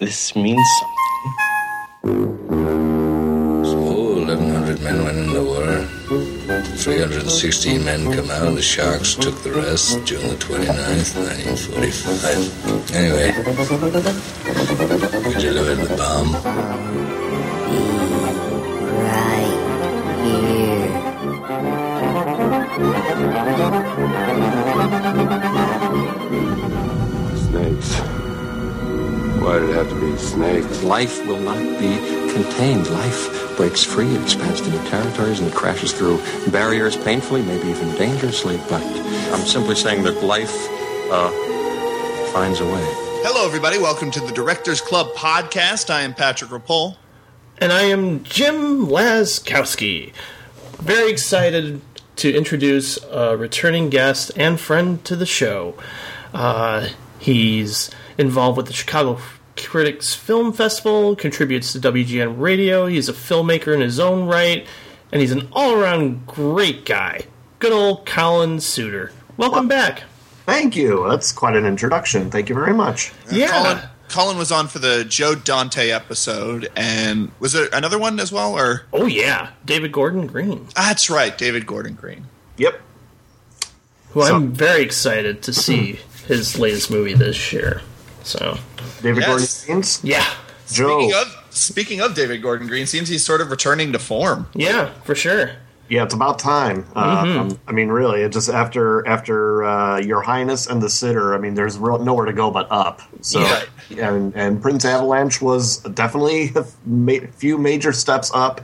this means something. So, 1,100 men went in the war. 316 men come out. The Sharks took the rest June the 29th, 1945. Anyway, we delivered the bomb. Why did it have to be snakes? Life will not be contained. Life breaks free, it expands to new territories, and it crashes through barriers painfully, maybe even dangerously. But I'm simply saying that life uh, finds a way. Hello, everybody. Welcome to the Directors Club podcast. I am Patrick Rapole. And I am Jim Laskowski. Very excited to introduce a returning guest and friend to the show. Uh, he's involved with the Chicago Critics Film Festival, contributes to WGN Radio. He's a filmmaker in his own right, and he's an all around great guy. Good old Colin Souter. Welcome back. Thank you. That's quite an introduction. Thank you very much. Yeah. Colin, Colin was on for the Joe Dante episode, and was there another one as well? Or Oh, yeah. David Gordon Green, that's right, David Gordon Green. Yep. who So- I'm very excited to see hmm. his latest movie this year. So, David Yes. Gordon Green. yeah. Joe. Speaking of speaking of David Gordon Green, seems he's sort of returning to form. Yeah, for sure. Yeah, it's about time. Uh, um, I mean, really, it just after after uh, Your Highness and the Sitter. I mean, there's real, nowhere to go but up. So, Right. and and Prince Avalanche was definitely a ma- few major steps up,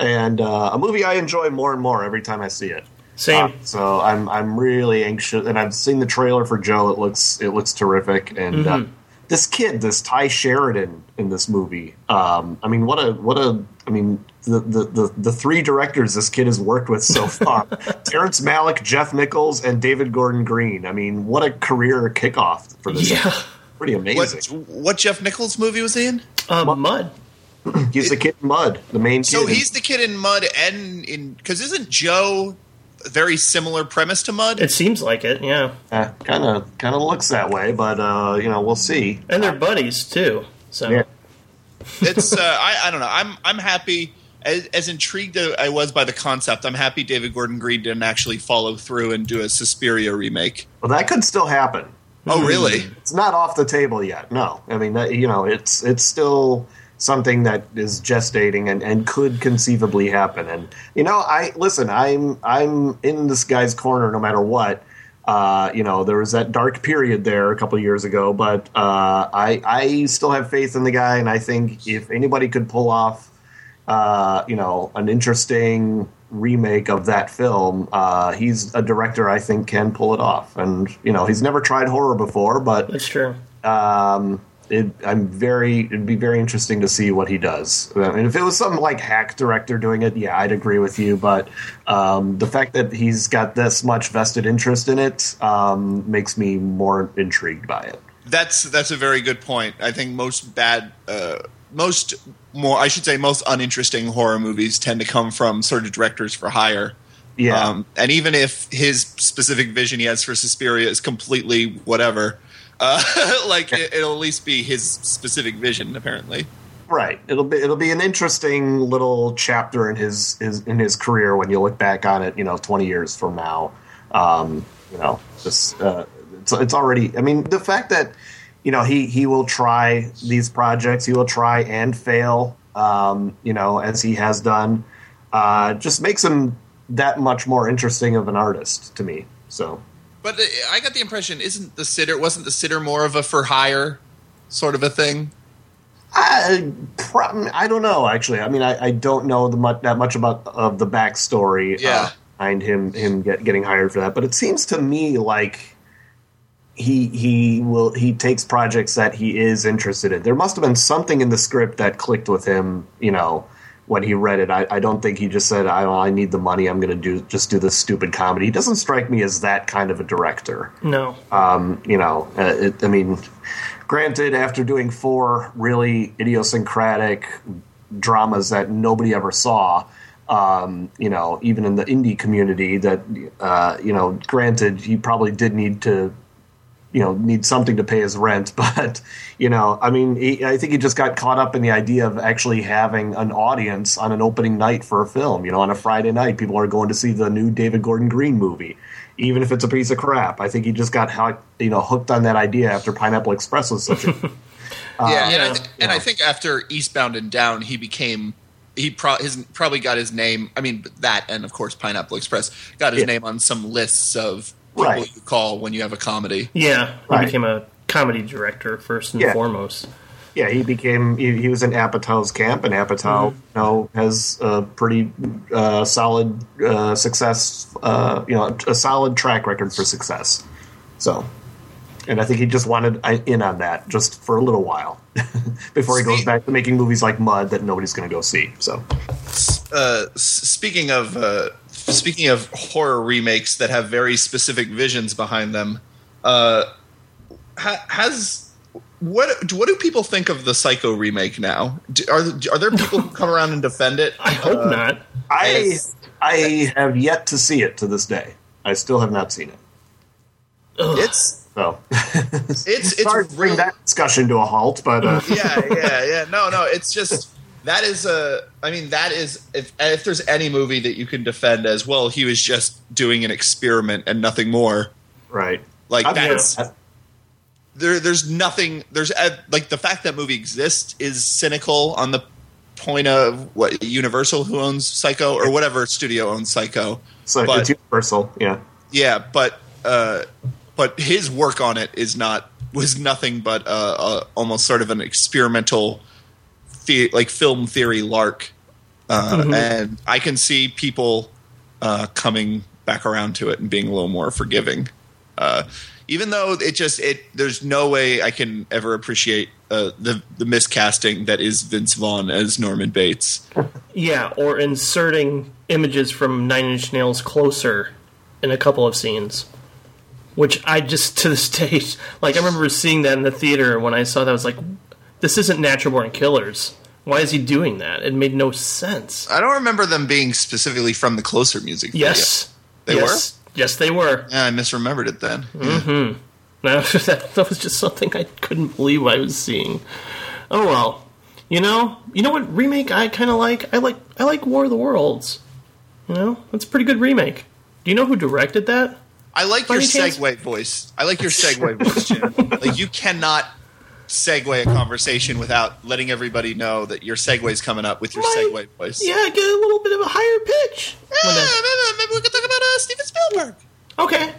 and uh, a movie I enjoy more and more every time I see it. Same. Uh, so I'm I'm really anxious, and I've seen the trailer for Joe. It looks it looks terrific, and uh, this kid, this Tye Sheridan in this movie. Um, I mean, what a what a I mean the, the the the three directors this kid has worked with so far: Terrence Malick, Jeff Nichols, and David Gordon Green. I mean, what a career kickoff for this. yeah. pretty amazing. what Jeff Nichols movie was he in? Uh, Mud. He's the kid in Mud, the main kid. So in- he's the kid in Mud, and in because isn't Joe a very similar premise to Mud? It seems like it, yeah. kind of kind of looks that way, but uh, you know, we'll see. And they're buddies, too. So, Yeah. it's uh, I, I don't know. I'm I'm happy as, as intrigued as I was by the concept. I'm happy David Gordon Green didn't actually follow through and do a Suspiria remake. Well, that could still happen. Oh, really? It's not off the table yet. No, I mean, that, you know, it's it's still something that is gestating and, and could conceivably happen. And you know, I listen. I'm I'm in this guy's corner no matter what. Uh, you know, there was that dark period there a couple of years ago, but uh, I I still have faith in the guy, and I think if anybody could pull off, uh, you know, an interesting remake of that film, uh, he's a director I think can pull it off. And you know, he's never tried horror before, but that's true. um, it, I'm very. It'd be very interesting to see what he does. I mean, if it was some like hack director doing it, yeah, I'd agree with you. But um, the fact that he's got this much vested interest in it um, makes me more intrigued by it. That's that's a very good point. I think most bad, uh, most more, I should say, most uninteresting horror movies tend to come from sort of directors for hire. Yeah, Um, and even if his specific vision he has for Suspiria is completely whatever, uh, like it, it'll at least be his specific vision. Apparently, right. It'll be it'll be an interesting little chapter in his, his in his career when you look back on it. You know, 20 years from now. Um, you know, just uh, it's it's already. I mean, the fact that you know he he will try these projects, he will try and fail. Um, you know, as he has done, uh, just makes him that much more interesting of an artist to me. So but uh, I got the impression isn't the sitter wasn't the sitter more of a for hire sort of a thing? I, pro- I don't know actually. I mean, I, I don't know the much, that much about of the backstory Yeah. uh, behind him him get, getting hired for that. But it seems to me like he he will he takes projects that he is interested in. There must have been something in the script that clicked with him. You know. When he read it, I, I don't think he just said, "I, I need the money. I'm going to do just do this stupid comedy." He doesn't strike me as that kind of a director No. um, you know, uh, it, I mean, granted, after doing four really idiosyncratic dramas that nobody ever saw, um, you know, even in the indie community, that uh, you know, granted, he probably did need to you know need something to pay his rent. But you know, I mean, he, I think he just got caught up in the idea of actually having an audience on an opening night for a film. You know, on a Friday night, people are going to see the new David Gordon Green movie, even if it's a piece of crap. I think he just got you know hooked on that idea after Pineapple Express was such a uh, yeah, and, yeah. I, th- and I think after Eastbound and Down, he became he pro- his, probably got his name. I mean, that and of course Pineapple Express got his Yeah. name on some lists of people Right. you call when you have a comedy. Yeah, he Right. became a comedy director first and Yeah. foremost. Yeah, he became he, he was in Apatow's camp, and Apatow you know has a pretty uh, solid uh, success, uh, you know, a solid track record for success. So, and I think he just wanted in on that just for a little while before he goes back to making movies like Mud that nobody's going to go see. So, Uh, speaking of uh, speaking of horror remakes that have very specific visions behind them, uh, ha- has what what do people think of the Psycho remake now? Do, are are there people who come around and defend it? I hope Uh, not. I I have yet to see it to this day. I still have not seen it. It's So it's it's sorry to bring real- that discussion to a halt, but uh, yeah, yeah, yeah. No, no. It's just that is a. I mean, that is if if there's any movie that you can defend as well, he was just doing an experiment and nothing more. right. Like I mean, that's there. There's nothing. There's like the fact that movie exists is cynical on the point of what Universal who owns Psycho or whatever studio owns Psycho. so but- it's universal. Yeah. Yeah, but uh, but his work on it is not was nothing but uh, uh, almost sort of an experimental, the, like film theory lark, uh, and I can see people uh, coming back around to it and being a little more forgiving. Uh, even though it just it there's no way I can ever appreciate uh, the the miscasting that is Vince Vaughn as Norman Bates. Yeah, or inserting images from Nine Inch Nails closer in a couple of scenes. Which I just to this day, like I remember seeing that in the theater when I saw that I was like, this isn't Natural Born Killers. Why is he doing that? It made no sense. I don't remember them being specifically from the Closer music. video. Yes, They yes, Yes, they were. Yeah, I misremembered it then. No, that, mm-hmm. that was just something I couldn't believe I was seeing. Oh well, you know, you know what remake I kind of like? I like I like War of the Worlds. You know, that's a pretty good remake. Do you know who directed that? I like your chance? segue voice. I like your segue voice, Jim. Like you cannot segue a conversation without letting everybody know that your segue's coming up with your My- segue voice. Yeah, get a little bit of a higher pitch. Yeah, maybe, maybe we could talk about uh, Steven Spielberg. Okay.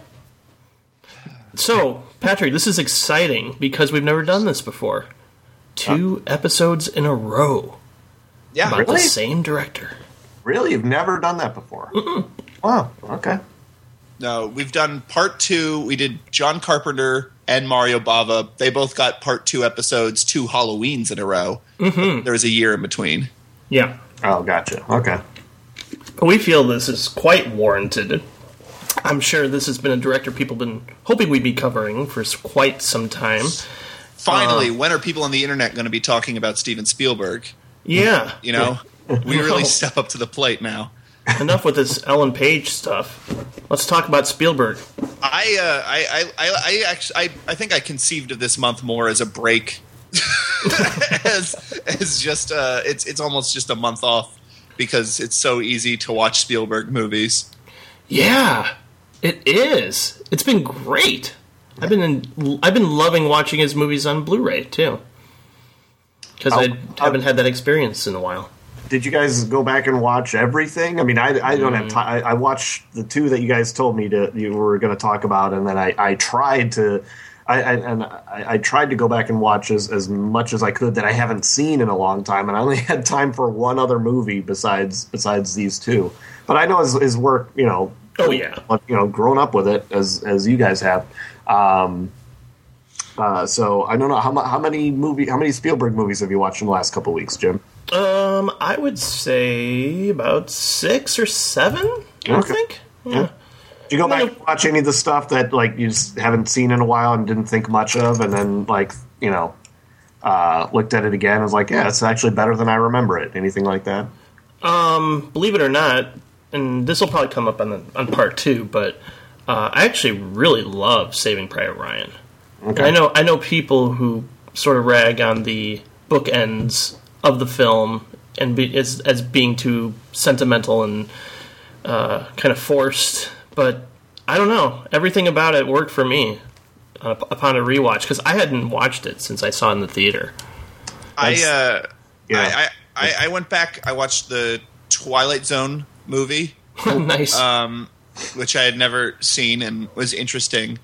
So, Patrick, this is exciting because we've never done this before. Two episodes in a row Yeah, about the same director. Really, you've never done that before. Wow. Okay. No, we've done part two. We did John Carpenter and Mario Bava. They both got part two episodes, two Halloweens in a row. Mm-hmm. There was a year in between. Yeah. Oh, gotcha. Okay. We feel this is quite warranted. I'm sure this has been a director people have been hoping we'd be covering for quite some time. Finally, when are people on the internet going to be talking about Steven Spielberg? Yeah. You know, we really step up to the plate now. Enough with this Ellen Page stuff. Let's talk about Spielberg. I, uh, I, I, I, I actually, I, I think I conceived of this month more as a break, as, as just, uh, it's, it's almost just a month off because it's so easy to watch Spielberg movies. Yeah, it is. It's been great. I've been in, I've been loving watching his movies on Blu-ray too, because I haven't had that experience in a while. Did you guys go back and watch everything? I mean, I, I don't Mm. have time. I, I watched the two that you guys told me to you were going to talk about, and then I, I tried to. I, I and I, I tried to go back and watch as, as much as I could that I haven't seen in a long time, and I only had time for one other movie besides besides these two. But I know his, his work, you know. Oh, yeah. you know, grown up with it as as you guys have. Um, uh, so I don't know how how many movie how many Spielberg movies have you watched in the last couple of weeks, Jim? Um, I would say about six or seven. I Okay. think. Yeah. Did you go back and watch any of the stuff that like you just haven't seen in a while and didn't think much of, and then like you know uh, looked at it again and was like, yeah, it's actually better than I remember it. Anything like that? Um, believe it or not, and this will probably come up on the, on part two, but uh, I actually really love Saving Private Ryan. Okay. I know I know people who sort of rag on the bookends of the film and be, as as being too sentimental and uh, kind of forced, but I don't know. Everything about it worked for me uh, upon a rewatch because I hadn't watched it since I saw it in the theater. I uh, yeah. I, I, I I went back. I watched the Twilight Zone movie, nice. um, which I had never seen and was interesting.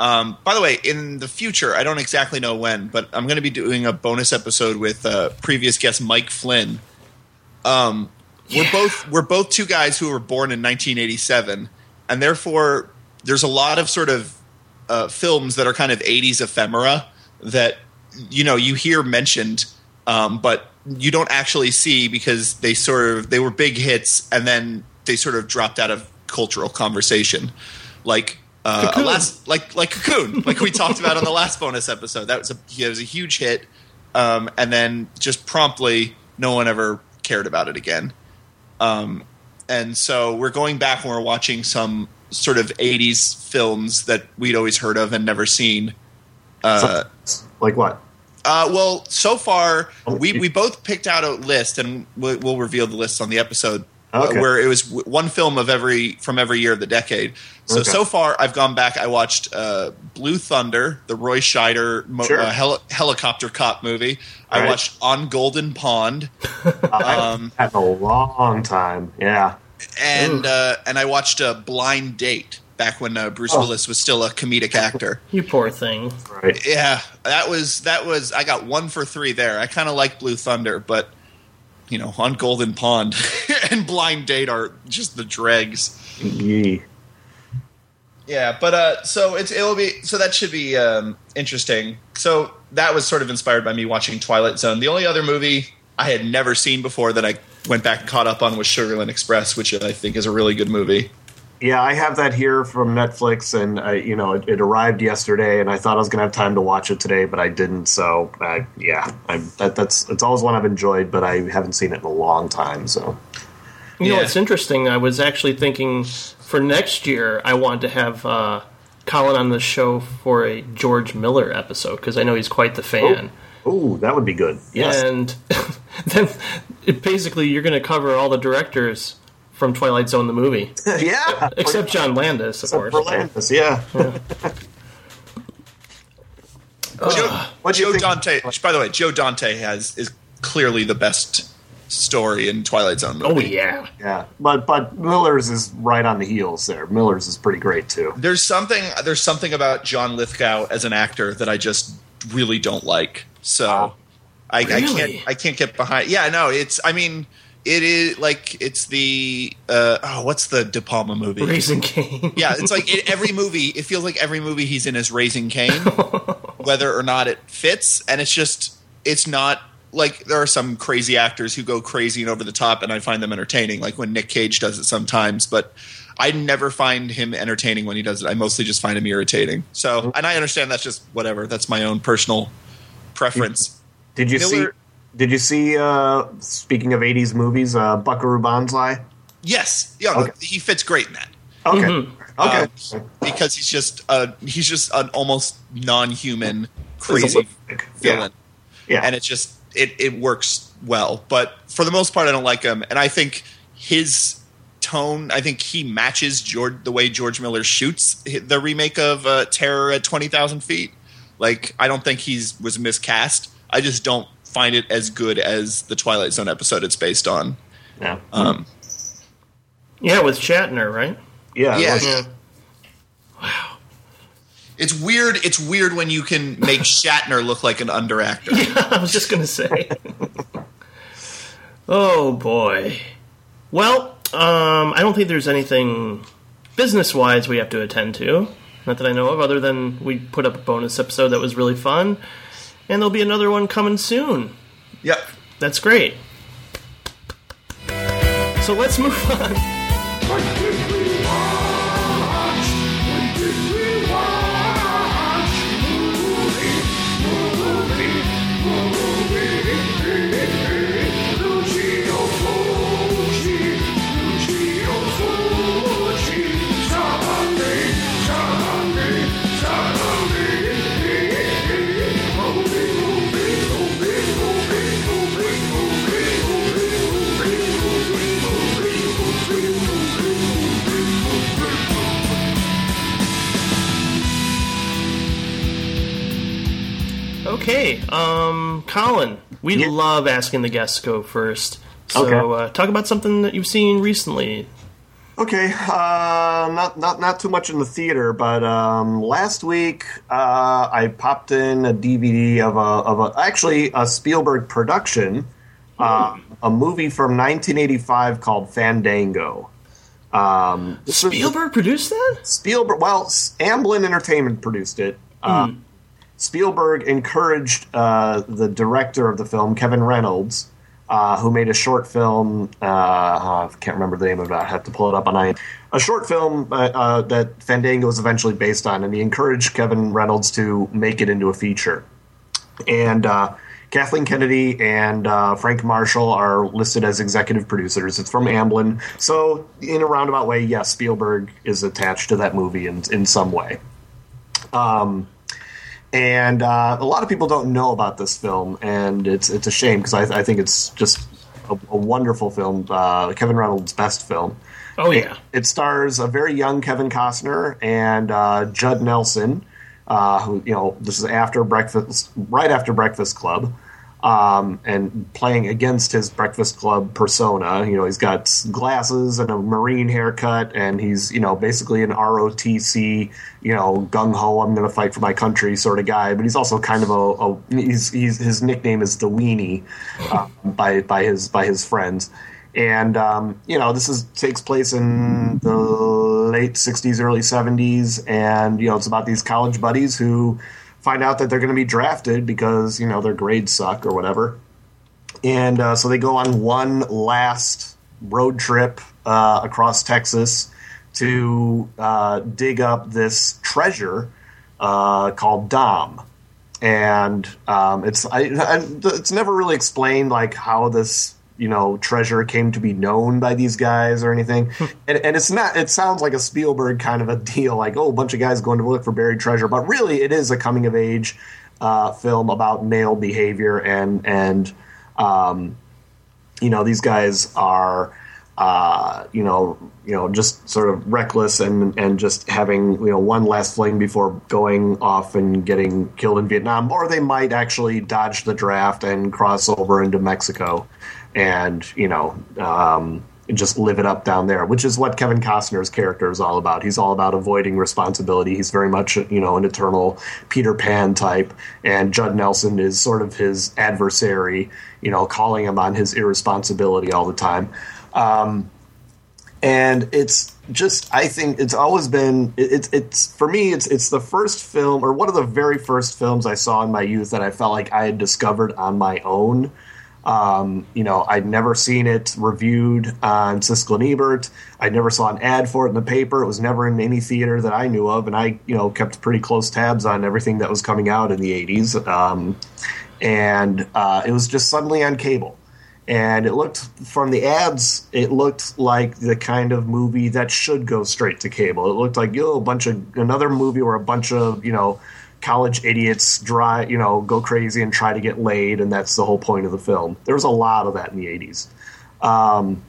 Um, by the way, in the future, I don't exactly know when, but I'm going to be doing a bonus episode with uh, previous guest Mike Flynn. Um, We're both we're both two guys who were born in 1987, and therefore there's a lot of sort of uh, films that are kind of 80s ephemera that you know you hear mentioned, um, but you don't actually see because they sort of they were big hits and then they sort of dropped out of cultural conversation, like. Uh, last, like like Cocoon, like we talked about on the last bonus episode. That was a it was a huge hit, um, and then just promptly, no one ever cared about it again. Um, and so we're going back and we're watching some sort of 80s films that we'd always heard of and never seen. Uh, like what? uh, well, so far Oh, we, we both picked out a list, and we'll, we'll reveal the list on the episode. uh, Where it was one film of every from every year of the decade. So Okay. so far, I've gone back. I watched uh, Blue Thunder, the Roy Scheider mo- Sure. uh, heli- helicopter cop movie. I Right. watched On Golden Pond, Um, had a long time. Yeah. and uh, and I watched uh, Blind Date back when uh, Bruce Oh. Willis was still a comedic actor. you poor thing. Right. Yeah, that was that was. I got one for three there. I kind of like Blue Thunder, but you know, on Golden Pond and Blind Date are just the dregs. Yee. Yeah, but uh, so it's it will be so that should be um, interesting. So that was sort of inspired by me watching Twilight Zone. The only other movie I had never seen before that I went back and caught up on was Sugarland Express, which I think is a really good movie. Yeah, I have that here from Netflix, and I, you know, it, it arrived yesterday, and I thought I was gonna have time to watch it today, but I didn't. So, I, yeah, I'm, that, that's it's always one I've enjoyed, but I haven't seen it in a long time. So, You know, Yeah. it's interesting. I was actually thinking for next year, I want to have uh, Colin on the show for a George Miller episode because I know he's quite the fan. Oh, that would be good. Yes. And then it, basically, you're going to cover all the directors from Twilight Zone, the movie, yeah. except John Landis, of Except course. for Landis, yeah. Joe, what do you Joe think- Dante. By the way, Joe Dante has is clearly the best story in Twilight Zone movie. Oh yeah, Yeah, but but Miller's is right on the heels there. Miller's is pretty great too. There's something there's something about John Lithgow as an actor that I just really don't like. So Wow. I, I can't I can't get behind. Yeah, no, it's I mean it is like it's the uh, oh what's the De Palma movie? Raising Cain. Yeah, it's like it, every movie. It feels like every movie he's in is Raising Cain, whether or not it fits. And it's just, it's not like there are some crazy actors who go crazy and over the top, and I find them entertaining. Like when Nick Cage does it sometimes, but I never find him entertaining when he does it. I mostly just find him irritating. So, and I understand that's just whatever. That's my own personal preference. Did you see? Did you see? Uh, speaking of '80s movies, uh, Buckaroo Banzai. Yes, yeah, Okay. he fits great in that. Okay. Okay. Um, because he's just uh, he's just an almost non-human crazy Lipstick. villain. Yeah. and it just it it works well. But for the most part, I don't like him, and I think his tone. I think he matches George the way George Miller shoots the remake of uh, Terror at Twenty Thousand Feet. Like I don't think he's was miscast. I just don't find it as good as the Twilight Zone episode it's based on. Yeah. Um, Yeah, with Shatner, right? yeah. yeah, like- It's weird. It's weird when you can make Shatner look like an under actor. I was just going to say. oh boy. Well, um, I don't think there's anything business-wise we have to attend to. Not that I know of, other than we put up a bonus episode that was really fun, and there'll be another one coming soon. Yep. That's great. So let's move on. Okay, um, Colin, we Yeah. love asking the guests to go first. So, Okay. uh, talk about something that you've seen recently. Okay, uh, not not not too much in the theater, but um, last week uh, I popped in a DVD of a of a actually a Spielberg production, uh, a movie from 1985 called Fandango. Um, this was- Spielberg produced that? Spielberg. Well, Amblin Entertainment produced it. Uh, Spielberg encouraged uh, the director of the film, Kevin Reynolds, uh, who made a short film. Uh, I can't remember the name of it. I have to pull it up on I. A short film uh, uh, that Fandango was eventually based on, and he encouraged Kevin Reynolds to make it into a feature. And uh, Kathleen Kennedy and Frank Marshall are listed as executive producers. It's from Amblin, so in a roundabout way, yes, Spielberg is attached to that movie in in some way. Um, and uh, a lot of people don't know about this film, and it's it's a shame because I, I think it's just a, a wonderful film. Uh, Kevin Reynolds' best film. Oh, yeah. It stars a very young Kevin Costner and uh, Judd Nelson, uh, who you know this is after Breakfast, right after Breakfast Club, um, and playing against his Breakfast Club persona. You know he's got glasses and a marine haircut, and he's you know basically an ROTC, you know gung ho, I'm going to fight for my country sort of guy. But he's also kind of a, a he's, he's his nickname is the Weenie uh, by by his by his friends and um, you know this is takes place in the late 60s early 70s and you know it's about these college buddies who find out that they're going to be drafted because you know their grades suck or whatever. And uh, so they go on one last road trip uh, across texas to uh, dig up this treasure uh, called dom. And um, it's I, I, it's never really explained like how this you know treasure came to be known by these guys or anything. And, and it's not it sounds like a spielberg kind of a deal like oh a bunch of guys going to look for buried treasure. But really it is a coming of age uh, film about male behavior and and um, you know these guys are uh, you know you know just sort of reckless and and just having you know one last fling before going off and getting killed in Vietnam. Or they might actually dodge the draft and cross over into Mexico and you know um, just live it up down there which is what Kevin Costner's character is all about. He's all about avoiding responsibility. He's very much you know an eternal Peter Pan type. And Judd Nelson is sort of his adversary you know calling him on his irresponsibility all the time. Um, and it's just I think it's always been it's it's for me it's it's the first film or one of the very first films I saw in my youth that I felt like I had discovered on my own. Um, you know, I'd never seen it reviewed on Siskel and Ebert. I never saw an ad for it in the paper. It was never in any theater that I knew of, and I, you know, kept pretty close tabs on everything that was coming out in the '80s. Um, and uh, it was just suddenly on cable and it looked from the ads it looked like the kind of movie that should go straight to cable it looked like yo a bunch of another movie where a bunch of you know college idiots dry you know go crazy and try to get laid and that's the whole point of the film there was a lot of that in the 80s um,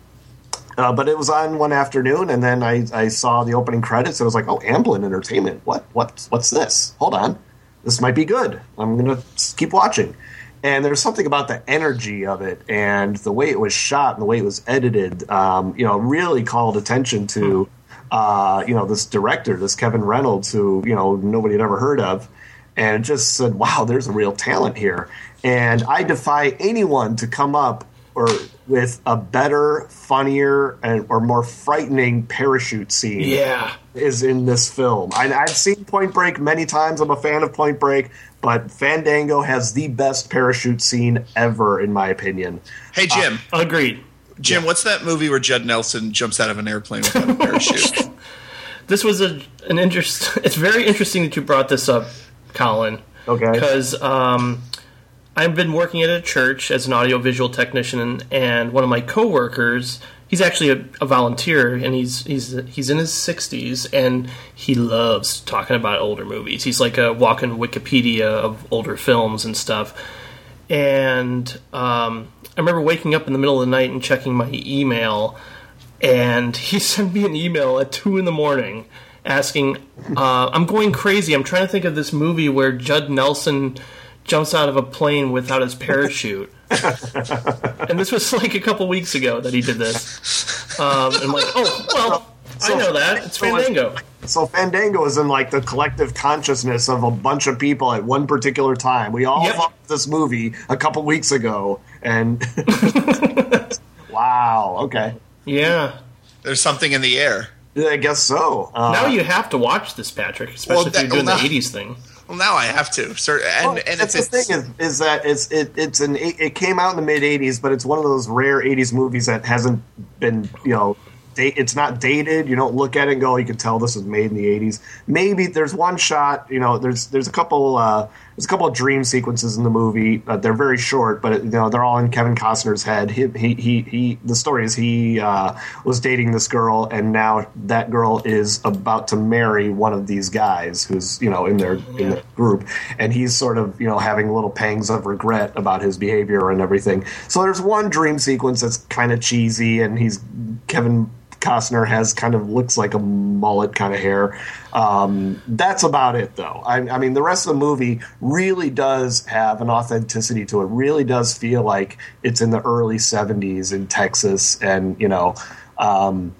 uh, but it was on one afternoon, and then I, I saw the opening credits. And I was like, "Oh, Amblin Entertainment. What? What? What's this? Hold on, this might be good. I'm gonna keep watching." And there's something about the energy of it and the way it was shot and the way it was edited. Um, you know, really called attention to uh, you know this director, this Kevin Reynolds, who you know nobody had ever heard of, and just said, "Wow, there's a real talent here." And I defy anyone to come up or with a better, funnier, and or more frightening parachute scene Yeah. is in this film. I, I've seen Point Break many times. I'm a fan of Point Break, but Fandango has the best parachute scene ever, in my opinion. Hey uh, Jim, Agreed. Jim, what's that movie where Judd Nelson jumps out of an airplane without a parachute? This was a an interest. It's very interesting that you brought this up, Colin. Okay. Because um, I've been working at a church as an audiovisual technician, and one of my coworkers, he's actually a, a volunteer, and he's he's he's in his sixties, and he loves talking about older movies. He's like a walking Wikipedia of older films and stuff. And um, I remember waking up in the middle of the night and checking my email, and he sent me an email at two in the morning asking, uh, "I'm going crazy. I'm trying to think of this movie where Judd Nelson jumps out of a plane without his parachute. and this was like a couple weeks ago that he did this. Um, and I'm like, oh, well, I know that. It's Fandango. So Fandango is in like the collective consciousness of a bunch of people at one particular time. We all Yep. thought this movie a couple weeks ago, and wow, okay, Yeah. There's something in the air. Yeah, I guess so. Uh, Now you have to watch this, Patrick, especially Well, if you're doing well, the 80s thing. Well, now I have to. Sir, and well, and that's it's, the it's thing is, is that it's it, it's an it came out in the mid '80s, but it's one of those rare '80s movies that hasn't been you know. It's not dated. You don't look at it and go, "You can tell this was made in the '80s." Maybe there's one shot. You know, there's there's a couple uh, there's a couple of dream sequences in the movie. Uh, they're very short, but you know they're all in Kevin Costner's head. He he he. he the story is he uh, was dating this girl, and now that girl is about to marry one of these guys who's you know in their in the group, and he's sort of you know having little pangs of regret about his behavior and everything. So there's one dream sequence that's kind of cheesy, and he's Kevin Costner has kind of looks like a mullet kind of hair. Um, that's about it, though. I, I mean, the rest of the movie really does have an authenticity to it. Really does feel like it's in the early '70s in Texas, and you know. Um,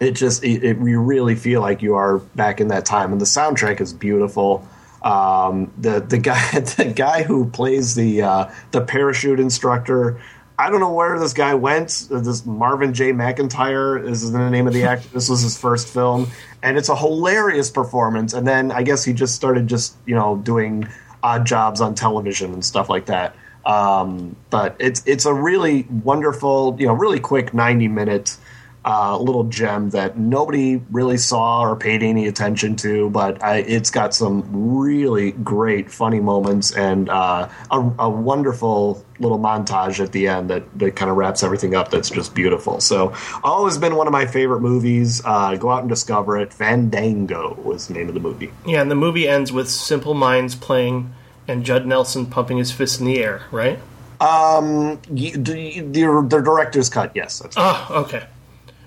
it just it, it, you really feel like you are back in that time and the soundtrack is beautiful um, the the guy the guy who plays the uh, the parachute instructor I don't know where this guy went. This Marvin J. McIntyre is the name of the actor. This was his first film, and it's a hilarious performance. And then I guess he just started just you know doing odd jobs on television and stuff like that. Um, but it's it's a really wonderful, you know, really quick ninety minute uh, little gem that nobody really saw or paid any attention to, but I, it's got some really great funny moments and uh, a, a wonderful little montage at the end that, that kind of wraps everything up. That's just beautiful. So, always been one of my favorite movies. Uh, go out and discover it. Fandango was the name of the movie. Yeah, and the movie ends with Simple Minds playing and Judd Nelson pumping his fist in the air, right? Um, the, the, the director's cut, yes. That's Oh, okay.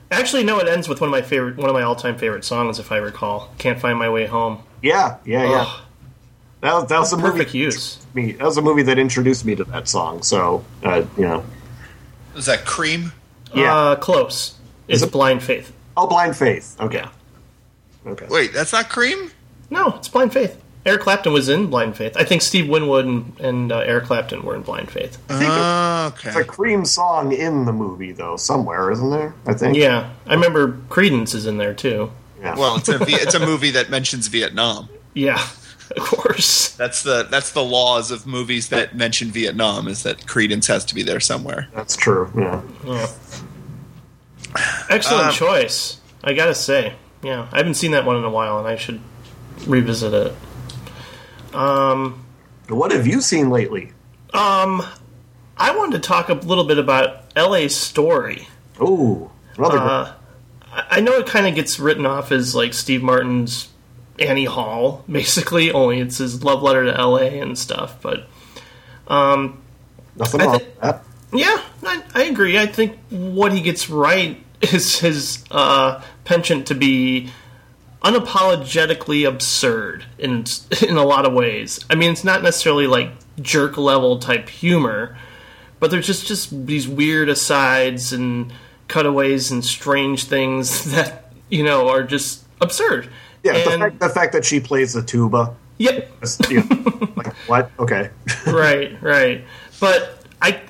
Actually, no, it ends with one of my favorite, one of my all-time favorite songs, if I recall. "Can't Find My Way Home." yeah, yeah, yeah. That was, that was a perfect movie. use. Me, that was a movie that introduced me to that song. So, uh, you know, is that cream? yeah. Uh, close. It's it- Blind Faith. oh, Blind Faith. Okay, okay. Wait, that's not cream. No, it's Blind Faith. Eric Clapton was in Blind Faith. I think Steve Winwood and, and uh, Eric Clapton were in Blind Faith. I think Oh, It's a. Cream song in the movie, though, somewhere, isn't there? I think. Yeah, I remember Creedence is in there too. Yeah. Well, it's a it's a movie that mentions Vietnam. Yeah, of course. That's the that's the laws of movies that mention Vietnam is that Creedence has to be there somewhere. that's true. Yeah. Yeah. Excellent Um, choice. I gotta say. Yeah, I haven't seen that one in a while, and I should revisit it. What have you seen lately? Um, I wanted to talk a little bit about L.A. Story. Ooh, another. Uh, I know it kind of gets written off as like Steve Martin's Annie Hall, basically. Only it's his love letter to L.A. and stuff. But um, nothing wrong that. yeah, I, I agree. I think what he gets right is his uh, penchant to be unapologetically absurd in in a lot of ways. I mean, it's not necessarily like jerk level type humor, but there's just just these weird asides and cutaways and strange things that you know are just absurd. Yeah, the fact, the fact that she plays the tuba. yep, you know, like, what? Okay. right, right. But I,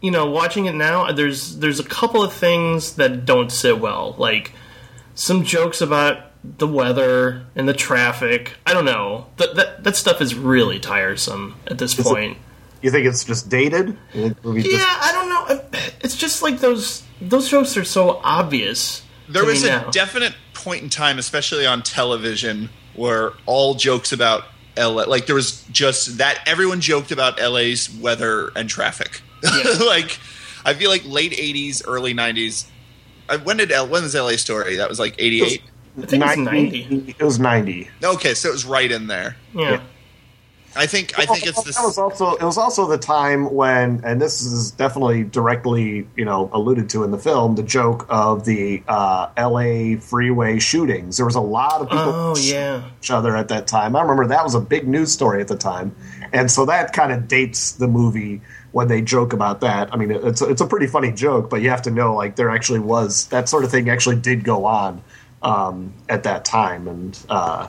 you know, watching it now, there's there's a couple of things that don't sit well, like some jokes about the weather and the traffic. I don't know. That that that stuff is really tiresome at this it- point. You think it's just dated? You think the movie's Yeah, just- I don't know. It's just like those those jokes are so obvious. There was a now. definite point in time, especially on television, where all jokes about LA, like there was just that everyone joked about LA's weather and traffic. like, I feel like late '80s, early '90s. uh, When did L, when was LA Story? That was like '88. I think it's 90. It was ninety. Okay, so it was right in there. Yeah. I think I think it's this. That was also it was also the time when, and this is definitely directly you know alluded to in the film, the joke of the uh, L.A. freeway shootings. There was a lot of people Oh shooting yeah. each other at that time. I remember that was a big news story at the time, and so that kind of dates the movie when they joke about that. I mean, it's a, it's a pretty funny joke, but you have to know like there actually was that sort of thing actually did go on um, at that time, and uh,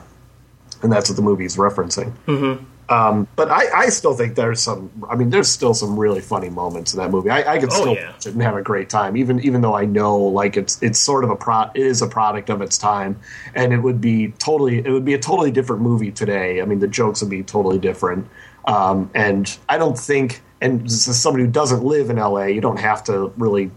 and that's what the movie's referencing. Mm-hmm. Um, but I, I still think there's some. I mean, there's still some really funny moments in that movie. I, I can Oh, still yeah. watch it and have a great time, even even though I know like it's it's sort of a pro. It is a product of its time, and it would be totally. It would be a totally different movie today. I mean, the jokes would be totally different. Um, and I don't think. And as somebody who doesn't live in LA, you don't have to really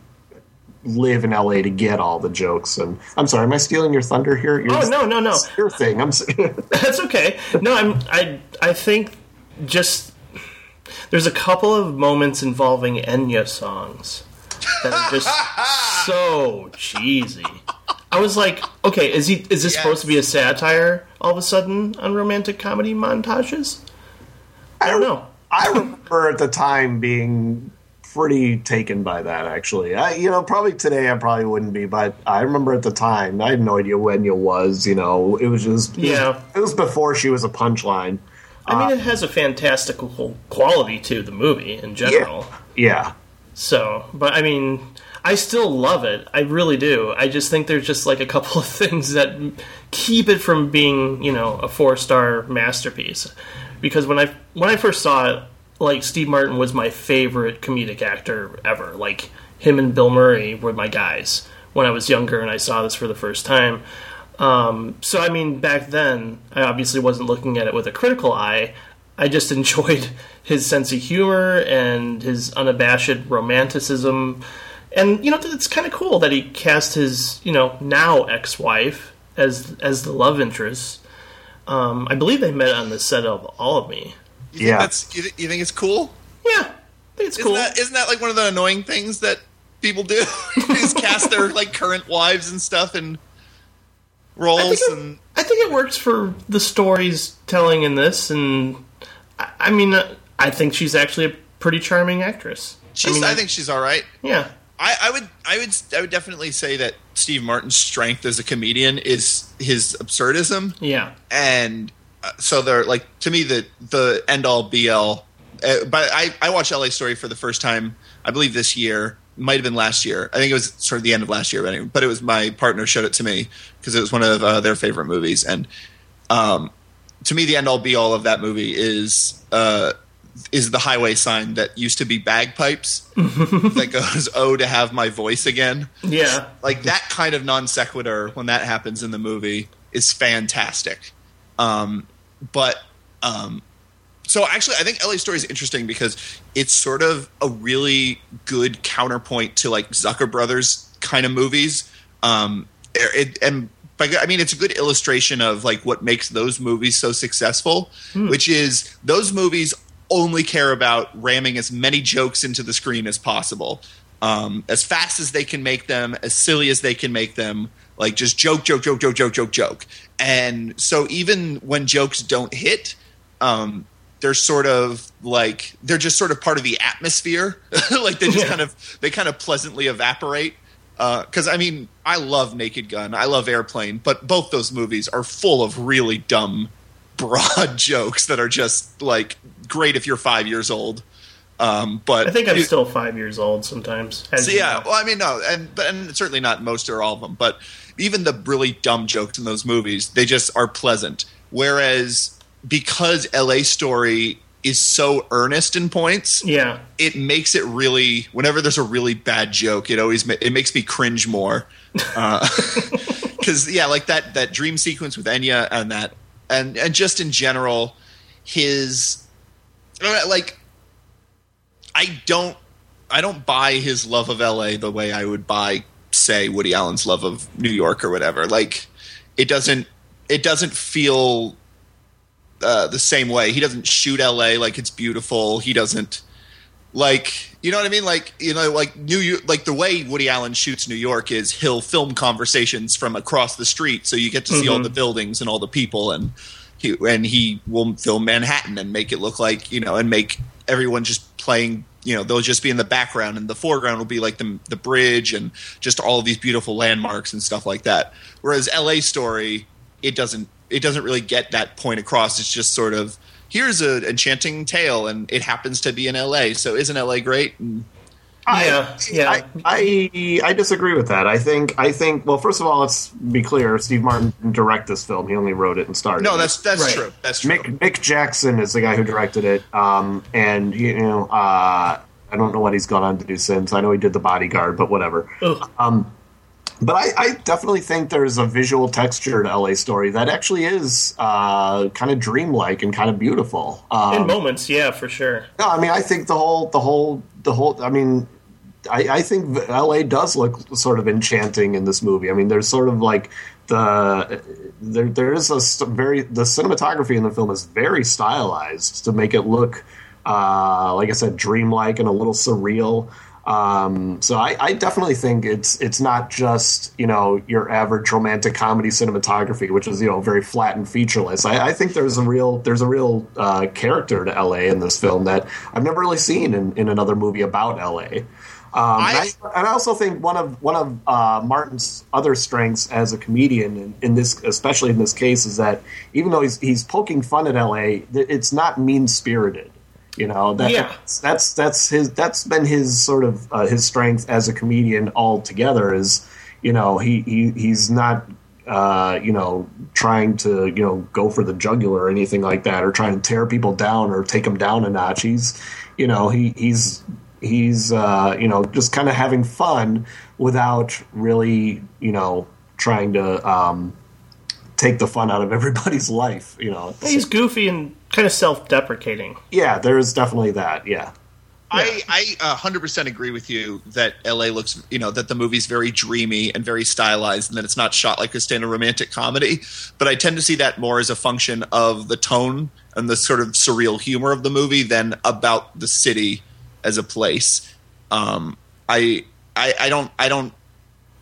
live in LA to get all the jokes. And I'm sorry, am I stealing your thunder here? You're Oh, no, no, no. it's your thing. I'm. That's okay. No, I'm. I. I think just there's a couple of moments involving Enya songs that are just so cheesy. I was like, okay, is he? Is this supposed to be a satire all of a sudden on romantic comedy montages? I don't know. I remember at the time being pretty taken by that. Actually, I, you know, probably today I probably wouldn't be, but I remember at the time I had no idea when you was. You know, it was just Yeah. It was before she was a punchline. I mean, it uh, has a fantastical quality to the movie in general. Yeah, So, but I mean, I still love it. I really do. I just think there's just like a couple of things that keep it from being, you know, a four star masterpiece. Because when I when I first saw it, like Steve Martin was my favorite comedic actor ever. Like him and Bill Murray were my guys when I was younger and I saw this for the first time. Um, so I mean, back then I obviously wasn't looking at it with a critical eye. I just enjoyed his sense of humor and his unabashed romanticism. And you know, it's kind of cool that he cast his you know now ex-wife as as the love interest. Um, I believe they met on the set of All of Me. You think Yeah. that's you, th- you think it's cool? Yeah, it's Isn't cool. that isn't that like one of the annoying things that people do? is cast their like current wives and stuff in I roles think, it, and I think it works for the stories telling in this, and I, I mean, uh, I think she's actually a pretty charming actress. she's. mean, I think she's all right. yeah, I, I would I would I would definitely say that Steve Martin's strength as a comedian is his absurdism, yeah, and so they're like to me the the end all be all. Uh, but I I watched L.A. Story for the first time I believe this year. Might have been last year. I think it was sort of the end of last year, but anyway, but it was my partner showed it to me because it was one of uh, their favorite movies, and um, to me, the end all be all of that movie is uh, is the highway sign that used to be bagpipes that goes, "Oh, to have my voice again." yeah. Like that kind of non sequitur when that happens in the movie is fantastic. Um, but um, so actually, I think LA Story is interesting because it's sort of a really good counterpoint to like Zucker Brothers kind of movies. Um, it, and I mean, it's a good illustration of like what makes those movies so successful, which is those movies only care about ramming as many jokes into the screen as possible, um, as fast as they can make them, as silly as they can make them. Like just joke, joke, joke, joke, joke, joke, joke. And so even when jokes don't hit, um, they're sort of like they're just sort of part of the atmosphere. like they just Yeah. kind of they kind of pleasantly evaporate. Because I mean, I love Naked Gun, I love Airplane, but both those movies are full of really dumb, broad jokes that are just like great if you're five years old. Um, but I think I'm it- still five years old sometimes. so yeah, well, I mean, no, and but and certainly not most or all of them, but even the really dumb jokes in those movies, they just are pleasant. Whereas because L.A. Story is so earnest in points, yeah, it makes it really. Whenever there's a really bad joke, it always ma- it makes me cringe more. Because yeah, like that that dream sequence with Enya and that and and just in general, his uh, like I don't I don't buy his love of LA the way I would buy say Woody Allen's love of New York or whatever. Like it doesn't it doesn't feel uh, the same way. He doesn't shoot LA like it's beautiful. He doesn't like you know what I mean. Like you know, like New York, like the way Woody Allen shoots New York is he'll film conversations from across the street, so you get to see all the buildings and all the people, and and he will film Manhattan and make it look like you know, and make everyone just playing. You know, they'll just be in the background, and the foreground will be like the the bridge and just all these beautiful landmarks and stuff like that. Whereas L.A. Story, it doesn't it doesn't really get that point across. It's just sort of here's an enchanting tale, and it happens to be in L.A. So isn't L.A. great? And yeah, yeah. I, I I disagree with that. I think I think well, first of all, let's be clear. Steve Martin didn't direct this film; he only wrote it and starred. no, that's that's Right. true. That's true. Mick Mick Jackson is the guy who directed it, um, and you know, uh, I don't know what he's gone on to do since. I know he did The Bodyguard, but whatever. Ugh. But I, I definitely think there's a visual texture to LA Story that actually is uh, kind of dreamlike and kind of beautiful. Um, In moments, yeah, for sure. no, I mean, I think the whole, the whole, the whole. I mean, I, I think L.A. does look sort of enchanting in this movie. I mean, there's sort of like the there there is a very the cinematography in the film is very stylized to make it look, uh, like I said, dreamlike and a little surreal. Um, so I, I definitely think it's it's not just you know your average romantic comedy cinematography, which is you know very flat and featureless. I, I think there's a real there's a real uh, character to LA in this film that I've never really seen in, in another movie about LA. Um, and, I, and I also think one of one of uh, Martin's other strengths as a comedian in, in this, especially in this case, is that even though he's he's poking fun at LA, it's not mean spirited. You know, that, Yeah. that's, that's that's his that's been his sort of uh, his strength as a comedian altogether. Is you know he, he he's not uh, you know trying to you know go for the jugular or anything like that, or trying to tear people down or take them down a notch. He's you know he he's he's uh, you know just kind of having fun without really you know trying to um, take the fun out of everybody's life. You know, He's goofy and kind of self-deprecating. yeah, there's definitely that. Yeah. I, I uh, 100% agree with you that LA looks, you know, that the movie's very dreamy and very stylized and that it's not shot like a standard romantic comedy. But I tend to see that more as a function of the tone and the sort of surreal humor of the movie than about the city as a place. Um, I, I, I don't, I don't,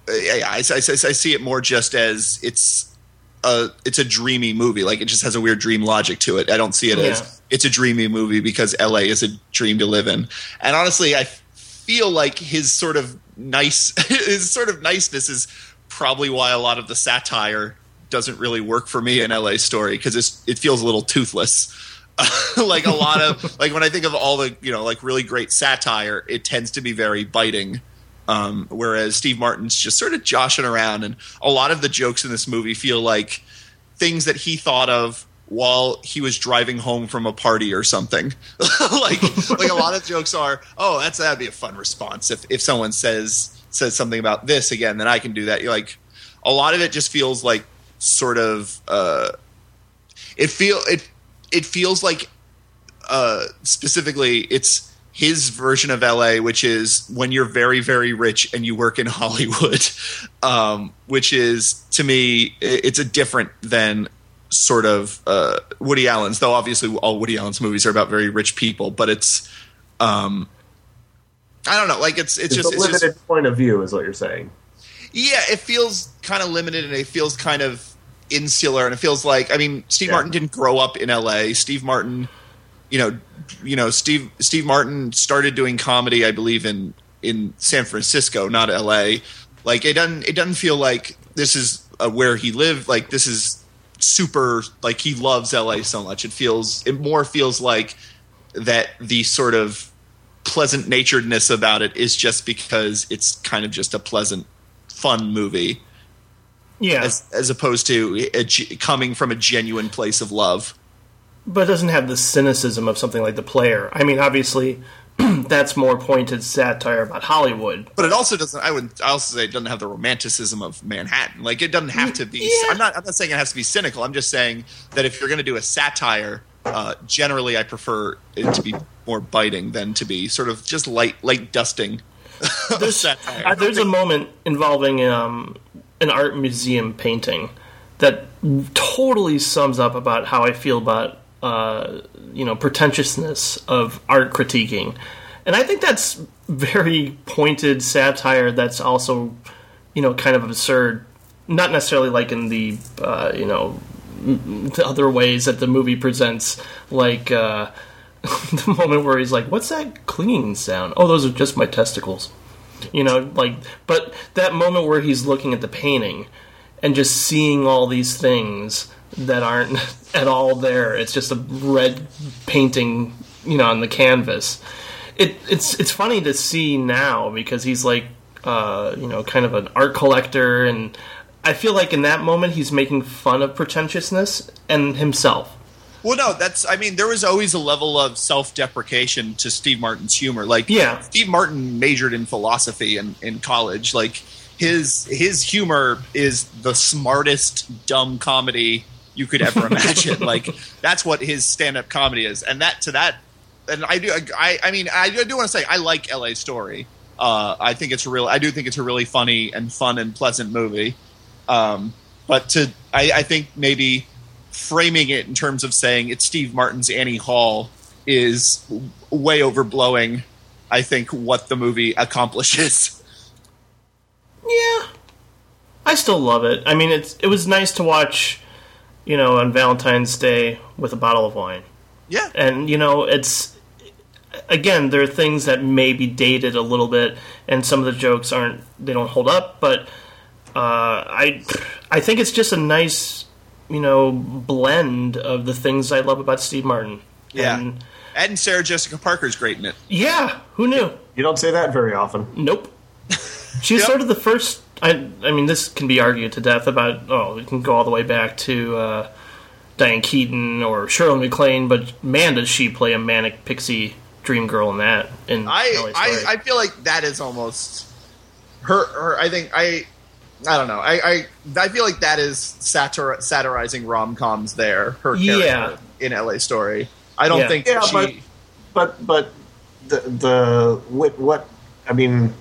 I, I, I, I see it more just as it's a, it's a dreamy movie. Like it just has a weird dream logic to it. I don't see it Yeah. as it's a dreamy movie because LA is a dream to live in. And honestly, I feel like his sort of nice, his sort of niceness is probably why a lot of the satire doesn't really work for me in LA Story because it feels a little toothless. like a lot of like when I think of all the you know like really great satire, it tends to be very biting. Um, whereas Steve Martin's just sort of joshing around, and a lot of the jokes in this movie feel like things that he thought of while he was driving home from a party or something. like like a lot of jokes are, oh, that's that'd be a fun response if if someone says says something about this again, then I can do that. You're like a lot of it just feels like sort of uh, it feel it it feels like uh, specifically it's his version of LA, which is when you're very, very rich and you work in Hollywood, um, which is to me, it's a different than sort of uh, Woody Allen's. Though obviously all Woody Allen's movies are about very rich people, but it's um, I don't know, like it's it's, It's, just a limited just point of view, is what you're saying. yeah, it feels kind of limited and it feels kind of insular and it feels like I mean Steve Yeah. Martin didn't grow up in LA. Steve Martin, you know, you know Steve Steve Martin started doing comedy I believe in in San Francisco, not LA. Like it doesn't it doesn't feel like this is uh, where he lived like this is super like he loves LA so much. It feels it more feels like that the sort of pleasant naturedness about it is just because it's kind of just a pleasant fun movie Yeah, as as opposed to a, coming from a genuine place of love. but it doesn't have the cynicism of something like The Player. I mean, obviously, that's more pointed satire about Hollywood. But it also doesn't. I would I also say it doesn't have the romanticism of Manhattan. Like it doesn't have to be. Yeah. I'm not. I'm not saying it has to be cynical. I'm just saying that if you're going to do a satire, uh, generally I prefer it to be more biting than to be sort of just light light dusting. There's, satire. there's a moment involving um, an art museum painting that totally sums up about how I feel about uh, you know pretentiousness of art critiquing, and I think that's very pointed satire. That's also you know kind of absurd, not necessarily like in the uh, you know the other ways that the movie presents, like. Uh, the moment where he's like, "What's that clinging sound?" Oh, those are just my testicles. You know, like, but that moment where he's looking at the painting and just seeing all these things that aren't at all there. It's just a red painting, you know, on the canvas. It, it's it's funny to see now because he's like, uh, you know, kind of an art collector, and I feel like in that moment he's making fun of pretentiousness and himself. Well, no, that's. I mean, there was always a level of self-deprecation to Steve Martin's humor. Like, Yeah. Steve Martin majored in philosophy in, in college. Like, his his humor is the smartest dumb comedy you could ever imagine. like, that's what his stand-up comedy is, and that to that. And I do. I. I mean, I do want to say I like L.A. Story. Uh, I think it's a real. I do think it's a really funny and fun and pleasant movie. Um, but to, I, I think maybe framing it in terms of saying it's Steve Martin's Annie Hall is way overblowing. I think what the movie accomplishes. Yeah, I still love it. I mean, it's it was nice to watch, you know, on Valentine's Day with a bottle of wine. Yeah, and you know it's again there are things that may be dated a little bit and some of the jokes aren't they don't hold up but uh, i i think it's just a nice you know blend of the things i love about steve martin yeah. And- and Sarah Jessica Parker's great in it. yeah who knew You don't say that very often. nope she's Yep. sort of the first I, I mean this can be argued to death about oh we can go all the way back to uh, Diane Keaton or Shirley MacLaine but man does she play a manic pixie dream girl in that in I, LA I, I feel like that is almost her. her I think I. I don't know. I, I I feel like that is satir, satirizing rom coms. There, her character Yeah. in L.A. Story. I don't Yeah. think Yeah, she. but- But but the the what what I mean,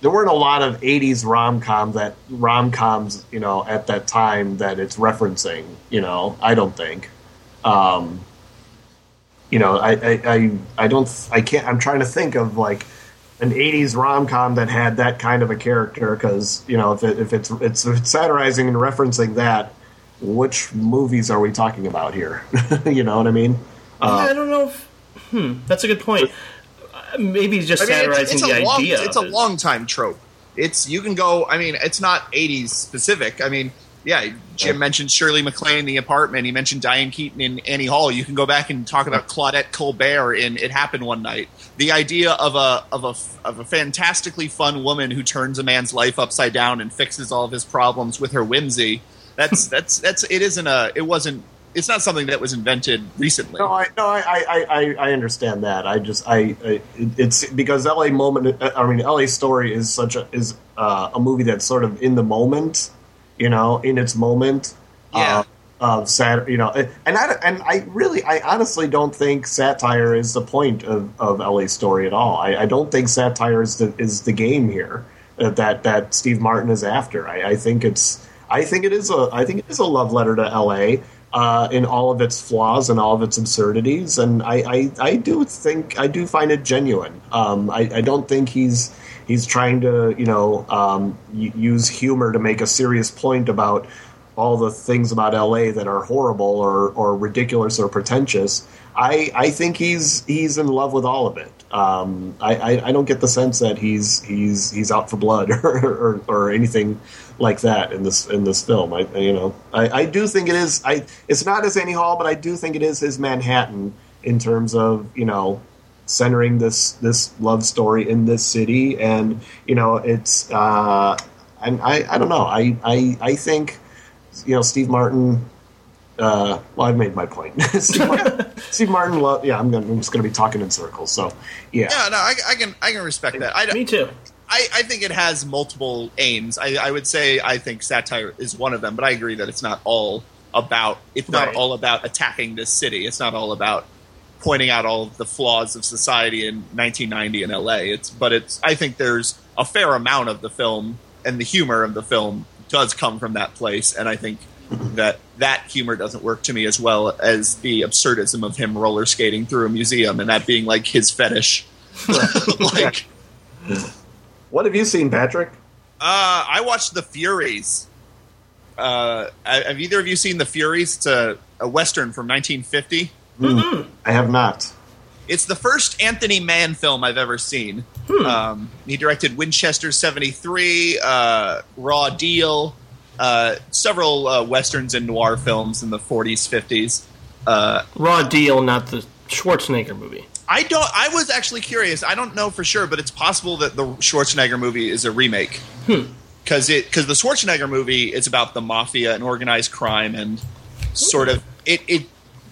there weren't a lot of '80s rom com that rom coms you know at that time that it's referencing. You know, I don't think. Um, you know, I, I, I, I don't, I can't, I'm trying to think of like an 80s rom com that had that kind of a character because, you know, if, it, if, it's, it's, if it's satirizing and referencing that, which movies are we talking about here? you know what I mean? Yeah, Uh, I don't know if. Hmm, that's a good point. Uh, Maybe just I mean, satirizing it's, it's the a long, idea. It's a it. long time trope. It's you can go. I mean, it's not '80s specific. I mean, yeah. Jim mentioned Shirley MacLaine in The Apartment. He mentioned Diane Keaton in Annie Hall. You can go back and talk about Claudette Colbert in It Happened One Night. The idea of a of a of a fantastically fun woman who turns a man's life upside down and fixes all of his problems with her whimsy. That's that's that's. It isn't a. It wasn't. It's not something that was invented recently. No, I no, I, I, I, I understand that. I just I, I it's because L.A. moment. I mean, L.A. Story is such a is uh, a movie that's sort of in the moment, you know, in its moment. Yeah. Uh, of sat, you know, and I and I really, I honestly don't think satire is the point of, of L.A. Story at all. I, I don't think satire is the is the game here uh, that that Steve Martin is after. I, I think it's I think it is a I think it is a love letter to L.A. Uh, in all of its flaws and all of its absurdities, and I, I, I do think I do find it genuine. Um, I, I don't think he's he's trying to you know um, use humor to make a serious point about all the things about LA that are horrible or, or ridiculous or pretentious. I, I think he's he's in love with all of it. Um, I, I, I don't get the sense that he's he's he's out for blood or, or, or anything like that in this in this film. I you know I, I do think it is I it's not his Annie Hall, but I do think it is his Manhattan in terms of you know centering this this love story in this city and you know it's uh, and I I don't know I I I think you know Steve Martin. Uh, well, I've made my point. Steve Martin, Steve Martin lo- yeah, I'm, gonna, I'm just going to be talking in circles. So, yeah, Yeah, no, I, I can I can respect that. I, Me too. I, I think it has multiple aims. I, I would say I think satire is one of them, but I agree that it's not all about. It's not Right. all about attacking this city. It's not all about pointing out all the flaws of society in 1990 in LA. It's but it's. I think there's a fair amount of the film and the humor of the film does come from that place, and I think that that humor doesn't work to me as well as the absurdism of him roller skating through a museum and that being like his fetish. like. What have you seen, Patrick? Uh, I watched The Furies. Uh, have either of you seen The Furies? It's a, a western from 1950. I have not. It's the first Anthony Mann film I've ever seen. Um, he directed Winchester 73, uh, Raw Deal, uh, several uh, westerns and noir films in the 40s, 50s. Uh, Raw Deal, not the Schwarzenegger movie. I don't. I was actually curious. I don't know for sure, but it's possible that the Schwarzenegger movie is a remake. Because it because the Schwarzenegger movie is about the mafia and organized crime and sort of it it.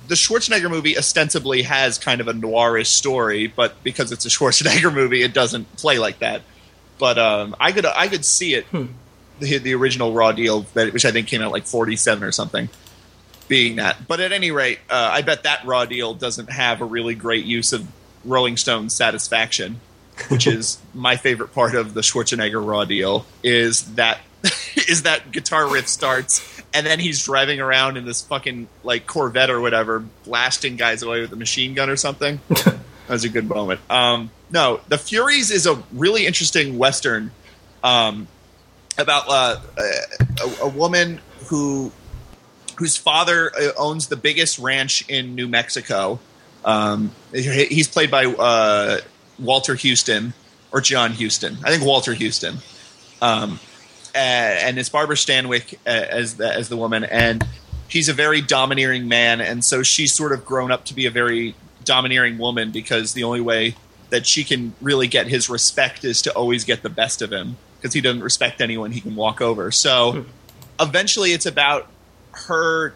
The Schwarzenegger movie ostensibly has kind of a noirish story, but because it's a Schwarzenegger movie, it doesn't play like that. But um, I could I could see it the the original Raw Deal, that which I think came out like forty seven or something being that. But at any rate, uh, I bet that Raw Deal doesn't have a really great use of Rolling Stone Satisfaction, which is my favorite part of the Schwarzenegger Raw Deal. Is that is that guitar riff starts and then he's driving around in this fucking like Corvette or whatever, blasting guys away with a machine gun or something. that was a good moment. Um, no, The Furies is a really interesting western um, about uh, a, a woman who whose father uh, owns the biggest ranch in New Mexico. Um, he's played by uh, Walter Huston or John Huston. I think Walter Huston. A- and it's Barbara Stanwyck uh, as the, as the woman, and he's a very domineering man, and so she's sort of grown up to be a very domineering woman because the only way that she can really get his respect is to always get the best of him because he doesn't respect anyone he can walk over. So eventually, it's about her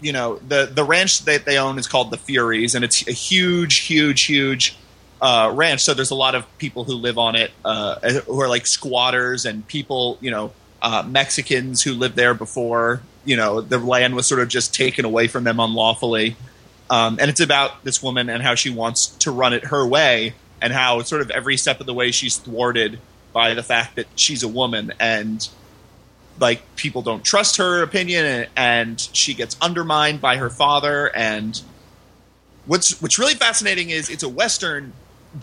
you know the the ranch that they own is called the Furies, and it's a huge, huge, huge uh, ranch. So there's a lot of people who live on it uh, who are like squatters and people, you know, uh, Mexicans who lived there before. You know, the land was sort of just taken away from them unlawfully. Um, and it's about this woman and how she wants to run it her way, and how sort of every step of the way she's thwarted by the fact that she's a woman and like people don't trust her opinion and, and she gets undermined by her father and what's what's really fascinating is it's a western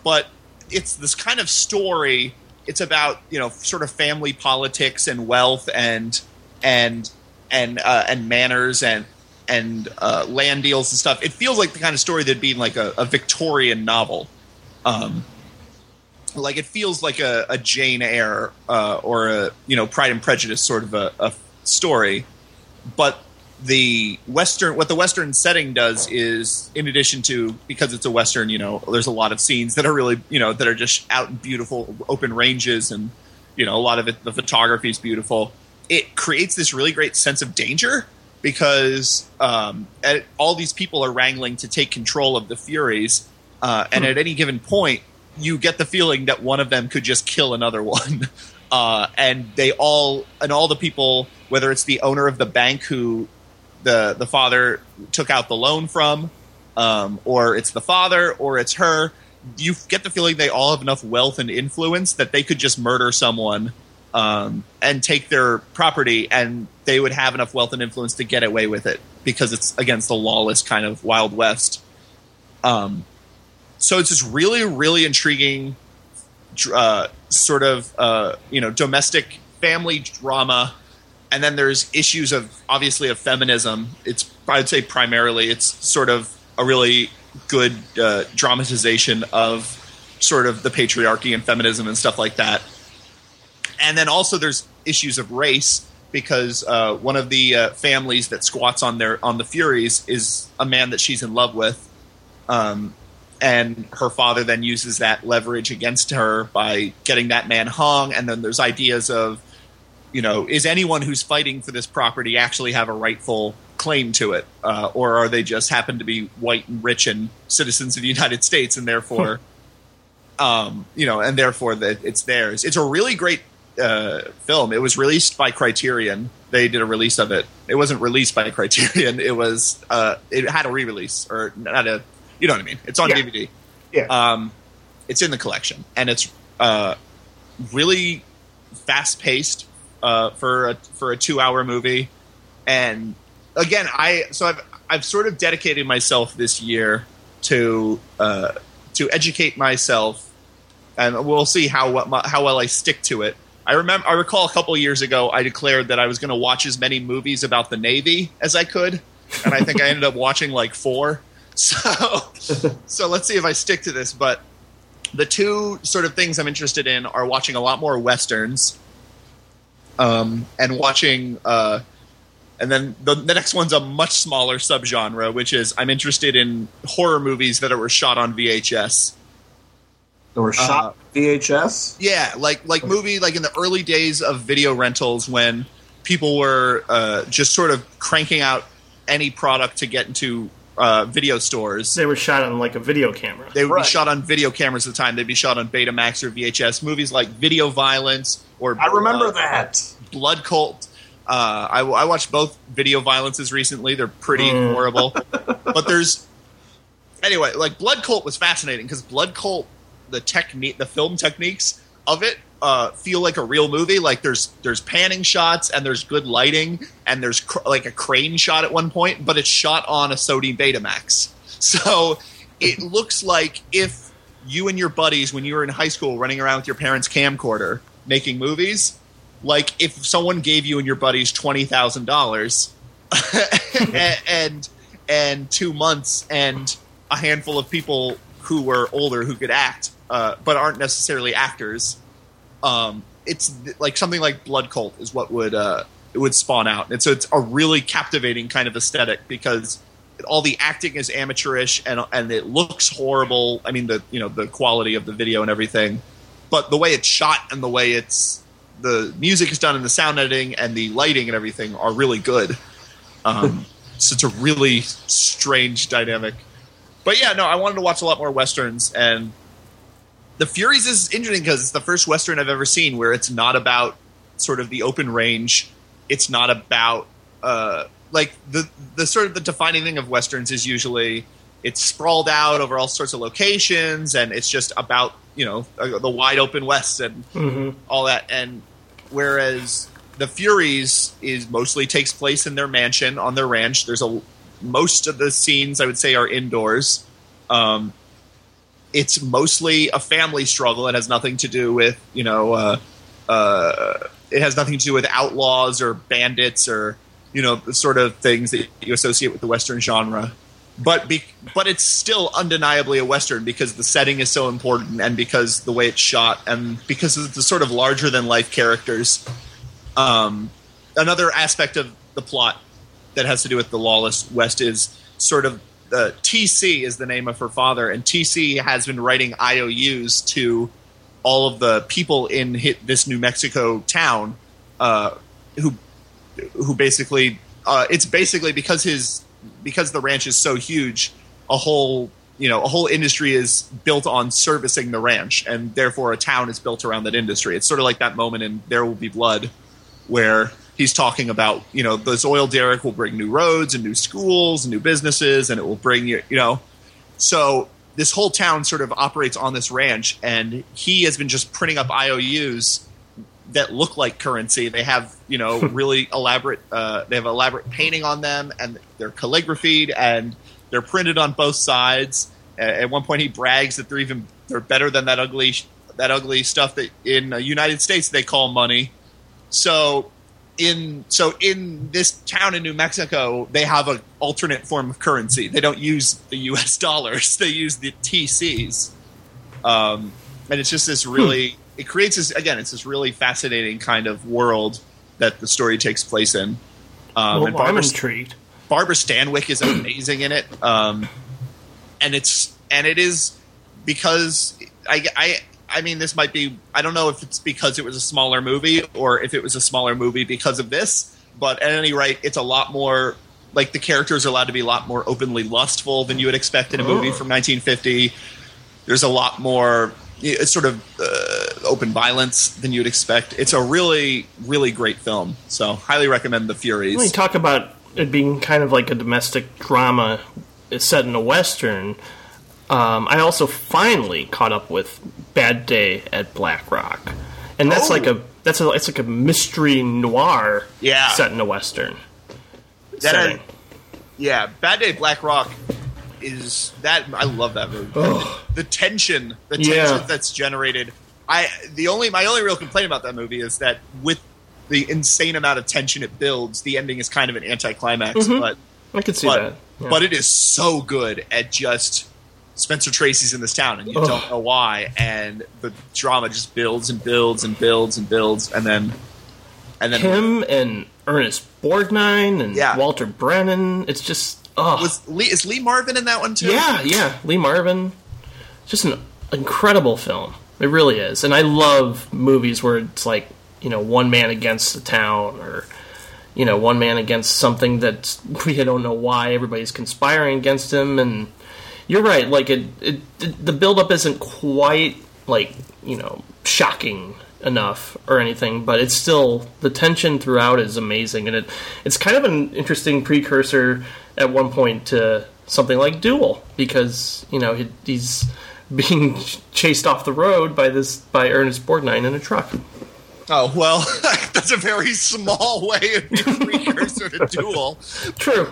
but it's this kind of story. It's about you know sort of family politics and wealth and and and uh, and manners and and uh, land deals and stuff. It feels like the kind of story that'd be in like a, a victorian novel. Um, like it feels like a, a Jane Eyre uh, or a you know Pride and Prejudice sort of a, a story, but the western what the western setting does is in addition to because it's a western you know there's a lot of scenes that are really you know that are just out in beautiful open ranges and you know a lot of it the photography is beautiful it creates this really great sense of danger because um, at, all these people are wrangling to take control of the furies uh, and at any given point you get the feeling that one of them could just kill another one. Uh, and they all, and all the people, whether it's the owner of the bank who the the father took out the loan from, um, or it's the father, or it's her, you get the feeling they all have enough wealth and influence that they could just murder someone um, and take their property, and they would have enough wealth and influence to get away with it because it's against the lawless kind of Wild West. Um, so it's this really, really intriguing, uh, sort of uh, you know domestic family drama, and then there's issues of obviously of feminism. It's I'd say primarily it's sort of a really good uh, dramatization of sort of the patriarchy and feminism and stuff like that. And then also there's issues of race because uh, one of the uh, families that squats on their on the Furies is a man that she's in love with. Um, and her father then uses that leverage against her by getting that man hung and then there's ideas of you know is anyone who's fighting for this property actually have a rightful claim to it uh, or are they just happen to be white and rich and citizens of the united states and therefore um, you know and therefore that it's theirs it's a really great uh, film it was released by criterion they did a release of it it wasn't released by criterion it was uh, it had a re-release or not a you know what I mean? It's on Yeah. DVD. Yeah. Um, it's in the collection, and it's uh, really fast paced uh, for a, for a two hour movie. And again, I so I've I've sort of dedicated myself this year to uh, to educate myself, and we'll see how what how well I stick to it. I remember I recall a couple years ago I declared that I was going to watch as many movies about the Navy as I could, and I think I ended up watching like four. So so let's see if I stick to this. But the two sort of things I'm interested in are watching a lot more westerns um, and watching. Uh, and then the, the next one's a much smaller subgenre, which is I'm interested in horror movies that were shot on VHS. They were shot VHS. Yeah, like like movie like in the early days of video rentals when people were uh, just sort of cranking out any product to get into uh, video stores. They were shot on like a video camera. They would Right. be shot on video cameras at the time. They'd be shot on Betamax or VHS. Movies like Video Violence or I remember uh, that. Blood Cult. Uh, I, I watched both Video Violences recently. They're pretty horrible. But there's anyway, like Blood Cult was fascinating because Blood Cult, the technique, the film techniques of it. Uh, feel like a real movie. Like there's there's panning shots and there's good lighting and there's cr- like a crane shot at one point, but it's shot on a Sony Betamax. So it looks like if you and your buddies, when you were in high school, running around with your parents' camcorder making movies, like if someone gave you and your buddies twenty thousand dollars and and two months and a handful of people who were older who could act uh, but aren't necessarily actors. Um, it's th- like something like blood cult is what would uh, it would spawn out. And so it's a really captivating kind of aesthetic because all the acting is amateurish and and it looks horrible. I mean the you know the quality of the video and everything. But the way it's shot and the way it's the music is done and the sound editing and the lighting and everything are really good. Um, so it's a really strange dynamic. But yeah no i wanted to watch a lot more westerns and the furies is interesting because it's the first western i've ever seen where it's not about sort of the open range. It's not about uh, like the the sort of the defining thing of westerns is usually it's sprawled out over all sorts of locations and it's just about you know uh, the wide open west and all that. And whereas the furies is mostly takes place in their mansion on their ranch. There's a most of the scenes i would say are indoors. Um, it's mostly a family struggle. It has nothing to do with you know uh, uh, it has nothing to do with outlaws or bandits or you know the sort of things that you associate with the western genre. But be, but it's still undeniably a western because the setting is so important and because the way it's shot and because of the sort of larger than life characters. Um, another aspect of the plot that has to do with the lawless west is sort of uh, TC is the name of her father, and TC has been writing IOUs to all of the people in this New Mexico town uh, who who basically uh, it's basically because his because the ranch is so huge, a whole you know a whole industry is built on servicing the ranch, and therefore a town is built around that industry. It's sort of like that moment in There Will Be Blood, where he's talking about you know this oil derrick will bring new roads and new schools and new businesses, and it will bring you you know so this whole town sort of operates on this ranch, and he has been just printing up IOUs that look like currency. They have you know really elaborate. Uh, they have elaborate painting on them, and they're calligraphied, and they're printed on both sides. At one point, he brags that they're even they're better than that ugly that ugly stuff that in the United States they call money. So in so in this town in New Mexico, they have an alternate form of currency. They don't use the U.S. dollars; they use the TCs. Um, and it's just this really it creates this again. It's this really fascinating kind of world that the story takes place in. Um, well, and I'm Barbara, intrigued. Barbara Stanwyck is amazing in it, um, and it's and it is because I, I I mean this might be I don't know if it's because it was a smaller movie or if it was a smaller movie because of this, but at any rate, it's a lot more like the characters are allowed to be a lot more openly lustful than you would expect in a movie from 1950. There's a lot more it's sort of uh, open violence than you'd expect. It's a really really great film, so highly recommend The Furies. When you talk about it being kind of like a domestic drama set in a western, um, I also finally caught up with Bad Day at Black Rock, and that's Oh. like a that's a it's like a mystery noir Yeah. set in a western That setting. Yeah, Bad Day at Black Rock is that I love that movie. The tension, the tension Yeah. that's generated. I the only my only real complaint about that movie is that with the insane amount of tension it builds, the ending is kind of an anticlimax. But I could see but, that. Yeah. but it is so good at just Spencer Tracy's in this town and you Ugh. don't know why, and the drama just builds and builds and builds and builds, and then and then him and Ernest Borgnine and Yeah. Walter Brennan. It's just oh was Lee is Lee Marvin in that one too? yeah, yeah. Lee Marvin, just an incredible film. It really is, and I love movies where it's like you know one man against the town, or you know one man against something that we don't know why everybody's conspiring against him. And you're right, like it, it, the buildup isn't quite like you know shocking enough or anything, but it's still the tension throughout is amazing, and it it's kind of an interesting precursor at one point to something like Duel because you know he, he's being chased off the road by this by Ernest Borgnine in a truck. Oh well, that's a very small way of precursor to Duel. True.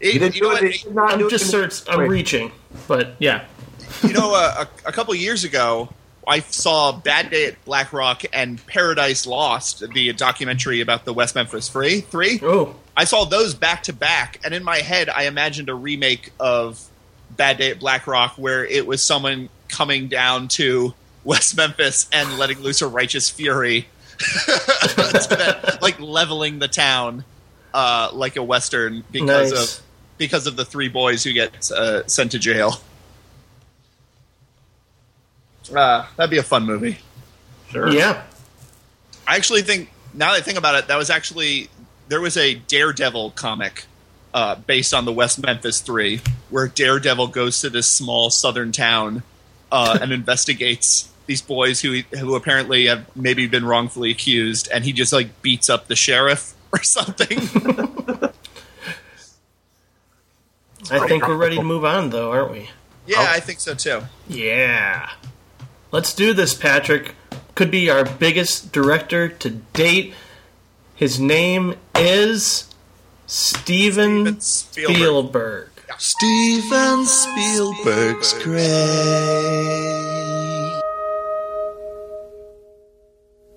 It- you know what? it. He did not do I'm just search, I'm reaching, but yeah. you know, uh, a, a couple years ago, I saw Bad Day at Black Rock and Paradise Lost, the documentary about the West Memphis Three. Three. Oh, I saw those back to back, and in my head, I imagined a remake of Bad Day at Black Rock, where it was someone coming down to West Memphis and letting loose a righteous fury, like leveling the town, uh, like a western, because Nice. of because of the three boys who get uh, sent to jail. Uh, that'd be a fun movie. Sure. yeah. I actually think now that I think about it, that was actually there was a Daredevil comic uh, based on the West Memphis Three, where Daredevil goes to this small southern town uh, and investigates these boys who who apparently have maybe been wrongfully accused, and he just like beats up the sheriff or something. I think we're ready to move on, though, aren't we? yeah, oh. I think so too. Yeah. Let's do this, Patrick. Could be our biggest director to date. His name is Steven Steven Spielberg. Spielberg. Steven Spielberg's great.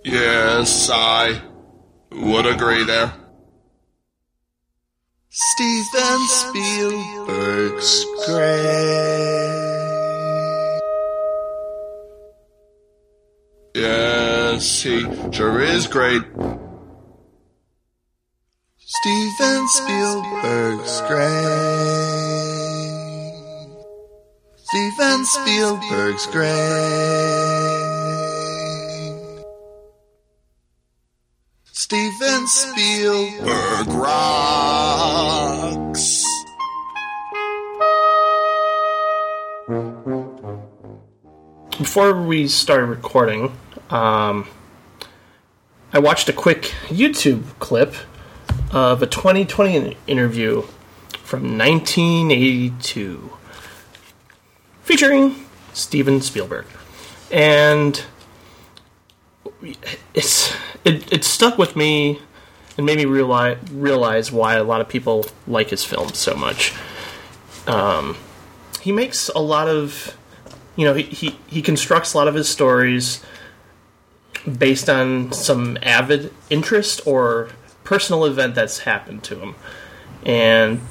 Yes, I would agree there. Steven Spielberg's great. Yes, he sure is great. Steven Spielberg's great. Steven Spielberg's great. Steven Spielberg rocks. Before we started recording, um, I watched a quick YouTube clip of a 2020 interview from 1982 featuring Steven Spielberg. And it's it, it stuck with me and made me realize realize why a lot of people like his films so much. Um, he makes a lot of you know he, he he constructs a lot of his stories based on some avid interest or personal event that's happened to him and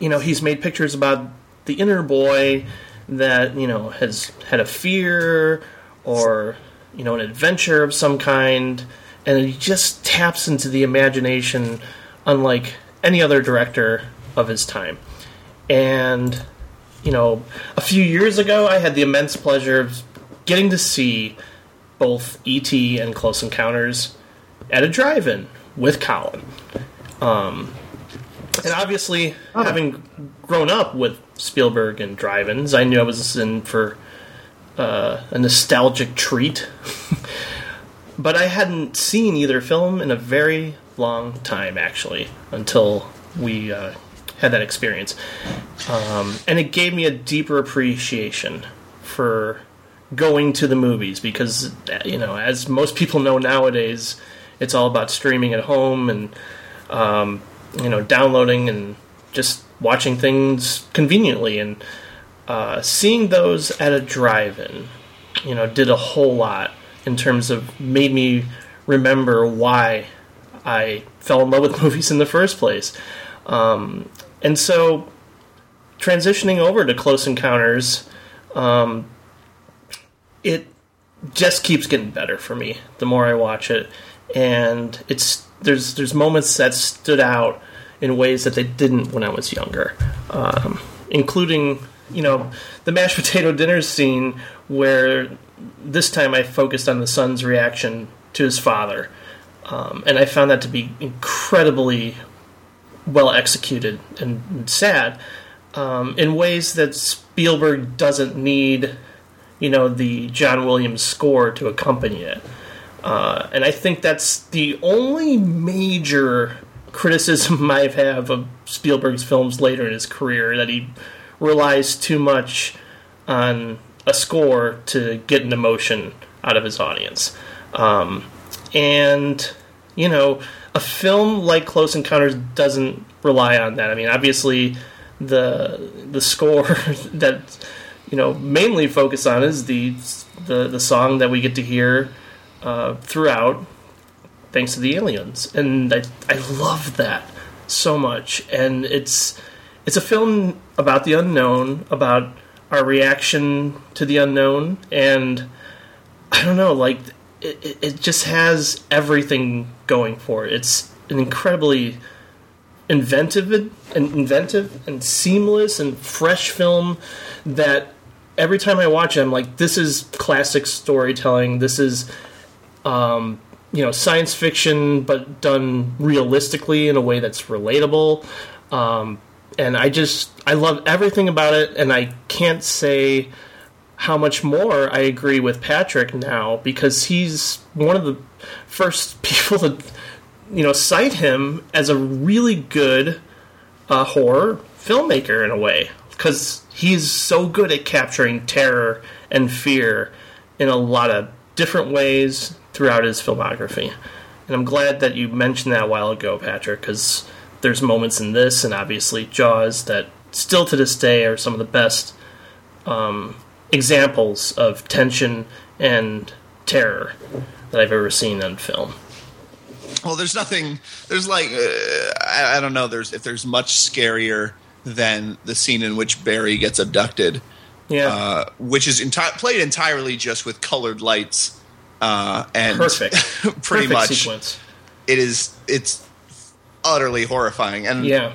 you know he's made pictures about the inner boy that you know has had a fear or you know an adventure of some kind and he just taps into the imagination unlike any other director of his time. And you know a few years ago i had the immense pleasure of getting to see both E.T. and close encounters at a drive-in with colin. Um, and obviously having grown up with spielberg and drive-ins i knew i was in for uh, a nostalgic treat. But i hadn't seen either film in a very long time actually until we uh, had that experience. Um, and it gave me a deeper appreciation for going to the movies because you know as most people know nowadays it's all about streaming at home and um, you know downloading and just watching things conveniently and uh, seeing those at a drive-in you know did a whole lot in terms of made me remember why I fell in love with movies in the first place um, and so transitioning over to Close Encounters, um, it just keeps getting better for me the more I watch it. and it's there's there's moments that stood out in ways that they didn't when I was younger, um, including you know the mashed potato dinner scene where this time I focused on the son's reaction to his father, um, and I found that to be incredibly well executed and sad um, in ways that Spielberg doesn't need, you know, the John Williams score to accompany it. Uh, and I think that's the only major criticism I have of Spielberg's films later in his career that he relies too much on a score to get an emotion out of his audience. Um, and, you know, a film like Close Encounters doesn't rely on that. I mean, obviously, the the score that you know mainly focus on is the the the song that we get to hear uh, throughout, thanks to the aliens, and I I love that so much, and it's it's a film about the unknown, about our reaction to the unknown, and I don't know, like it, it just has everything going for it. It's an incredibly inventive and inventive and seamless and fresh film that every time I watch it, I'm like, this is classic storytelling. This is, um, you know, science fiction, but done realistically in a way that's relatable. Um, and I just, I love everything about it, and I can't say how much more I agree with Patrick now because he's one of the first people to you know cite him as a really good uh, horror filmmaker in a way because he's so good at capturing terror and fear in a lot of different ways throughout his filmography. And I'm glad that you mentioned that a while ago, Patrick, because there's moments in this and obviously Jaws that still to this day are some of the best um, examples of tension and terror that I've ever seen on film. Well, there's nothing. There's like uh, I, I don't know. There's if there's much scarier than the scene in which Barry gets abducted. Yeah, uh, which is enti- played entirely just with colored lights uh, and perfect, pretty perfect much. sequence. It is. It's utterly horrifying. And Yeah,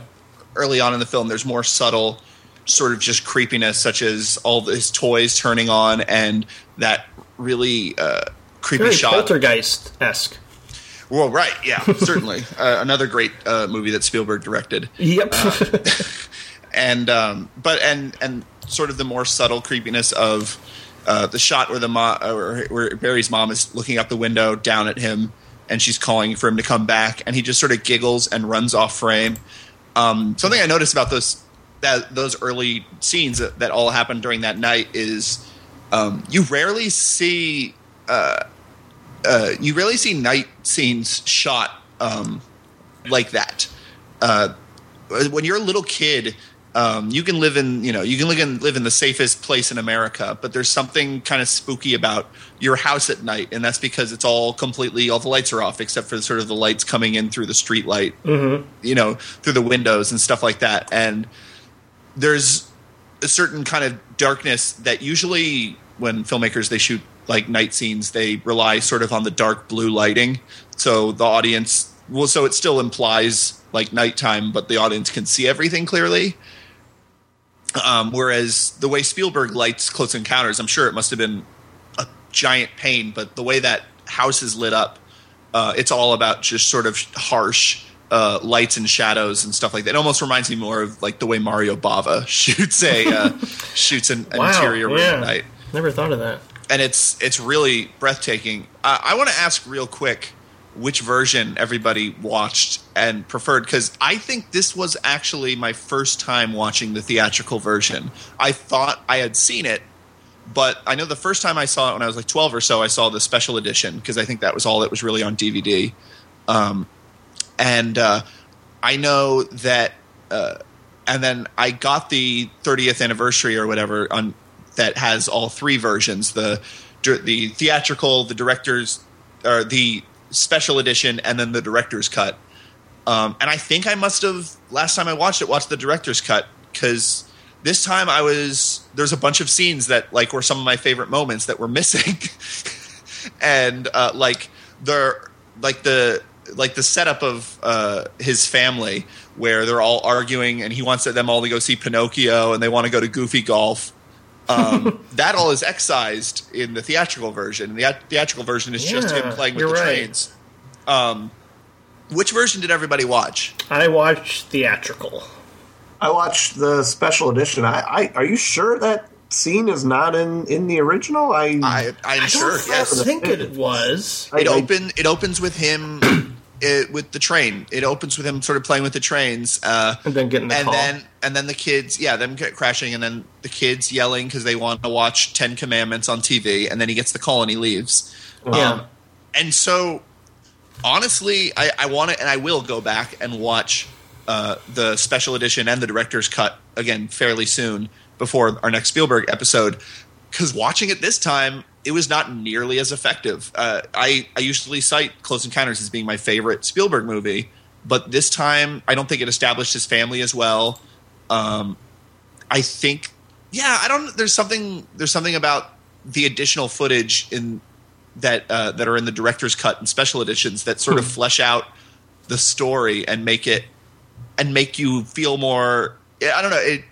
early on in the film, there's more subtle sort of just creepiness, such as all his toys turning on and that really uh, creepy very shot. poltergeist esque. Well, right, yeah, certainly. uh, another great uh, movie that Spielberg directed. Yep. and um, but and and sort of the more subtle creepiness of uh, the shot where the mo- or where Barry's mom is looking out the window down at him, and she's calling for him to come back, and he just sort of giggles and runs off frame. Um, something I noticed about those that those early scenes that, that all happened during that night is um, you rarely see uh, uh, you rarely see night scenes shot um, like that. Uh, when you're a little kid, um, you can live in you know you can live in live in the safest place in America, but there's something kind of spooky about your house at night, and that's because it's all completely all the lights are off except for the, sort of the lights coming in through the street light, Mhm. you know, through the windows and stuff like that. And there's a certain kind of darkness that usually when filmmakers they shoot like night scenes they rely sort of on the dark blue lighting so the audience well so it still implies like nighttime but the audience can see everything clearly um, whereas the way spielberg lights close encounters i'm sure it must have been a giant pain but the way that house is lit up uh, it's all about just sort of harsh uh, lights and shadows and stuff like that. It almost reminds me more of like the way Mario Bava shoots a uh, shoots an, Wow, interior room yeah. at night, Never thought of that. and it's it's really breathtaking. I want to ask real quick which version everybody watched and preferred because I think this was actually my first time watching the theatrical version. I thought I had seen it, but I know the first time I saw it when I was like 12 or so, I saw the special edition because I think that was all that was really on DVD. Um, and uh, I know that, uh, and then I got the 30th anniversary or whatever on that has all three versions the the theatrical, the director's, or the special edition, and then the director's cut. Um, and I think I must have last time I watched it watched the director's cut because this time I was there's a bunch of scenes that like were some of my favorite moments that were missing, and uh, like the like the like the setup of uh, his family where they're all arguing and he wants them all to go see Pinocchio and they want to go to Goofy Golf. Um, that all is excised in the theatrical version. The theatrical version is just him playing with the right. trains. Um, which version did everybody watch? I watched theatrical. I watched the special edition. I, I are you sure that scene is not in in the original? I I, I'm sure. Yes, I think it was. it I- I- open. It opens with him. It, with the train, it opens with him sort of playing with the trains, uh, And then getting the and call. then and then the kids, yeah, them get crashing, and then the kids yelling because they want to watch Ten Commandments on TV, and then he gets the call and he leaves. Yeah. Um, and so, honestly, I, I want to, and I will go back and watch uh, the special edition and the director's cut again fairly soon before our next Spielberg episode. Because watching it this time, it was not nearly as effective. Uh, I I usually cite Close Encounters as being my favorite Spielberg movie, but this time I don't think it established his family as well. Um, I think, yeah, I don't. There's something. There's something about the additional footage in that uh, that are in the director's cut and special editions that sort of flesh out the story and make it and make you feel more. I don't know. It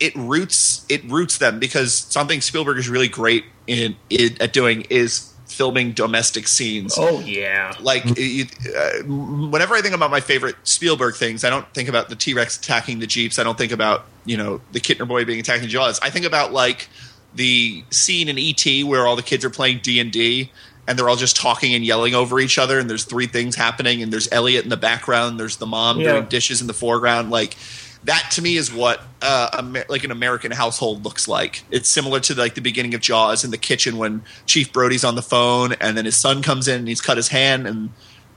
it roots it roots them because something Spielberg is really great in, in at doing is filming domestic scenes Oh yeah. like you, uh, whenever I think about my favorite Spielberg things, I don't think about the T Rex attacking the jeeps. I don't think about you know the Kintner boy being attacked in Jaws. I think about like the scene in ET where all the kids are playing D and D and they're all just talking and yelling over each other. And there's three things happening. And there's Elliot in the background. There's the mom Yeah. doing dishes in the foreground. Like that to me is what uh, Amer- like an American household looks like. It's similar to like the beginning of Jaws in the kitchen when Chief Brody's on the phone and then his son comes in and he's cut his hand and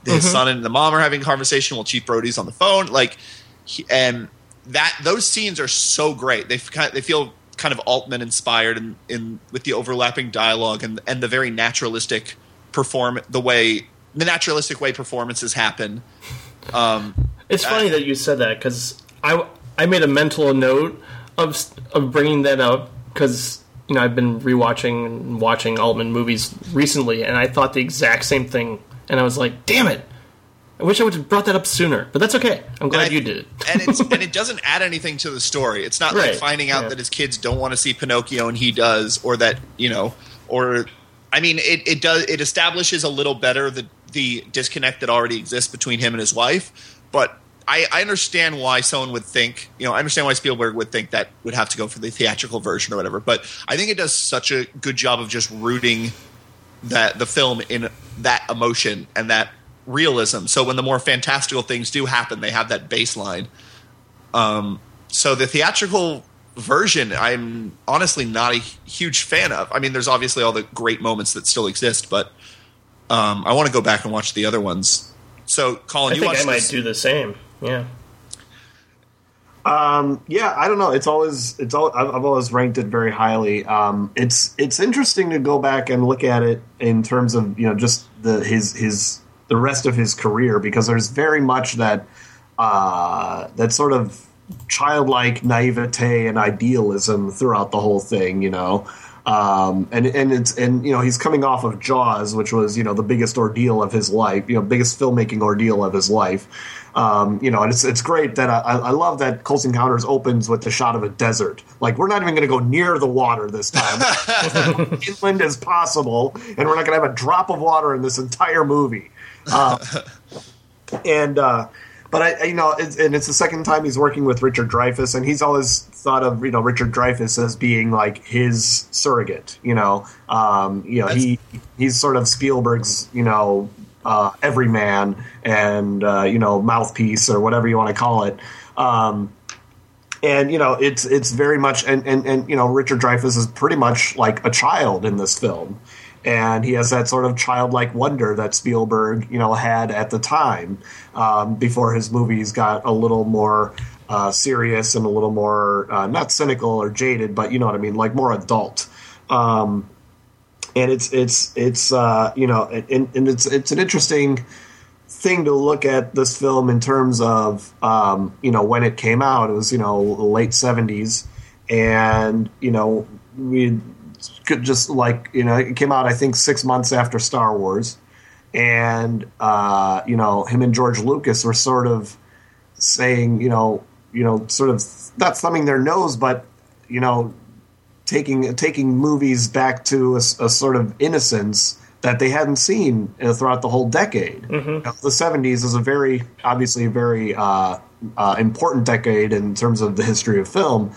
his son and the mom are having a conversation while Chief Brody's on the phone. Like he, and that those scenes are so great. They kind of, they feel kind of Altman inspired in, in with the overlapping dialogue and and the very naturalistic perform the way the naturalistic way performances happen. Um, It's funny that you said that because I I made a mental note of of bringing that up because you know I've been rewatching and watching Altman movies recently, and I thought the exact same thing, and I was like, damn it. I wish I would have brought that up sooner, but that's okay. I'm glad I- you did. and it's and it doesn't add anything to the story. It's not like finding out yeah. that his kids don't want to see Pinocchio and he does, or that you know, or I mean, it, it does it establishes a little better the the disconnect that already exists between him and his wife. But I, I understand why someone would think, you know, I understand why Spielberg would think that would have to go for the theatrical version or whatever. But I think it does such a good job of just rooting that the film in that emotion and that realism. So when the more fantastical things do happen, they have that baseline. Um, so the theatrical version, I'm honestly not a huge fan of. I mean, there's obviously all the great moments that still exist, but um, I want to go back and watch the other ones. So, Colin, I you think I might this. do the same. Yeah. Um, yeah, I don't know. It's always it's all I've, I've always ranked it very highly. Um, it's it's interesting to go back and look at it in terms of you know just the his his the rest of his career because there's very much that uh, that sort of childlike naivete and idealism throughout the whole thing. You know. Um, and and it's and you know he's coming off of Jaws, which was you know the biggest ordeal of his life, you know biggest filmmaking ordeal of his life. Um, you know, and it's it's great that I, I love that Close Encounters opens with the shot of a desert. Like we're not even going to go near the water this time, inland as possible, and we're not going to have a drop of water in this entire movie. Uh, and uh, but I, you know, it's, and it's the second time he's working with Richard Dreyfuss, and he's always thought of you know Richard Dreyfuss as being like his surrogate. You know, um, you know he he's sort of Spielberg's you know uh, everyman and uh, you know mouthpiece or whatever you want to call it. Um, and you know it's it's very much and, and and you know Richard Dreyfuss is pretty much like a child in this film, and he has that sort of childlike wonder that Spielberg you know had at the time um, before his movies got a little more uh, serious and a little more uh, not cynical or jaded, but you know what I mean, like more adult. Um, and it's it's it's uh, you know and, and it's it's an interesting thing to look at this film in terms of um, you know when it came out. It was you know late seventies, and you know we could just like you know it came out I think six months after Star Wars, and uh, you know him and George Lucas were sort of saying, you know, you know, sort of not thumbing their nose, but you know, taking taking movies back to a, a sort of innocence that they hadn't seen uh, throughout the whole decade. Mhm. Now, The '70s is a very, obviously, a very uh, uh, important decade in terms of the history of film,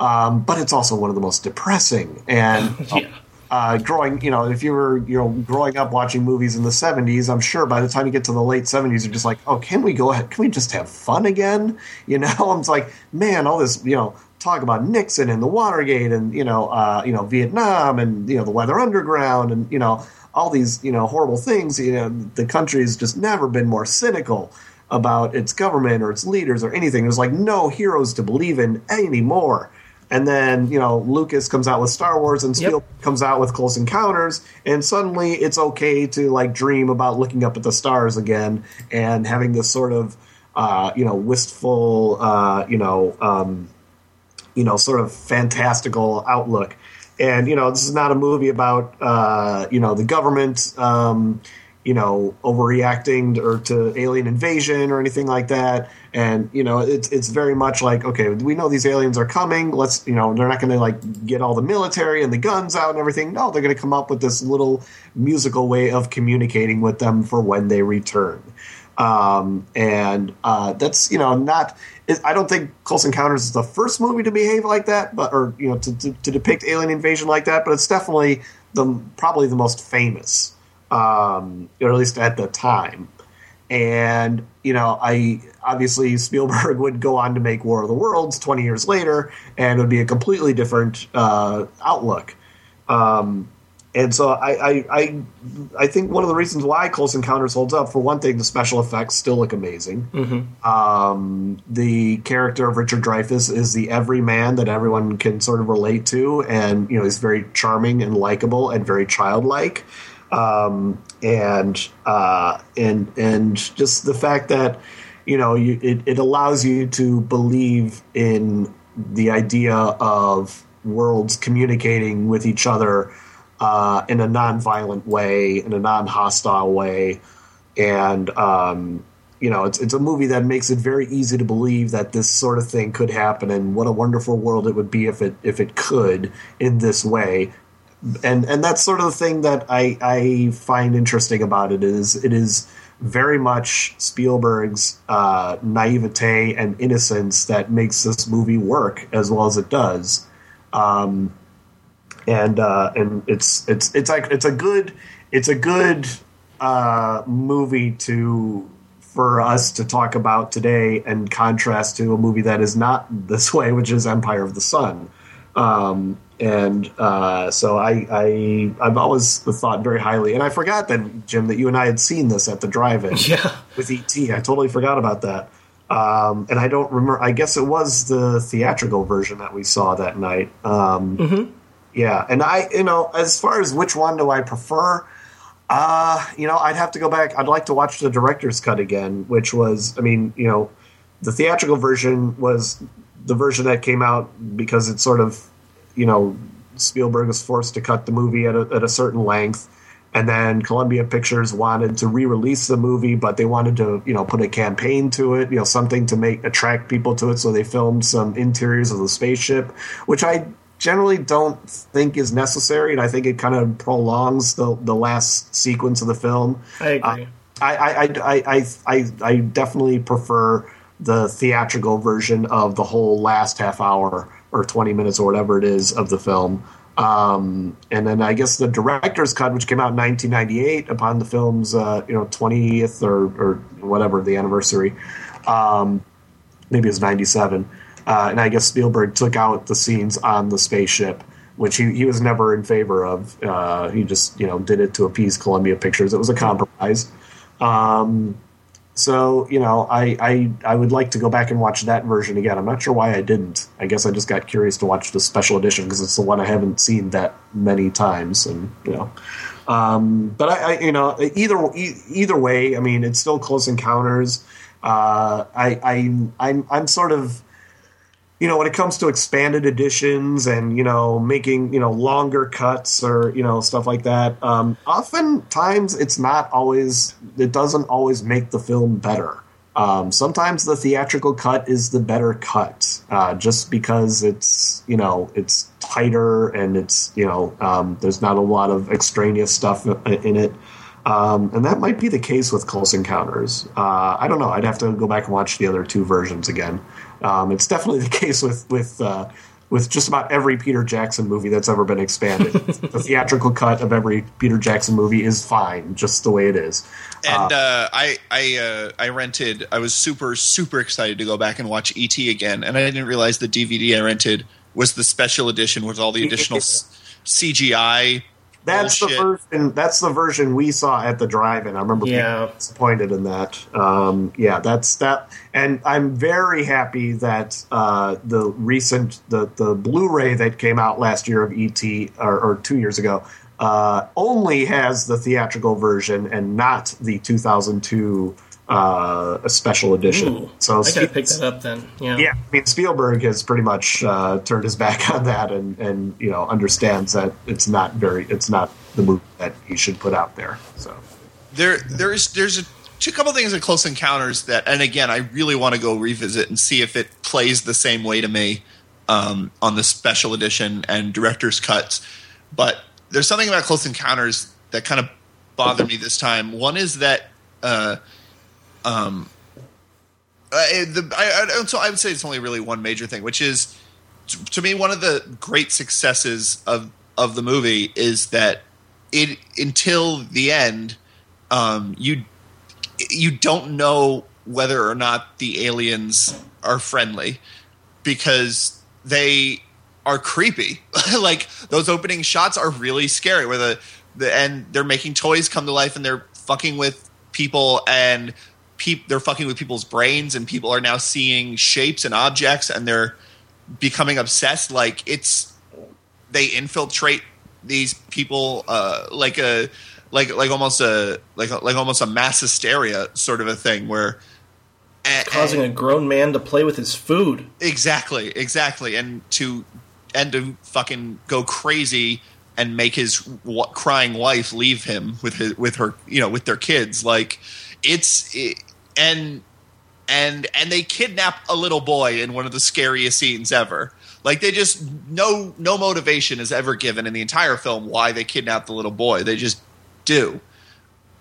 um, but it's also one of the most depressing. And uh, growing, you know, if you were, you know, growing up watching movies in the '70s, I'm sure by the time you get to the late '70s, you're just like, oh, can we go ahead? Can we just have fun again? You know, I'm just like, man, all this, you know. Talk about Nixon and the Watergate, and you know, uh, you know, Vietnam, and you know, the Weather Underground, and you know, all these you know horrible things. You know, the country has just never been more cynical about its government or its leaders or anything. There's like no heroes to believe in anymore. And then you know Lucas comes out with Star Wars and Spielberg comes out with Close Encounters, and suddenly it's okay to like dream about looking up at the stars again and having this sort of uh, you know wistful uh, you know um, you know sort of fantastical outlook. And you know this is not a movie about uh, you know the government. Um, you know, overreacting or to alien invasion or anything like that. And you know, it's it's very much like okay, we know these aliens are coming. Let's you know, they're not going to like get all the military and the guns out and everything. No, they're going to come up with this little musical way of communicating with them for when they return. Um, and uh, that's you know not. It, I don't think Close Encounters is the first movie to behave like that, but or you know to, to, to depict alien invasion like that. But it's definitely the probably the most famous um, or at least at the time. And you know, I obviously Spielberg would go on to make War of the Worlds twenty years later, and it would be a completely different uh, outlook. Um, and so I, I, I, I think one of the reasons why Close Encounters holds up, for one thing, the special effects still look amazing. Mm-hmm. Um, the character of Richard Dreyfuss is the everyman that everyone can sort of relate to, and you know he's very charming and likable and very childlike. Um, and uh, and and just the fact that you know you, it, it allows you to believe in the idea of worlds communicating with each other uh, in a non-violent way, in a non-hostile way, and um, you know, it's it's a movie that makes it very easy to believe that this sort of thing could happen, and what a wonderful world it would be if it if it could in this way. And and that's sort of the thing that I I find interesting about it is it is very much Spielberg's uh, naivete and innocence that makes this movie work as well as it does. Um, and uh, and it's it's it's like it's a good it's a good uh, movie to for us to talk about today and contrast to a movie that is not this way, which is Empire of the Sun. Um, and uh, so I, I I've always thought very highly, and I forgot that Jim that you and I had seen this at the drive-in Yeah. with ET. I totally forgot about that. Um, and I don't remember. I guess it was the theatrical version that we saw that night. Um, Mhm. Yeah, and I, you know, as far as which one do I prefer, uh, you know, I'd have to go back. I'd like to watch the director's cut again, which was, I mean, you know, the theatrical version was the version that came out because it sort of, you know, Spielberg was forced to cut the movie at a, at a certain length. And then Columbia Pictures wanted to re-release the movie, but they wanted to, you know, put a campaign to it, you know, something to make attract people to it. So they filmed some interiors of the spaceship, which I generally don't think is necessary, and I think it kind of prolongs the the last sequence of the film. I agree. I, I, I, I, I, I, I definitely prefer the theatrical version of the whole last half hour or 20 minutes or whatever it is of the film. Um, and then I guess the director's cut, which came out in 1998 upon the film's uh, you know 20th or, or whatever the anniversary, um, maybe it was 97. Uh, and I guess Spielberg took out the scenes on the spaceship, which he, he was never in favor of. Uh, he just you know did it to appease Columbia Pictures. It was a compromise. Um, so you know, I, I I would like to go back and watch that version again. I'm not sure why I didn't. I guess I just got curious to watch the special edition because it's the one I haven't seen that many times, and you know. Um, but I, I, you know, either either way, I mean, it's still Close Encounters. Uh, I, I, I'm, I'm sort of you know when it comes to expanded editions and you know making you know longer cuts or you know stuff like that um, oftentimes it's not always it doesn't always make the film better um, sometimes the theatrical cut is the better cut uh, just because it's you know it's tighter and it's you know um, there's not a lot of extraneous stuff in it um, and that might be the case with Close Encounters. Uh, I don't know. I'd have to go back and watch the other two versions again. Um, it's definitely the case with with uh, with just about every Peter Jackson movie that's ever been expanded. the theatrical cut of every Peter Jackson movie is fine, just the way it is. And uh, I I uh, I rented. I was super super excited to go back and watch ET again, and I didn't realize the DVD I rented was the special edition with all the additional CGI. That's bullshit. the version. That's the version we saw at the drive-in. I remember Yeah. being disappointed in that. Um, yeah, that's that. And I'm very happy that uh, the recent the the Blu-ray that came out last year of ET or, or two years ago uh, only has the theatrical version and not the 2002 uh, a special edition. Ooh, so I gotta pick that up then. Yeah. yeah, I mean Spielberg has pretty much uh, turned his back on that, and and you know understands that it's not very, it's not the movie that he should put out there. So there there's there's a, a couple things in Close Encounters that, and again, I really want to go revisit and see if it plays the same way to me um, on the special edition and director's cuts. But there's something about Close Encounters that kind of bothered me this time. One is that. Uh, um, uh, the, I, I, so I would say it's only really one major thing, which is t- to me one of the great successes of of the movie is that it until the end um, you you don't know whether or not the aliens are friendly because they are creepy. like those opening shots are really scary where the, the and they're making toys come to life and they're fucking with people and peop, they're fucking with people's brains and people are now seeing shapes and objects and they're becoming obsessed. Like it's they infiltrate these people uh, like a like like almost a like like almost a mass hysteria sort of a thing where and, Causing a grown man to play with his food. Exactly, exactly, and to and to fucking go crazy and make his w- crying wife leave him with his with her you know with their kids. Like it's it, and and and they kidnap a little boy in one of the scariest scenes ever like they just no no motivation is ever given in the entire film why they kidnap the little boy they just do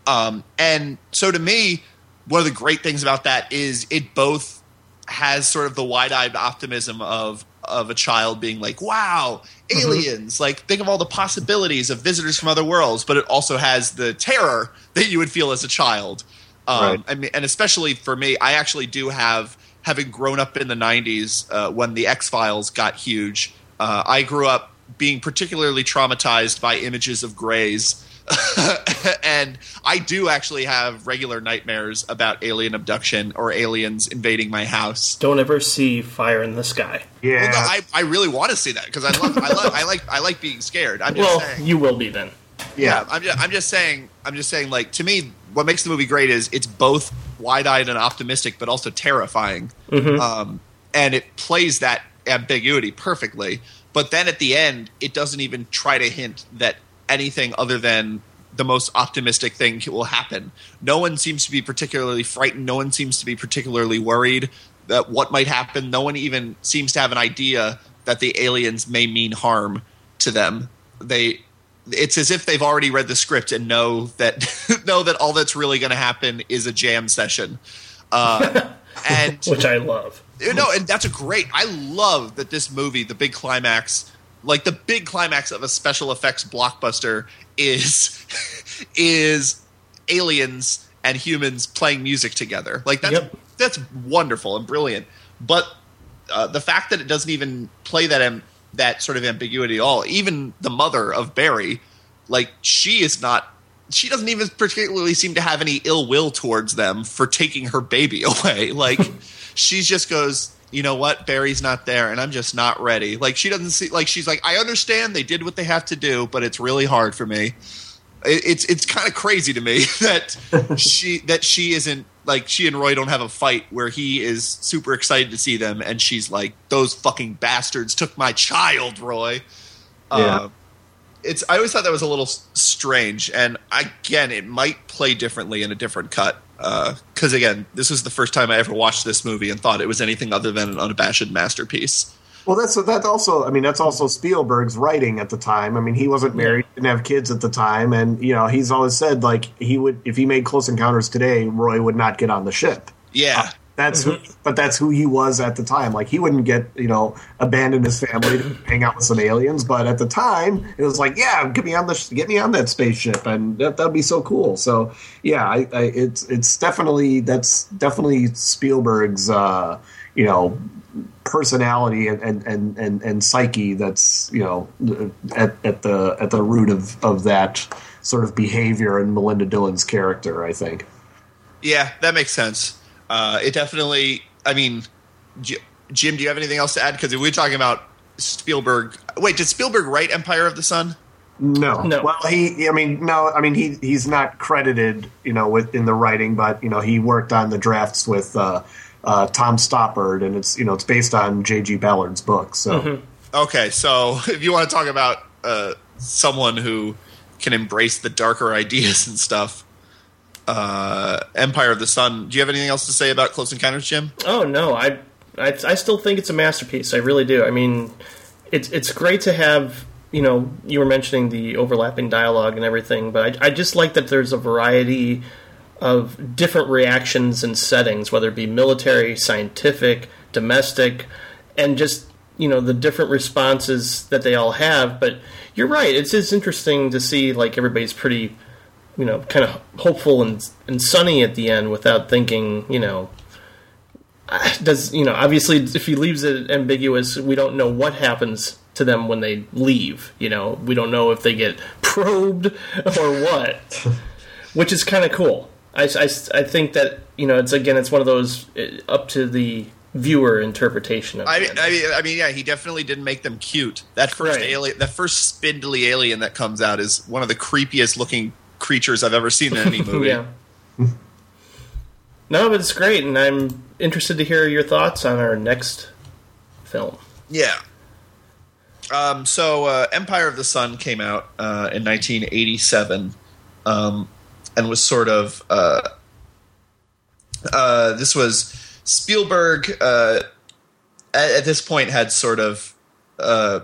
um and so to me one of the great things about that is it both has sort of the wide-eyed optimism of of a child being like, "Wow, aliens!" Like, think of all the possibilities of visitors from other worlds. But it also has the terror that you would feel as a child. Um, Right. I mean, and especially for me, I actually do have, having grown up in the '90s uh, when the X Files got huge. Uh, I grew up being particularly traumatized by images of grays. and I do actually have regular nightmares about alien abduction or aliens invading my house. Don't ever see fire in the sky. yeah, Well, no, I, I really want to see that because I love I love I like I like being scared. I'm just Well, saying. you will be then. yeah, I'm just, I'm just saying. I'm just saying. Like to me, what makes the movie great is it's both wide-eyed and optimistic, but also terrifying. Um, and it plays that ambiguity perfectly. But then at the end, it doesn't even try to hint that anything other than the most optimistic thing will happen. No one seems to be particularly frightened. No one seems to be particularly worried that what might happen. No one even seems to have an idea that the aliens may mean harm to them. They it's as if they've already read the script and know that know that all that's really going to happen is a jam session. Uh, and Which I love. you know, and that's a great. I love that this movie, the big climax, like the big climax of a special effects blockbuster, is is aliens and humans playing music together. Like that's Yep. that's wonderful and brilliant. But uh, the fact that it doesn't even play that that sort of ambiguity at all, even the mother of Barry, like she is not. She doesn't even particularly seem to have any ill will towards them for taking her baby away. Like she just goes, you know what, Barry's not there, and I'm just not ready. Like she doesn't see. Like she's like, I understand they did what they have to do, but it's really hard for me. It, it's it's kind of crazy to me that she that she isn't like she and Roy don't have a fight where he is super excited to see them, and she's like, "Those fucking bastards took my child, Roy." Yeah. Uh, it's. I always thought that was a little strange, and again, it might play differently in a different cut. Because again, this was the first time I ever watched this movie and thought it was anything other than an unabashed masterpiece. Well, that's that also. I mean, that's also Spielberg's writing at the time. I mean, he wasn't married, didn't have kids at the time, and you know, he's always said like he would if he made Close Encounters today, Roy would not get on the ship. Yeah, That's who, but that's who he was at the time. Like he wouldn't get you know abandon his family to hang out with some aliens, but at the time it was like, yeah, get me on the get me on that spaceship, and that that'd be so cool. So yeah, I, I it's it's definitely that's definitely Spielberg's uh, you know personality and and, and, and and psyche that's you know at, at the at the root of of that sort of behavior in Melinda Dillon's character. I think. yeah, that makes sense. Uh, it definitely. I mean, J- Jim, do you have anything else to add? Because we're talking about Spielberg. Wait, did Spielberg write Empire of the Sun? No. No. Well, he. I mean, no. I mean, he he's not credited, you know, with in the writing, but you know, he worked on the drafts with uh, uh, Tom Stoppard, and it's you know, it's based on J.G. Ballard's book. So Okay, so if you want to talk about uh, someone who can embrace the darker ideas and stuff, uh, Empire of the Sun. Do you have anything else to say about Close Encounters, Jim? Oh no, I, I I still think it's a masterpiece. I really do. I mean, it's it's great to have. You know, you were mentioning the overlapping dialogue and everything, but I, I just like that there's a variety of different reactions and settings, whether it be military, scientific, domestic, and just you know the different responses that they all have. But you're right; it's just interesting to see like everybody's pretty, you know, kind of hopeful and and sunny at the end without thinking, you know, does you know obviously if he leaves it ambiguous we don't know what happens to them when they leave you know we don't know if they get probed or what which is kind of cool I, I, I think that you know it's again it's one of those uh, up to the viewer interpretation of I it. mean, I mean, I mean, yeah, he definitely didn't make them cute. That first Right. alien, that first spindly alien that comes out is one of the creepiest looking creatures I've ever seen in any movie. yeah no but it's great and i'm interested to hear your thoughts on our next film Yeah. Um, so uh, Empire of the Sun came out uh, in 1987 um, and was sort of. Uh, uh, this was Spielberg, uh, at, at this point, had sort of uh,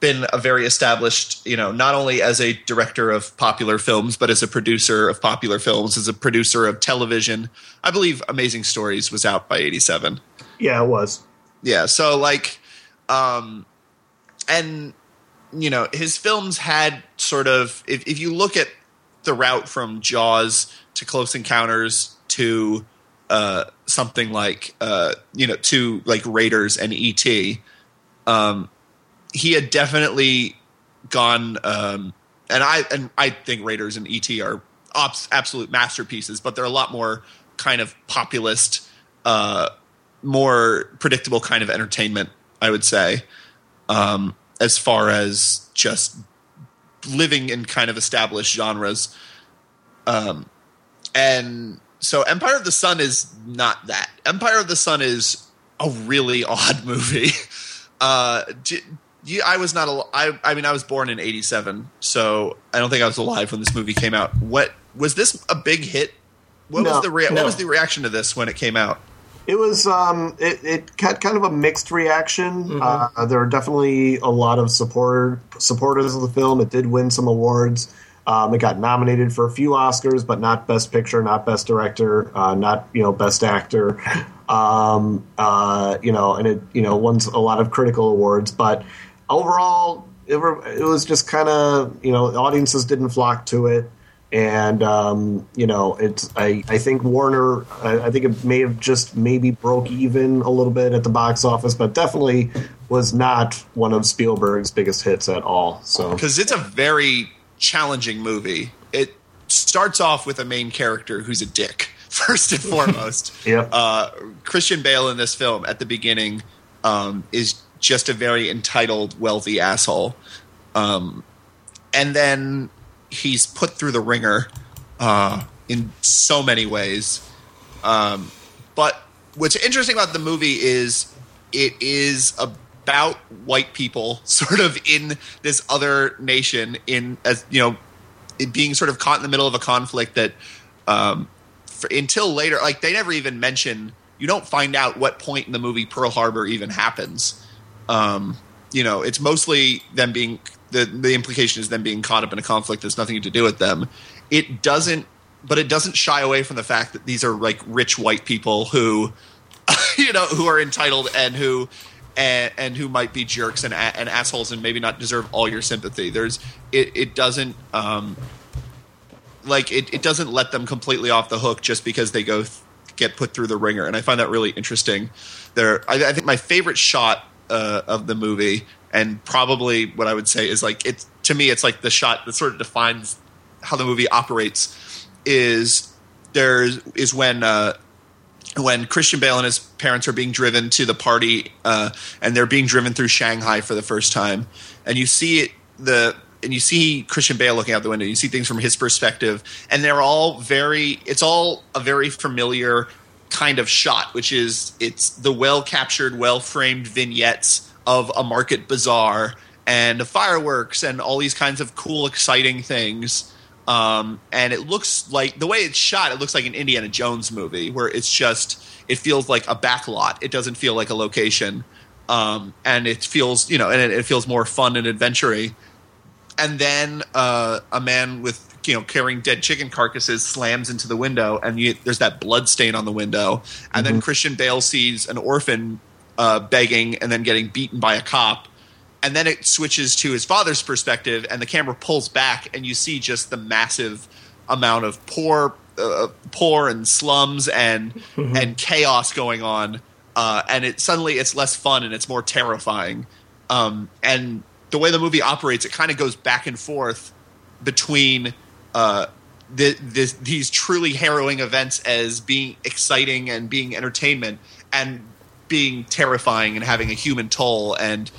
been a very established, you know, not only as a director of popular films, but as a producer of popular films, as a producer of television. I believe Amazing Stories was out by 87 yeah, it was. yeah so like um and you know his films had sort of if, if you look at the route from jaws to close encounters to uh something like uh you know to like raiders and et um he had definitely gone um and i and i think raiders and et are ops, absolute masterpieces but they're a lot more kind of populist uh more predictable kind of entertainment, I would say, um, as far as just living in kind of established genres. Um, and so Empire of the Sun is not that. Empire of the Sun is a really odd movie. Uh, d- you, I was not. Al- I, I mean, I was born in '87, so I don't think I was alive when this movie came out. What was this a big hit? What No. was the rea- No. what was the reaction to this when it came out? It was um, it, it had kind of a mixed reaction. Uh, there are definitely a lot of support supporters of the film. It did win some awards. Um, it got nominated for a few Oscars, but not Best Picture, not Best Director, uh, not you know Best Actor. Um, uh, you know, and it you know won a lot of critical awards, but overall, it, were, it was just kind of you know audiences didn't flock to it and um, you know it's I, I think Warner I, I think it may have just maybe broke even a little bit at the box office, but definitely was not one of Spielberg's biggest hits at all. So because it's a very challenging movie. It starts off with a main character who's a dick first and foremost. Yep. Uh, Christian Bale in this film at the beginning um, is just a very entitled, wealthy asshole, um, and then he's put through the wringer uh, in so many ways. Um, but what's interesting about the movie is it is about white people sort of in this other nation in as you know it being sort of caught in the middle of a conflict that um, for, until later like they never even mention you don't find out what point in the movie Pearl Harbor even happens um, you know it's mostly them being the the implication is them being caught up in a conflict. That's nothing to do with them. It doesn't but it doesn't shy away from the fact that these are like rich white people who you know who are entitled and who and, and who might be jerks and, and assholes and maybe not deserve all your sympathy. There's it, it doesn't um like it, it doesn't let them completely off the hook just because they go th- get put through the wringer. And i find that really interesting. There i, I think my favorite shot uh, of the movie and probably what i would say is like it's to me it's like the shot that sort of defines how the movie operates is there is when uh, when Christian Bale and his parents are being driven to the party, uh, and they're being driven through Shanghai for the first time, and you see it, the and you see Christian Bale looking out the window. You see things from his perspective, and they're all very. It's all a very familiar kind of shot, which is it's the well captured, well framed vignettes of a market bazaar and fireworks and all these kinds of cool, exciting things. Um, and it looks like the way it's shot, it looks like an Indiana Jones movie where it's just it feels like a back lot. It doesn't feel like a location, um, and it feels you know, and it, it feels more fun and adventurous. And then uh, a man with you know carrying dead chicken carcasses slams into the window, and you, there's that blood stain on the window. And then Christian Bale sees an orphan uh, begging and then getting beaten by a cop. And then it switches to his father's perspective and the camera pulls back and you see just the massive amount of poor uh, poor and slums and and chaos going on. Uh, and it suddenly it's less fun and it's more terrifying. Um, and the way the movie operates it kind of goes back and forth between uh, the, this, these truly harrowing events as being exciting and being entertainment and being terrifying and having a human toll and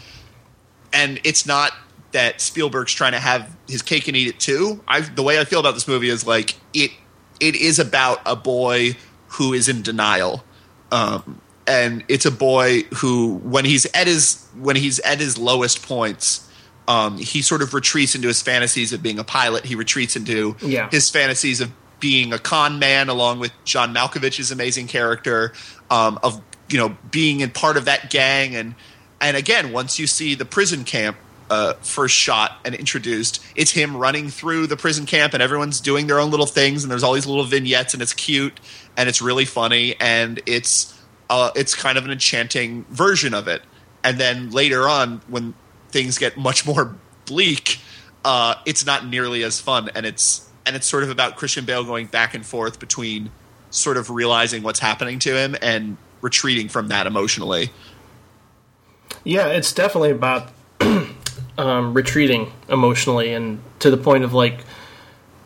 and it's not that Spielberg's trying to have his cake and eat it too. I the way I feel about this movie is like it it is about a boy who is in denial. Um, and it's a boy who when he's at his when he's at his lowest points um, he sort of retreats into his fantasies of being a pilot he retreats into Yeah. his fantasies of being a con man along with John Malkovich's amazing character um, of you know being in part of that gang. And and again once you see the prison camp uh, first shot and introduced it's him running through the prison camp and everyone's doing their own little things. And there's all these little vignettes and it's cute and it's really funny. And it's uh, it's kind of an enchanting version of it. And then later on when things get much more bleak uh, it's not nearly as fun. And it's and it's sort of about christian bale going back and forth between sort of realizing what's happening to him and retreating from that emotionally Yeah, it's definitely about um, retreating emotionally, and to the point of like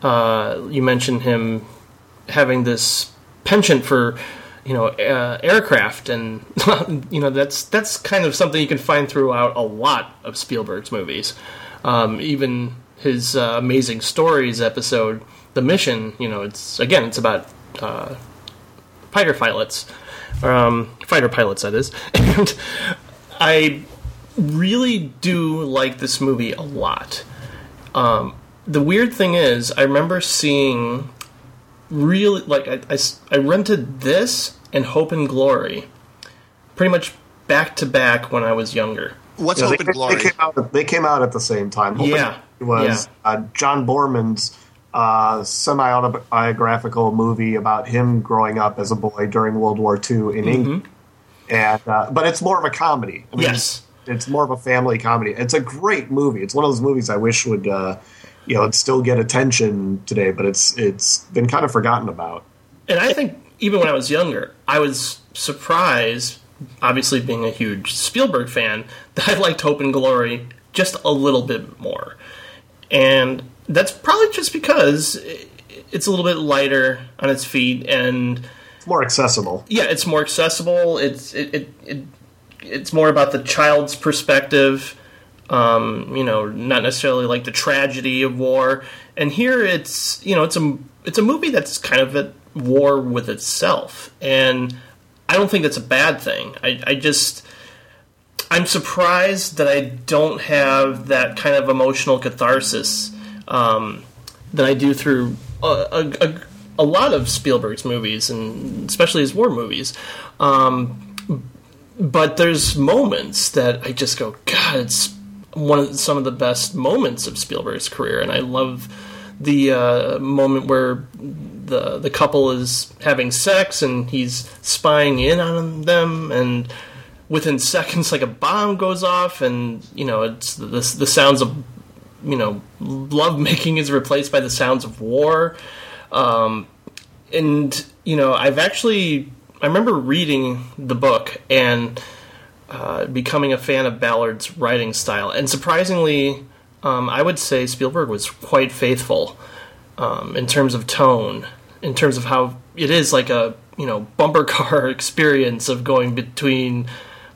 uh, you mentioned him having this penchant for you know uh, aircraft, and you know that's that's kind of something you can find throughout a lot of Spielberg's movies. Um, even his uh, Amazing Stories episode, The Mission, you know, it's again it's about uh, fighter pilots, um, fighter pilots that is, and I really do like this movie a lot. Um, the weird thing is, I remember seeing really like I I rented this and Hope and Glory pretty much back to back when I was younger. what's Yeah, hope they, and glory They came, out, they came out at the same time. Hope Yeah, and Glory was uh, John Boorman's uh, semi-autobiographical movie about him growing up as a boy during World War II Mm-hmm. in England. And uh, but it's more of a comedy. I mean, Yes. it's more of a family comedy. It's a great movie. It's one of those movies I wish would, uh, you know, still get attention today. But it's it's been kind of forgotten about. And I think even when I was younger, I was surprised, obviously being a huge Spielberg fan, that I liked Hope and Glory just a little bit more. And that's probably just because it's a little bit lighter on its feet and It's more accessible. yeah, it's more accessible. It's it, it, it it's more about the child's perspective. Um, you know, not necessarily like the tragedy of war. And here, it's you know, it's a it's a movie that's kind of at war with itself, and I don't think that's a bad thing. I, I just I'm surprised that I don't have that kind of emotional catharsis um, that I do through a, a, a, lot of Spielberg's movies, and especially his war movies. Um, but there's moments that I just go, God, it's one of some of the best moments of Spielberg's career, and I love the uh, moment where the the couple is having sex and he's spying in on them, and within seconds, like a bomb goes off, and you know it's the the sounds of you know love making is replaced by the sounds of war, um, and you know I've actually I remember reading the book and uh, becoming a fan of Ballard's writing style, and surprisingly, um, I would say Spielberg was quite faithful um, in terms of tone, in terms of how it is like a you know bumper car experience of going between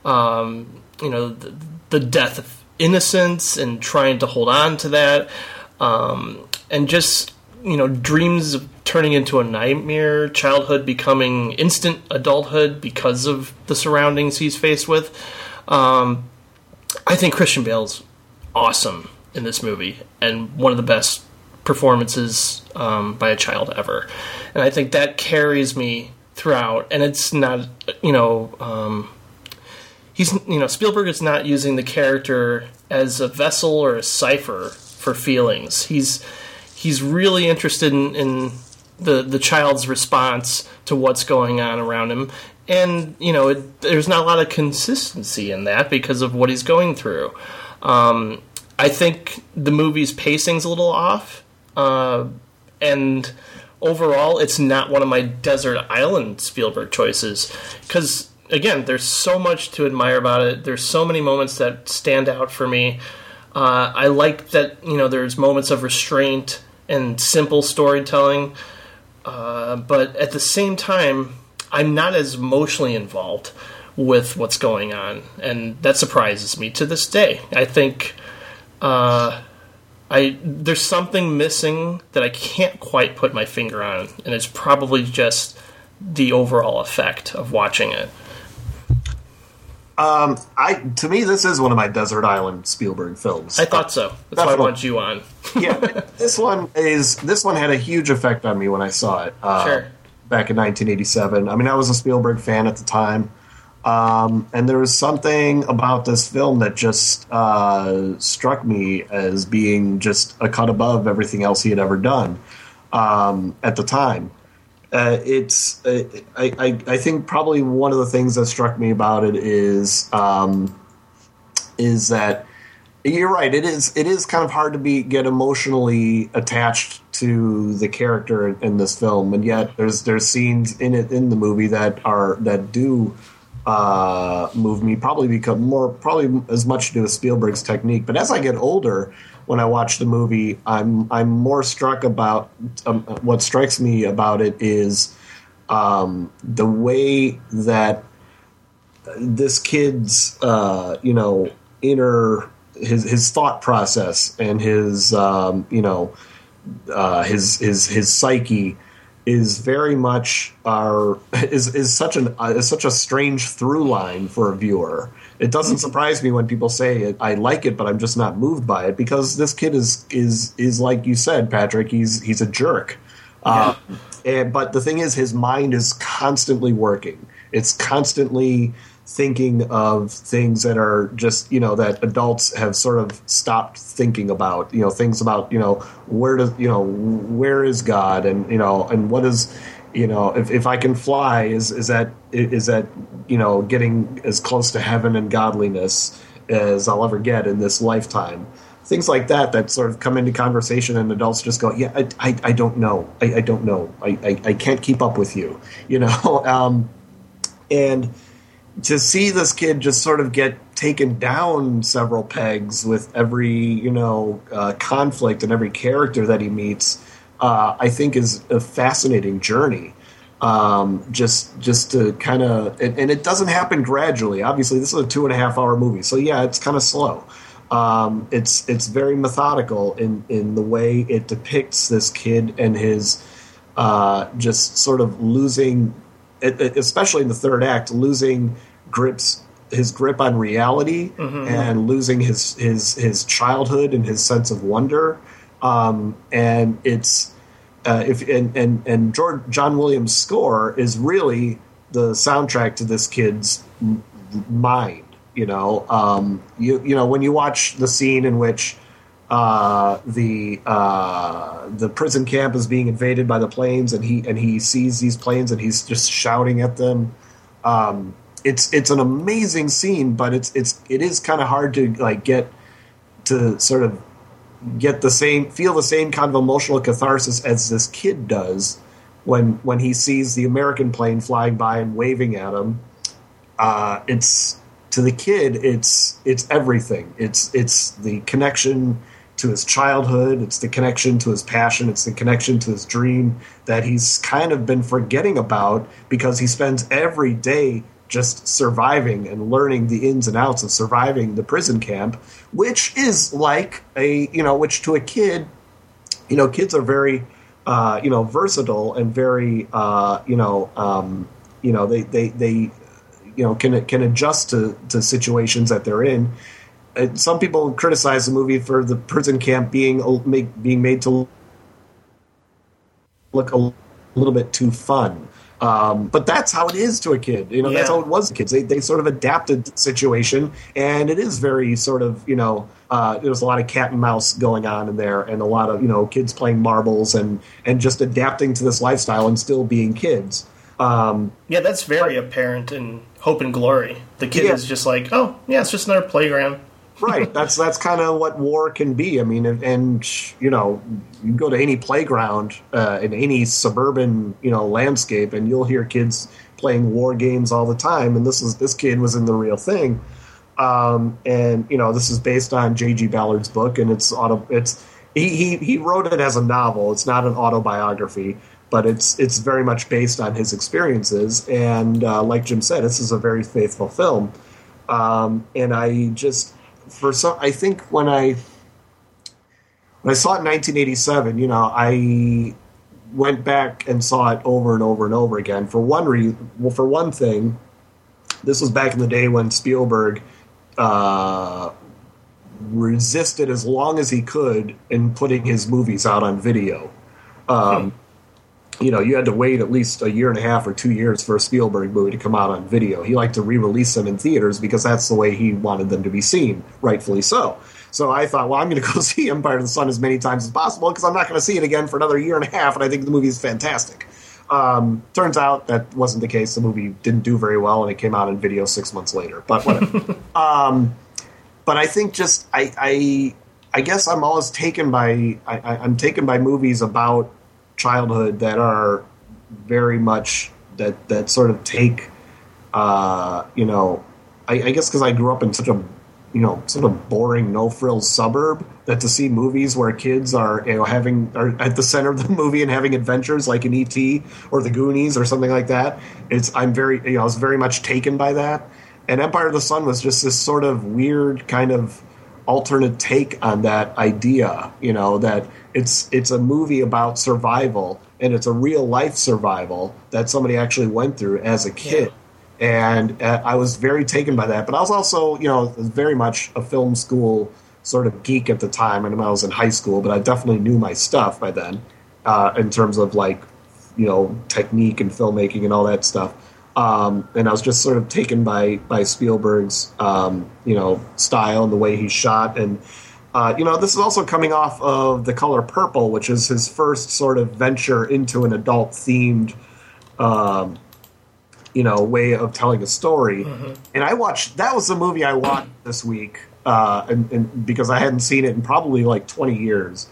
um, you know the, the, death of innocence and trying to hold on to that, um, and just you know dreams of turning into a nightmare, childhood becoming instant adulthood because of the surroundings he's faced with. Um, I think Christian Bale's awesome in this movie and one of the best performances um, by a child ever, and I think that carries me throughout. And it's not, you know, um, he's you know Spielberg is not using the character as a vessel or a cipher for feelings. He's he's really interested in, in the the child's response to what's going on around him, and you know it, there's not a lot of consistency in that because of what he's going through. Um, I think the movie's pacing's a little off, uh, and overall, it's not one of my desert island Spielberg choices because again, there's so much to admire about it. There's so many moments that stand out for me. Uh, I like that you know there's moments of restraint and simple storytelling, uh, but at the same time, I'm not as emotionally involved with what's going on, and that surprises me to this day. I think uh, I there's something missing that I can't quite put my finger on, and it's probably just the overall effect of watching it. Um, I to me this is one of my desert island Spielberg films. I thought so. That's why I want you on. yeah, this one is this one had a huge effect on me when I saw it. Uh, sure. Back in 1987. I mean, I was a Spielberg fan at the time, um, and there was something about this film that just uh, struck me as being just a cut above everything else he had ever done um, at the time. Uh, it's uh, I, I, I think probably one of the things that struck me about it is um, is that you're right it is it is kind of hard to be get emotionally attached to the character in, in this film and yet there's there's scenes in it in the movie that are that do uh, move me probably become more probably as much to do with Spielberg's technique but as I get older when I watch the movie, I'm I'm more struck about um, what strikes me about it is um, the way that this kid's uh, you know inner his his thought process and his um, you know uh, his his his psyche is very much our is is such an uh, is such a strange through line for a viewer it doesn't surprise me when people say I like it, but I'm just not moved by it because this kid is is is like you said, Patrick. He's he's a jerk. Uh, and, but the thing is, his mind is constantly working. It's constantly thinking of things that are just you know that adults have sort of stopped thinking about you know things about you know where does you know where is god and you know and what is you know if, if i can fly is is that is that you know getting as close to heaven and godliness as i'll ever get in this lifetime. Things like that that sort of come into conversation and adults just go yeah i, I, I don't know. I, I don't know. I, I, I, can't keep up with you you know? Um, and to see this kid just sort of get taken down several pegs with every you know uh, conflict and every character that he meets uh, I think is a fascinating journey. Um, just just to kind of and, and, it doesn't happen gradually. Obviously, this is a two and a half hour movie, so yeah, it's kind of slow. Um, it's it's very methodical in in the way it depicts this kid and his uh, just sort of losing, especially in the third act, losing grips his grip on reality and losing his his his childhood and his sense of wonder. Um, and it's uh, if and and and George, John Williams' score is really the soundtrack to this kid's mind. You know, um, you you know when you watch the scene in which uh, the uh, the prison camp is being invaded by the planes, and he and he sees these planes, and he's just shouting at them. Um, it's it's an amazing scene, but it's it's it is kind of hard to like get to sort of get the same feel the same kind of emotional catharsis as this kid does when when he sees the American plane flying by and waving at him. Uh, it's to the kid, it's it's everything. It's it's the connection to his childhood. It's the connection to his passion. It's the connection to his dream that he's kind of been forgetting about because he spends every day just surviving and learning the ins and outs of surviving the prison camp, which is like a you know, which to a kid, you know, kids are very uh, you know versatile and very uh, you know um, you know they they they you know can can adjust to to situations that they're in. Uh, some people criticize the movie for the prison camp being make, being made to look a little bit too fun. Um, but that's how it is to a kid. You know, that's how it was to kids. They, they sort of adapted the situation, and it is very sort of, you know, uh, there's a lot of cat and mouse going on in there, and a lot of, you know, kids playing marbles and, and just adapting to this lifestyle and still being kids. Um, Yeah, that's very apparent in Hope and Glory. The kid Yeah. is just like, oh, yeah, it's just another playground. Right. That's that's kind of what war can be. I mean, and, and you know, you go to any playground uh, in any suburban you know landscape, and you'll hear kids playing war games all the time. And this is this kid was in the real thing. Um, and you know, this is based on J.G. Ballard's book, and it's auto. It's he, he he wrote it as a novel. It's not an autobiography, but it's it's very much based on his experiences. And uh, like Jim said, this is a very faithful film. Um, and I just for some, I think when I when I saw it in 1987, you know, I went back and saw it over and over and over again. For one reason, well, for one thing, this was back in the day when Spielberg uh, resisted as long as he could in putting his movies out on video. Um, You know, you had to wait at least a year and a half or two years for a Spielberg movie to come out on video. He liked to re-release them in theaters because that's the way he wanted them to be seen, rightfully so. So I thought, well, I'm going to go see Empire of the Sun as many times as possible because I'm not going to see it again for another year and a half, and I think the movie is fantastic. Um, turns out that wasn't the case. The movie didn't do very well, and it came out in video six months later. But whatever. um, but I think just I, I I guess I'm always taken by I, I- I'm taken by movies about childhood that are very much that that sort of take uh, you know I, I guess because I grew up in such a you know sort of boring no frills suburb that to see movies where kids are you know having are at the center of the movie and having adventures like in ET or the Goonies or something like that it's I'm very you know I was very much taken by that. And Empire of the Sun was just this sort of weird kind of alternate take on that idea you know that it's it's a movie about survival and it's a real life survival that somebody actually went through as a kid. And uh, I was very taken by that but I was also you know very much a film school sort of geek at the time I and I was in high school but I definitely knew my stuff by then uh, in terms of like you know technique and filmmaking and all that stuff um, and I was just sort of taken by by Spielberg's um, you know style and the way he shot and uh, you know this is also coming off of The Color Purple, which is his first sort of venture into an adult themed um, you know way of telling a story. And I watched that was the movie I watched this week uh, and, and because I hadn't seen it in probably like twenty years.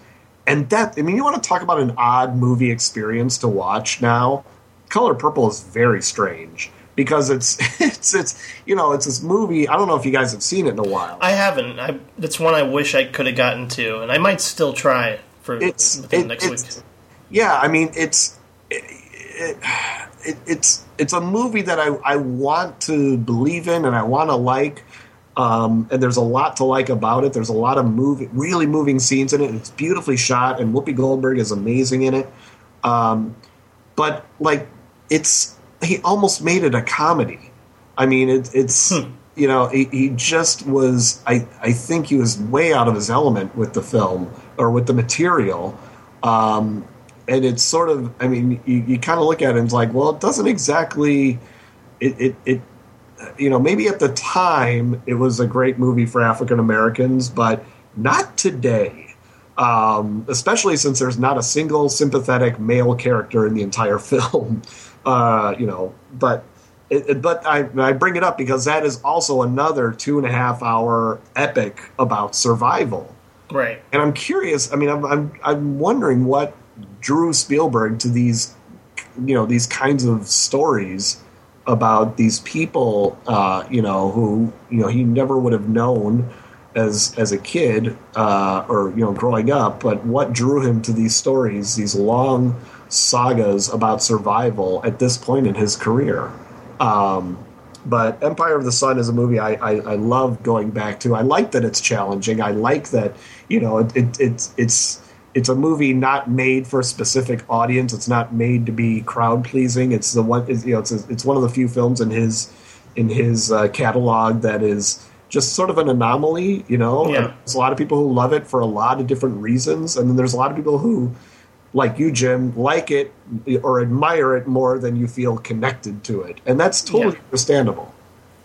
And that I mean, you want to talk about an odd movie experience to watch now? Color Purple is very strange because it's it's it's you know it's this movie. I don't know if you guys have seen it in a while. I haven't. I, it's one I wish I could have gotten to, and I might still try for It's it- the next it's- week. yeah, I mean it's it, it, it, it's it's a movie that I I want to believe in and I want to like. Um, and there's a lot to like about it. There's a lot of moving, really moving scenes in it. It's beautifully shot, and Whoopi Goldberg is amazing in it. Um, but like it's he almost made it a comedy. I mean, it, it's you know he, he just was. I I think he was way out of his element with the film or with the material. Um, and it's sort of, I mean, you, you kind of look at it and it's like, well, it doesn't exactly, it, it, it, you know, maybe at the time it was a great movie for African Americans, but not today. Um, especially since there's not a single sympathetic male character in the entire film. Uh, you know, but it, it- but I, I bring it up because that is also another two and a half hour epic about survival. Right. And I'm curious. I mean, I'm I'm, I'm wondering what drew Spielberg to these, you know, these kinds of stories about these people, uh, you know, who you know he never would have known as as a kid uh, or you know growing up. But what drew him to these stories, these long sagas about survival at this point in his career? Um, but Empire of the Sun is a movie I, I, I love going back to. I like that it's challenging. I like that you know it, it, it's it's it's a movie not made for a specific audience. It's not made to be crowd pleasing. It's the one it's, you know it's a, it's one of the few films in his in his uh, catalog that is just sort of an anomaly. You know, Yeah. There's a lot of people who love it for a lot of different reasons, and then there's a lot of people who like you, Jim, like it or admire it more than you feel connected to it, and that's totally Yeah. understandable.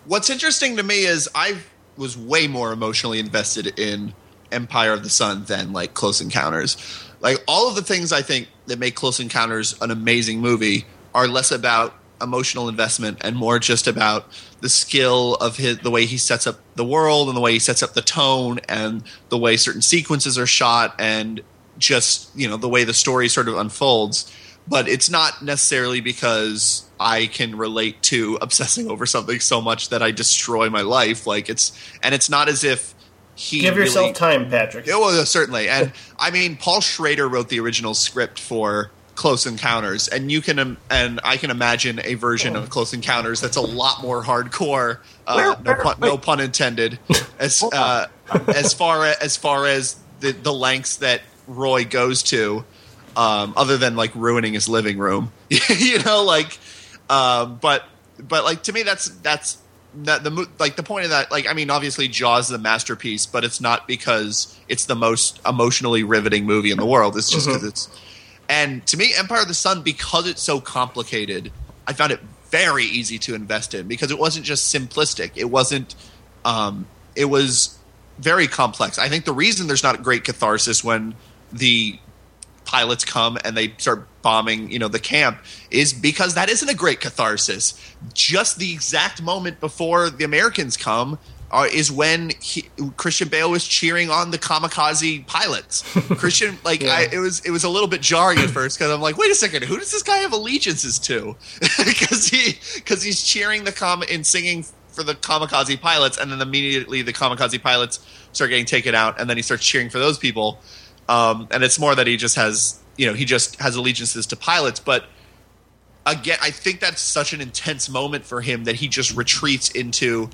What's interesting to me is I was way more emotionally invested in Empire of the Sun than like Close Encounters. Like all of the things I think that make Close Encounters an amazing movie are less about emotional investment and more just about the skill of his the way he sets up the world and the way he sets up the tone and the way certain sequences are shot and just you know the way the story sort of unfolds but it's not necessarily because I can relate to obsessing over something so much that I destroy my life. Like it's, and it's not as if he Give yourself really- time, Patrick. Yeah, well, certainly, and I mean, Paul Schrader wrote the original script for Close Encounters, and you can, im- and I can imagine a version of Close Encounters that's a lot more hardcore. Uh, no, pun, no pun intended. As uh, as far as, as far as the the lengths that Roy goes to, um, other than like ruining his living room, you know, like, um, but but like to me, that's that's that the like the point of that like I mean obviously Jaws is a masterpiece, but it's not because it's the most emotionally riveting movie in the world. It's just because it's and to me Empire of the Sun because it's so complicated, I found it very easy to invest in because it wasn't just simplistic. It wasn't um, it was very complex. I think the reason there's not great catharsis when the pilots come and they start bombing, you know, the camp is because that isn't a great catharsis. Just the exact moment before the Americans come uh, is when he, Christian Bale was cheering on the kamikaze pilots. Christian, like, I, it was it was a little bit jarring at first because I'm like, wait a second, who does this guy have allegiances to? Because he because he's cheering the com and singing for the kamikaze pilots, and then immediately the kamikaze pilots start getting taken out, and then he starts cheering for those people. Um, and it's more that he just has, you know, he just has allegiances to pilots. But again, I think that's such an intense moment for him that he just retreats into.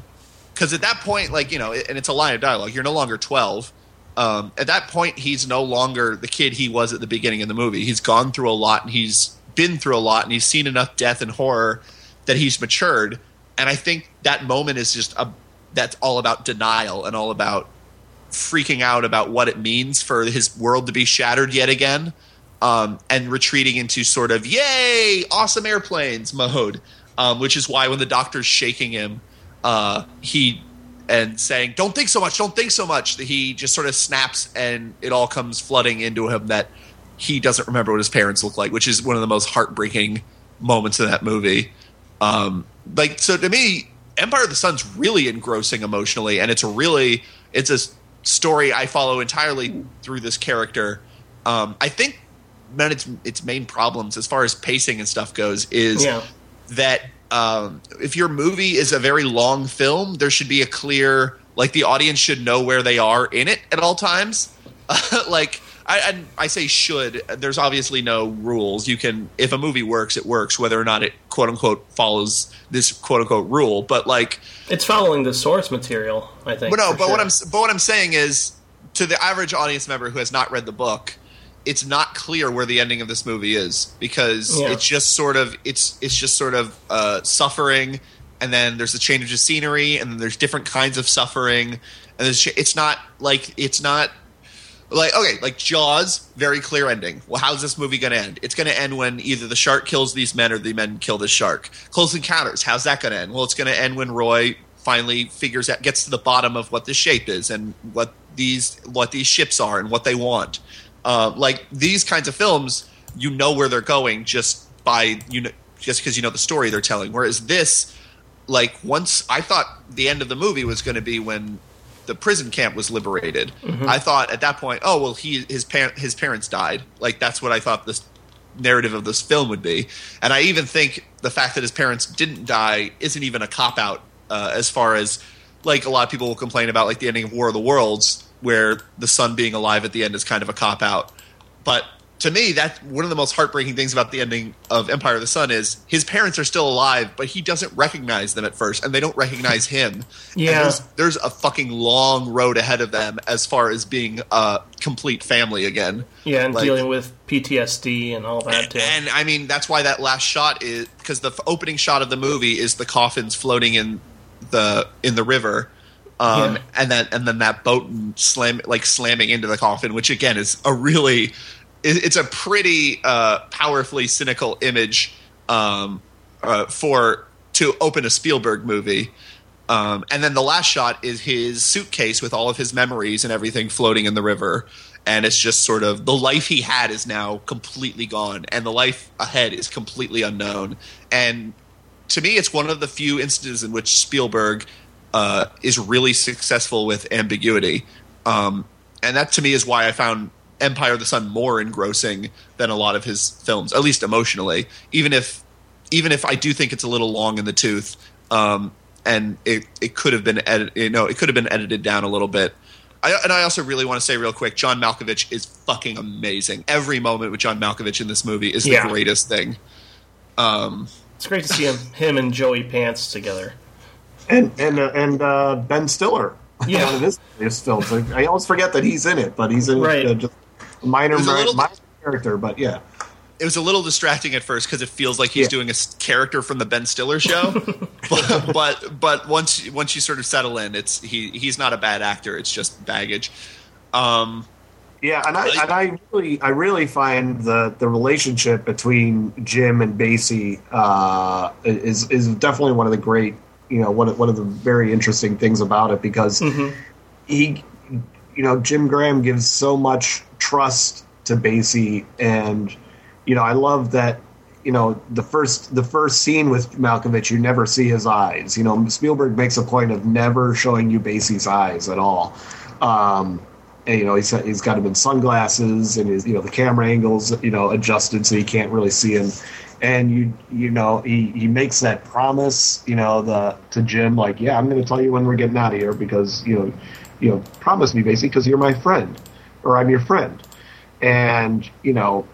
Because at that point, like, you know, and it's a line of dialogue, you're no longer 12. Um, at that point, he's no longer the kid he was at the beginning of the movie. He's gone through a lot and he's been through a lot and he's seen enough death and horror that he's matured. And I think that moment is just a, that's all about denial and all about freaking out about what it means for his world to be shattered yet again um, and retreating into sort of yay awesome airplanes mode um, which is why when the doctor's shaking him uh, he and saying don't think so much don't think so much that he just sort of snaps and it all comes flooding into him that he doesn't remember what his parents look like which is one of the most heartbreaking moments in that movie. Um, like so to me empire of the sun's really engrossing emotionally and it's a really it's a story i follow entirely through this character um, i think man its its main problems as far as pacing and stuff goes is Yeah. that um, if your movie is a very long film there should be a clear like the audience should know where they are in it at all times like I, I, I say should. There's obviously no rules. You can, if a movie works, it works, whether or not it quote unquote follows this quote unquote rule. But like, It's following the source material, I think. but no. But what. I'm, but what I'm saying is, to the average audience member who has not read the book, it's not clear where the ending of this movie is because Yeah. it's just sort of it's it's just sort of uh, suffering, and then there's a change of scenery, and then there's different kinds of suffering, and it's not like it's not like okay, like Jaws, very clear ending. Well, how's this movie going to end? It's going to end when either the shark kills these men or the men kill the shark. Close Encounters, how's that going to end? Well, it's going to end when Roy finally figures out, gets to the bottom of what this shape is and what these what these ships are and what they want. Uh, like these kinds of films, you know where they're going just by you know just because you know the story they're telling. Whereas this, like once I thought the end of the movie was going to be when the prison camp was liberated. I thought at that point, oh well, he his par- his parents died. Like that's what I thought this narrative of this film would be. And I even think the fact that his parents didn't die isn't even a cop out uh, as far as like a lot of people will complain about like the ending of War of the Worlds, where the son being alive at the end is kind of a cop out. But to me, that's one of the most heartbreaking things about the ending of Empire of the Sun is his parents are still alive, but he doesn't recognize them at first, and they don't recognize him. And Yeah. there's, there's a fucking long road ahead of them as far as being a complete family again. Yeah, and Like- dealing with PTSD and all that too. And I mean, that's why that last shot is because the f- opening shot of the movie is the coffins floating in the in the river, um, Yeah. and then and then that boat slam like slamming into the coffin, which again is a really it's a pretty uh, powerfully cynical image um, uh, for to open a Spielberg movie. Um, and then the last shot is his suitcase with all of his memories and everything floating in the river. And it's just sort of the life he had is now completely gone, and the life ahead is completely unknown. And to me, it's one of the few instances in which Spielberg uh, is really successful with ambiguity. Um, and that to me is why I found Empire of the Sun more engrossing than a lot of his films, at least emotionally. Even if, even if I do think it's a little long in the tooth, um, and it, it could have been edit, you know, it could have been edited down a little bit. I, and I also really want to say real quick, John Malkovich is fucking amazing. Every moment with John Malkovich in this movie is the Yeah. greatest thing. Um, It's great to see him, him and Joey Pants together. and and uh, and uh, Ben Stiller. Yeah. one of his, his films. I always forget that he's in it, but he's in Right. it, uh, just a minor, There's little- minor character. But yeah, it was a little distracting at first because it feels like he's Yeah. doing a character from the Ben Stiller show, but, but but once once you sort of settle in, it's he he's not a bad actor. It's just baggage. Um, yeah, and I Like- and I really I really find the the relationship between Jim and Basie uh, is is definitely one of the great you know one of, one of the very interesting things about it because he you know Jim Graham gives so much trust to Basie and you know I love that you know the first the first scene with Malkovich you never see his eyes. You know Spielberg makes a point of never showing you Basie's eyes at all. Um and you know he's he's got him in sunglasses and his you know the camera angles you know adjusted so you can't really see him. And you you know he he makes that promise you know the to Jim like yeah I'm going to tell you when we're getting out of here because you know you know promise me basically because you're my friend or I'm your friend. And you know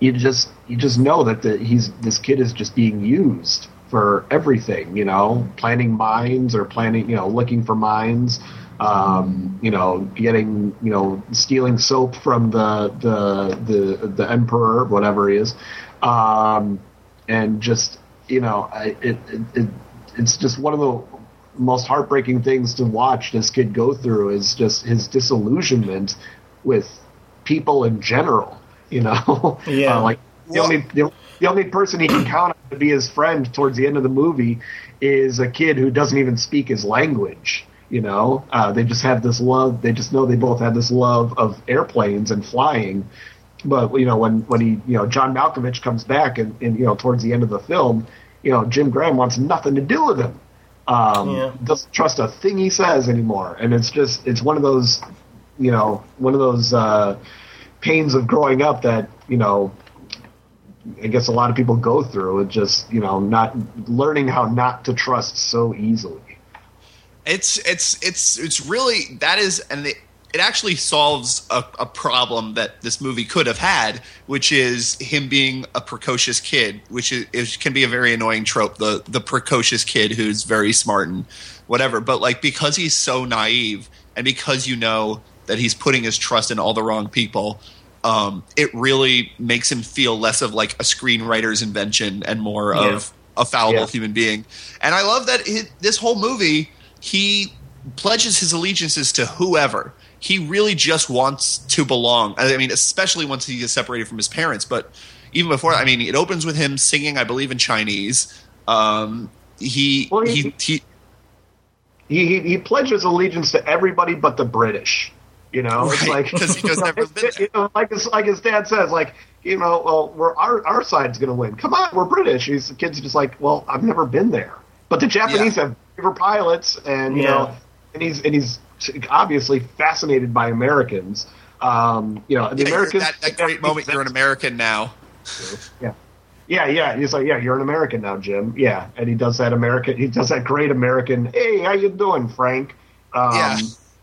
you just you just know that the, he's this kid is just being used for everything you know planning mines or planning you know looking for mines um, you know getting you know stealing soap from the the the, the emperor whatever he is. Um, and just you know I, it, it, it it's just one of the most heartbreaking things to watch this kid go through is just his disillusionment with people in general you know? Yeah. Uh, like the only the, the only person he can count on to be his friend towards the end of the movie is a kid who doesn't even speak his language you know? Uh, they just have this love they just know they both have this love of airplanes and flying. But you know when when he you know John Malkovich comes back and, and you know towards the end of the film you know Jim Graham wants nothing to do with him um, Yeah. doesn't trust a thing he says anymore. And it's just it's one of those you know one of those uh, pains of growing up that you know I guess a lot of people go through. It just you know not learning how not to trust so easily. It's it's it's it's really that is and it, it actually solves a, a problem that this movie could have had, which is him being a precocious kid, which is, is can be a very annoying trope. The the precocious kid who's very smart and whatever, but like because he's so naive and because you know that he's putting his trust in all the wrong people, um, it really makes him feel less of like a screenwriter's invention and more of a fallible Yeah. human being. And I love that it, this whole movie he pledges his allegiances to whoever. He really just wants to belong. I mean, especially once he gets separated from his parents. But even before, I mean, it opens with him singing, I believe, in Chinese. Um, he, Well, he, he- he, he, he he pledges allegiance to everybody but the British. You know, it's Right, like 'cause he goes, "Never been you know, like his, like his dad says, like you know, well, we're our our side's going to win. Come on, we're British. He's the kid's just like, well, I've never been there, but the Japanese have favorite pilots, and you Yeah. know, and he's and he's obviously fascinated by Americans. Um, you know, the Yeah, Americans that, that great moment. You're an American now. yeah. Yeah, yeah. He's like, yeah, you're an American now, Jim. Yeah, and he does that American. He does that great American. Hey, how you doing, Frank? Um, Yeah.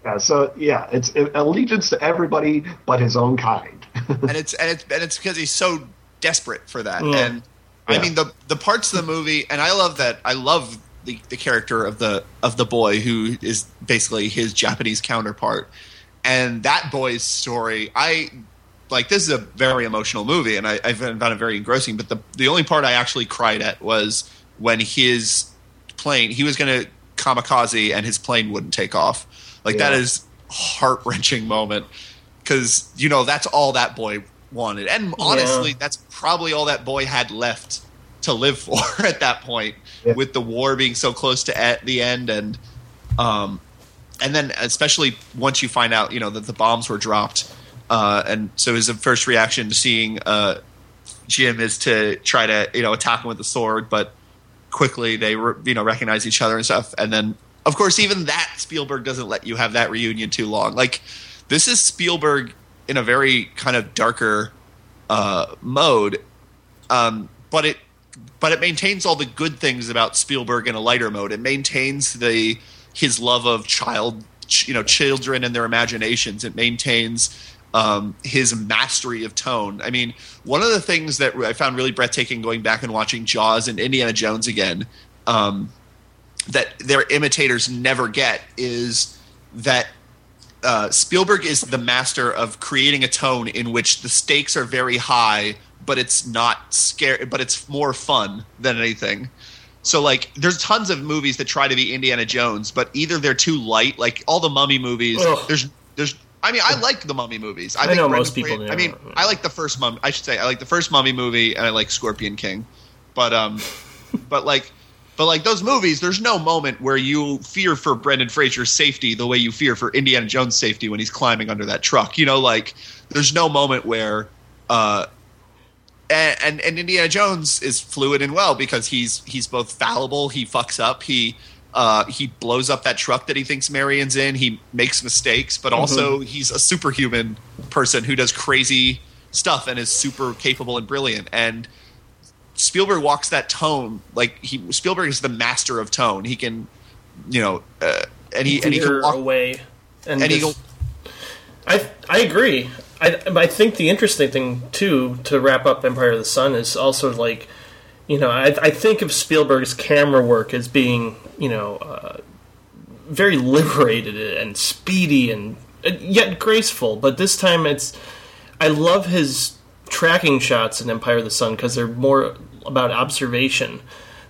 yeah. So yeah, it's it, allegiance to everybody but his own kind. and it's and it's and it's because he's so desperate for that. Yeah. And I mean the the parts of the movie, and I love that. I love the the character of the of the boy who is basically his Japanese counterpart, and that boy's story. I like this is a very emotional movie, and I, I found it very engrossing. But the the only part I actually cried at was when his plane he was going to kamikaze and his plane wouldn't take off. Like that Yeah. is heart wrenching moment because you know that's all that boy wanted, and honestly, that's probably all that boy had left to live for at that point, Yeah. with the war being so close to at the end, and um, and then especially once you find out, you know, that the bombs were dropped, uh, and so his first reaction to seeing uh, Jim is to try to you know attack him with the sword, but quickly they re- you know recognize each other and stuff, and then of course even that Spielberg doesn't let you have that reunion too long. Like this is Spielberg in a very kind of darker uh, mode, um, but it but it maintains all the good things about Spielberg in a lighter mode. It maintains the his love of child, you know, children and their imaginations. It maintains um, his mastery of tone. I mean, one of the things that I found really breathtaking going back and watching Jaws and Indiana Jones again, um, that their imitators never get is that uh, Spielberg is the master of creating a tone in which the stakes are very high, but it's not scary, but it's more fun than anything. So like, there's tons of movies that try to be Indiana Jones, but either they're too light, like all the Mummy movies. Ugh. There's there's. I mean, I like the Mummy movies. I, I think know Brendan most people I mean, I like the first Mummy. I should say I like the first Mummy movie, and I like Scorpion King. But um, but like, but like those movies, there's no moment where you fear for Brendan Fraser's safety the way you fear for Indiana Jones' safety when he's climbing under that truck. You know, like there's no moment where uh, and, and and Indiana Jones is fluid and well because he's he's both fallible, he fucks up, he uh, he blows up that truck that he thinks Marion's in, he makes mistakes, but also he's a superhuman person who does crazy stuff and is super capable and brilliant. And Spielberg walks that tone like he Spielberg is the master of tone. He can, you know, uh, and he and he can veer walk away. And, and he just- go, I I agree. I I think the interesting thing too to wrap up Empire of the Sun is also like, you know, I I think of Spielberg's camera work as being you know uh, very liberated and speedy and uh, yet graceful, but this time it's I love his tracking shots in Empire of the Sun because they're more about observation.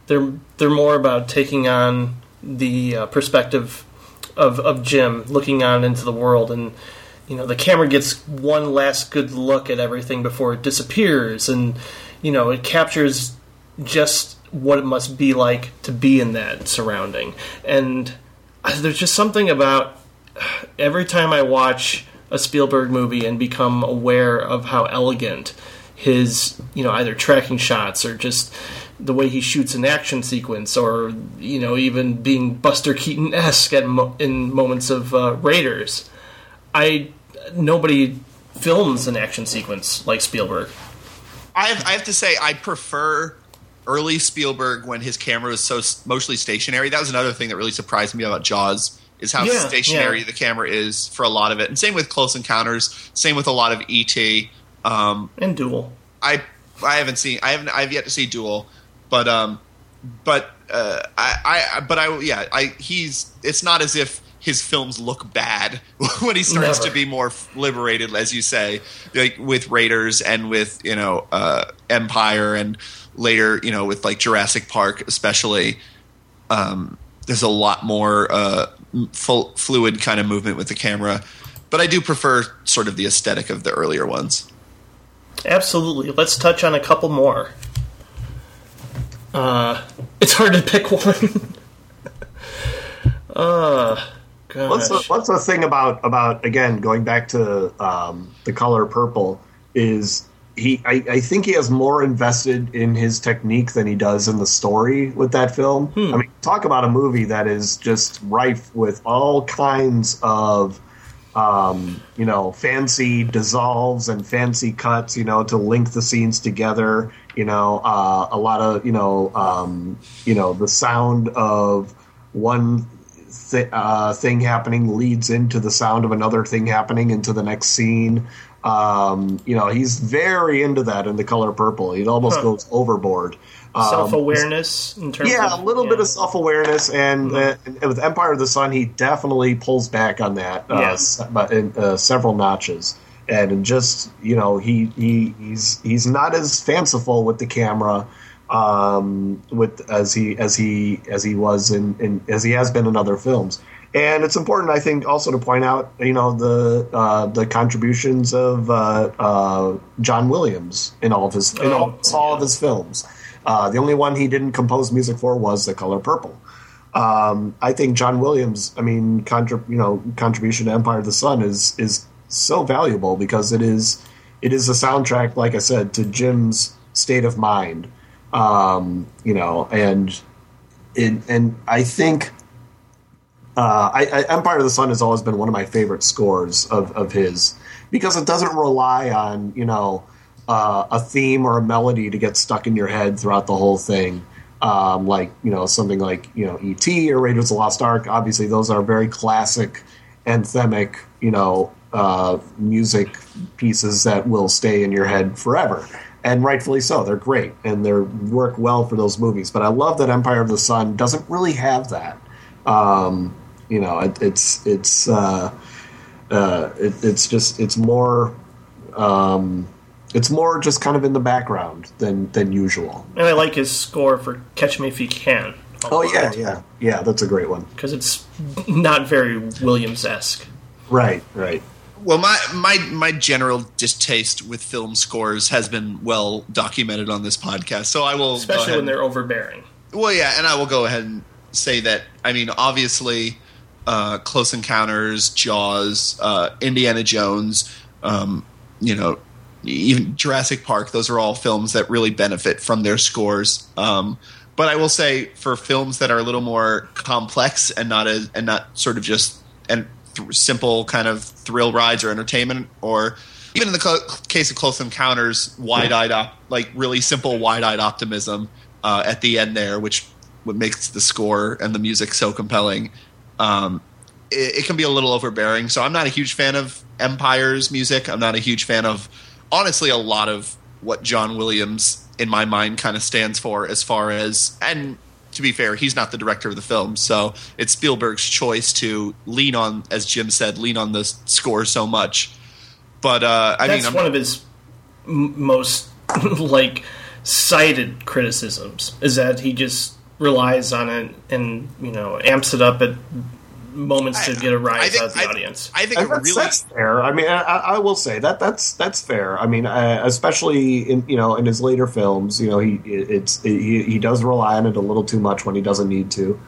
They're they're more about taking on the uh, perspective of of Jim looking on into the world and you know the camera gets one last good look at everything before it disappears and you know it captures just what it must be like to be in that surrounding and uh, there's just something about every time I watch a Spielberg movie and become aware of how elegant his, you know, either tracking shots or just the way he shoots an action sequence, or you know, even being Buster Keaton esque mo- in moments of uh, Raiders. I nobody films an action sequence like Spielberg. I have, I have to say, I prefer early Spielberg when his camera was so mostly stationary. That was another thing that really surprised me about Jaws is how Yeah, stationary yeah. the camera is for a lot of it, and same with Close Encounters. Same with a lot of ET. Um, And Duel. I I haven't seen I haven't I've yet to see Duel, but um, but uh, I I but I yeah I he's it's not as if his films look bad when he starts Never. to be more liberated, as you say, like with Raiders and with you know uh, Empire and later you know with like Jurassic Park, especially. Um, there's a lot more uh, full, fluid kind of movement with the camera, but I do prefer sort of the aesthetic of the earlier ones. Absolutely. Let's touch on a couple more. Uh, it's hard to pick one. uh, gosh. What's the, what's the thing about about again going back to um, the color purple is he I, I think he has more invested in his technique than he does in the story with that film. I mean, talk about a movie that is just rife with all kinds of um, you know fancy dissolves and fancy cuts, you know, to link the scenes together. You know, uh, a lot of you know um, you know the sound of one th- uh, thing happening leads into the sound of another thing happening into the next scene. Um, you know, he's very into that in the color purple. He almost Huh. goes overboard. Um, Self awareness in terms yeah, of a little bit of self awareness, and, uh, and with Empire of the Sun, he definitely pulls back on that, uh, Yeah. but in uh, several notches, and just you know, he, he he's he's not as fanciful with the camera, um, with as he as he as he was in, in as he has been in other films. And it's important, I think, also to point out, you know, the uh, the contributions of uh, uh, John Williams in all of his in all, all of his films. Uh, the only one he didn't compose music for was The Color Purple. Um, I think John Williams, I mean, contrib- you know, contribution to Empire of the Sun is is so valuable because it is it is a soundtrack, like I said, to Jim's state of mind. Um, you know, and it, and I think uh, I, I, Empire of the Sun has always been one of my favorite scores of, of his because it doesn't rely on you know uh, a theme or a melody to get stuck in your head throughout the whole thing. Um, like you know something like you know E.T. or Raiders of the Lost Ark. Obviously, those are very classic anthemic you know uh, music pieces that will stay in your head forever. And rightfully so, they're great and they work well for those movies. But I love that Empire of the Sun doesn't really have that. Um, you know, it, it's it's uh, uh, it, it's just it's more um, it's more just kind of in the background than than usual. And I like his score for Catch Me If You Can. Oh yeah, yeah, yeah. That's a great one. Because it's not very Williams esque. Right, right. Well, my my my general distaste with film scores has been well documented on this podcast, so I will Especially when they're overbearing. Well, yeah, and I will go ahead and say that. I mean, obviously, uh, Close Encounters, Jaws, uh, Indiana Jones, um, you know, even Jurassic Park. Those are all films that really benefit from their scores. Um, but I will say, for films that are a little more complex and not as and not sort of just and th- simple kind of thrill rides or entertainment, or even in the case of Close Encounters, wide-eyed, op- like really simple wide-eyed optimism uh, at the end there, which what makes the score and the music so compelling. Um, it, it can be a little overbearing, so I'm not a huge fan of Empire's music. I'm not a huge fan of, honestly, a lot of what John Williams, in my mind, kind of stands for as far as and. To be fair, he's not the director of the film, so it's Spielberg's choice to lean on, as Jim said, lean on the score so much. But uh, I That's mean, I'm, one of his m- most like cited criticisms is that he just relies on it and you know amps it up at moments to get a rise think- out of the I- audience. I think And it that's, really that's fair. I mean, I, I will say that that's that's fair. I mean, uh, especially in you know in his later films, you know, he it's he, he does rely on it a little too much when he doesn't need to.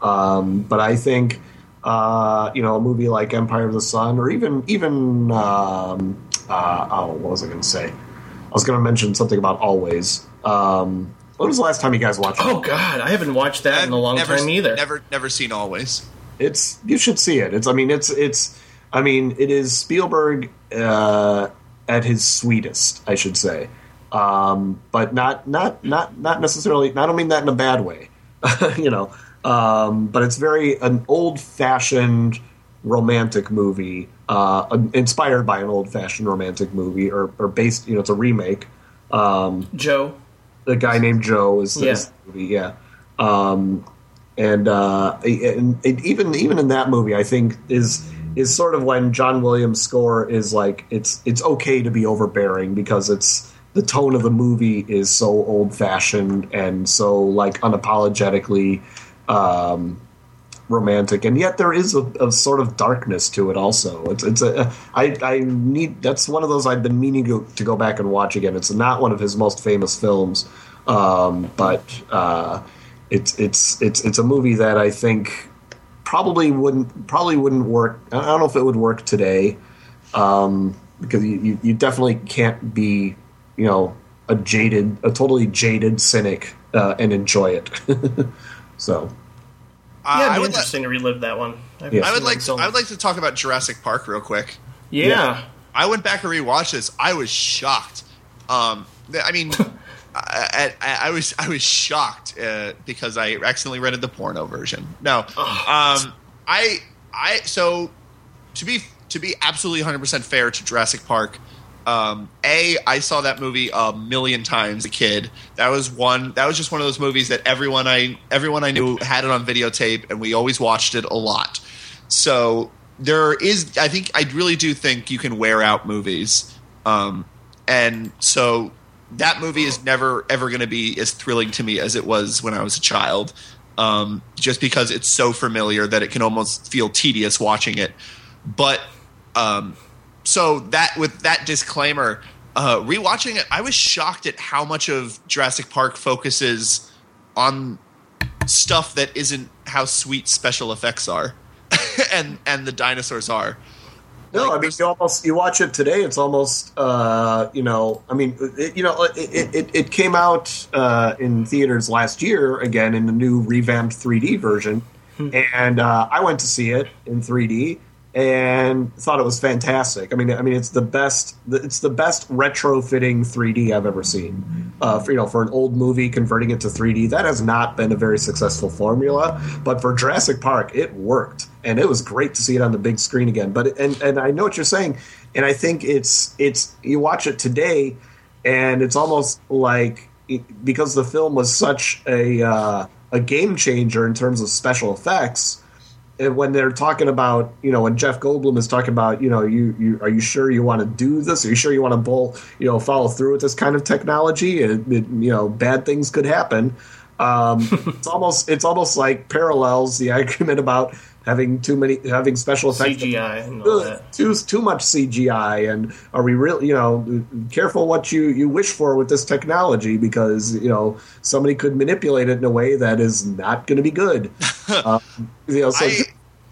Um, but I think uh, you know a movie like Empire of the Sun, or even even um, uh, oh, what was I going to say? I was going to mention something about Always. Um, when was the last time you guys watched? it? oh God, I haven't watched that in a long never, time either. Never, never seen Always. It's you should see it. It's I mean it's it's I mean it is Spielberg uh, at his sweetest, I should say, um, but not not not not necessarily. I don't mean that in a bad way, you know. Um, but it's very an old fashioned romantic movie, uh, inspired by an old fashioned romantic movie, or, or based. You know, it's a remake. Um, Joe, the guy named Joe is, Yeah. is the movie, yeah. Um, and uh, and it, even even in that movie, I think is is sort of when John Williams' score is like it's it's okay to be overbearing because it's the tone of the movie is so old fashioned and so like unapologetically um, romantic, and yet there is a, a sort of darkness to it. Also, it's it's a I I need that's one of those I've been meaning to, to go back and watch again. It's not one of his most famous films, um, but uh, it's it's it's it's a movie that I think probably wouldn't probably wouldn't work. I don't know if it would work today um, because you, you, you definitely can't be you know a jaded a totally jaded cynic uh, and enjoy it. so Uh, yeah, it'd I be would, li- interesting to relive that one. I've Yeah. I would like to, I would like to talk about Jurassic Park real quick. yeah. I went back and rewatched this. I was shocked. Um, I mean, I, I, I was I was shocked uh, because I accidentally rented the porno version. No, um, I I so to be to be absolutely 100 percent fair to Jurassic Park. Um, a I saw that movie a million times as a kid. That was one. That was just one of those movies that everyone I everyone I knew had it on videotape, and we always watched it a lot. So there is, I think, I really do think you can wear out movies, um, and so that movie is never ever going to be as thrilling to me as it was when I was a child, um, just because it's so familiar that it can almost feel tedious watching it. But um, so that with that disclaimer, uh, rewatching it, I was shocked at how much of Jurassic Park focuses on stuff that isn't how sweet special effects are, and and the dinosaurs are. No, Like, I mean you almost you watch it today. It's almost uh, you know. I mean, it, you know, it, it, it came out uh, in theaters last year again in the new revamped 3D version, and uh, I went to see it in 3D and thought it was fantastic. I mean, I mean, it's the best. It's the best retrofitting 3D I've ever seen. Uh, for, you know, for an old movie converting it to 3D, that has not been a very successful formula. But for Jurassic Park, it worked, and it was great to see it on the big screen again. But and and I know what you're saying, and I think it's it's you watch it today, and it's almost like because the film was such a uh, a game changer in terms of special effects when they're talking about, you know, when Jeff Goldblum is talking about, you know, you, you are you sure you want to do this? Are you sure you want to bull, you know, follow through with this kind of technology? And it, you know, bad things could happen. Um, it's almost it's almost like parallels the argument about having too many having special effects CGI and all that. too too much CGI, and are we really you know careful what you you wish for with this technology because you know somebody could manipulate it in a way that is not going to be good. um, you know, so I-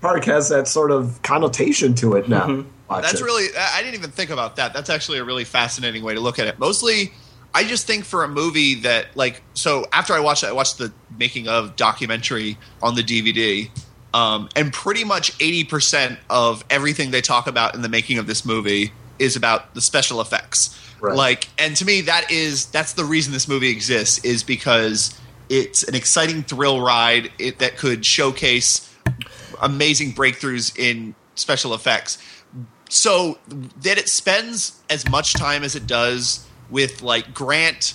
Park has that sort of connotation to it now. Watch That's it. really. I I didn't even think about that. That's actually a really fascinating way to look at it. Mostly, I just think for a movie that like so after I watched it, I watched the making of documentary on the DVD. Um, and pretty much 80% of everything they talk about in the making of this movie is about the special effects. Right. Like, and to me, that is that's the reason this movie exists is because it's an exciting thrill ride it, that could showcase amazing breakthroughs in special effects. So that it spends as much time as it does with like Grant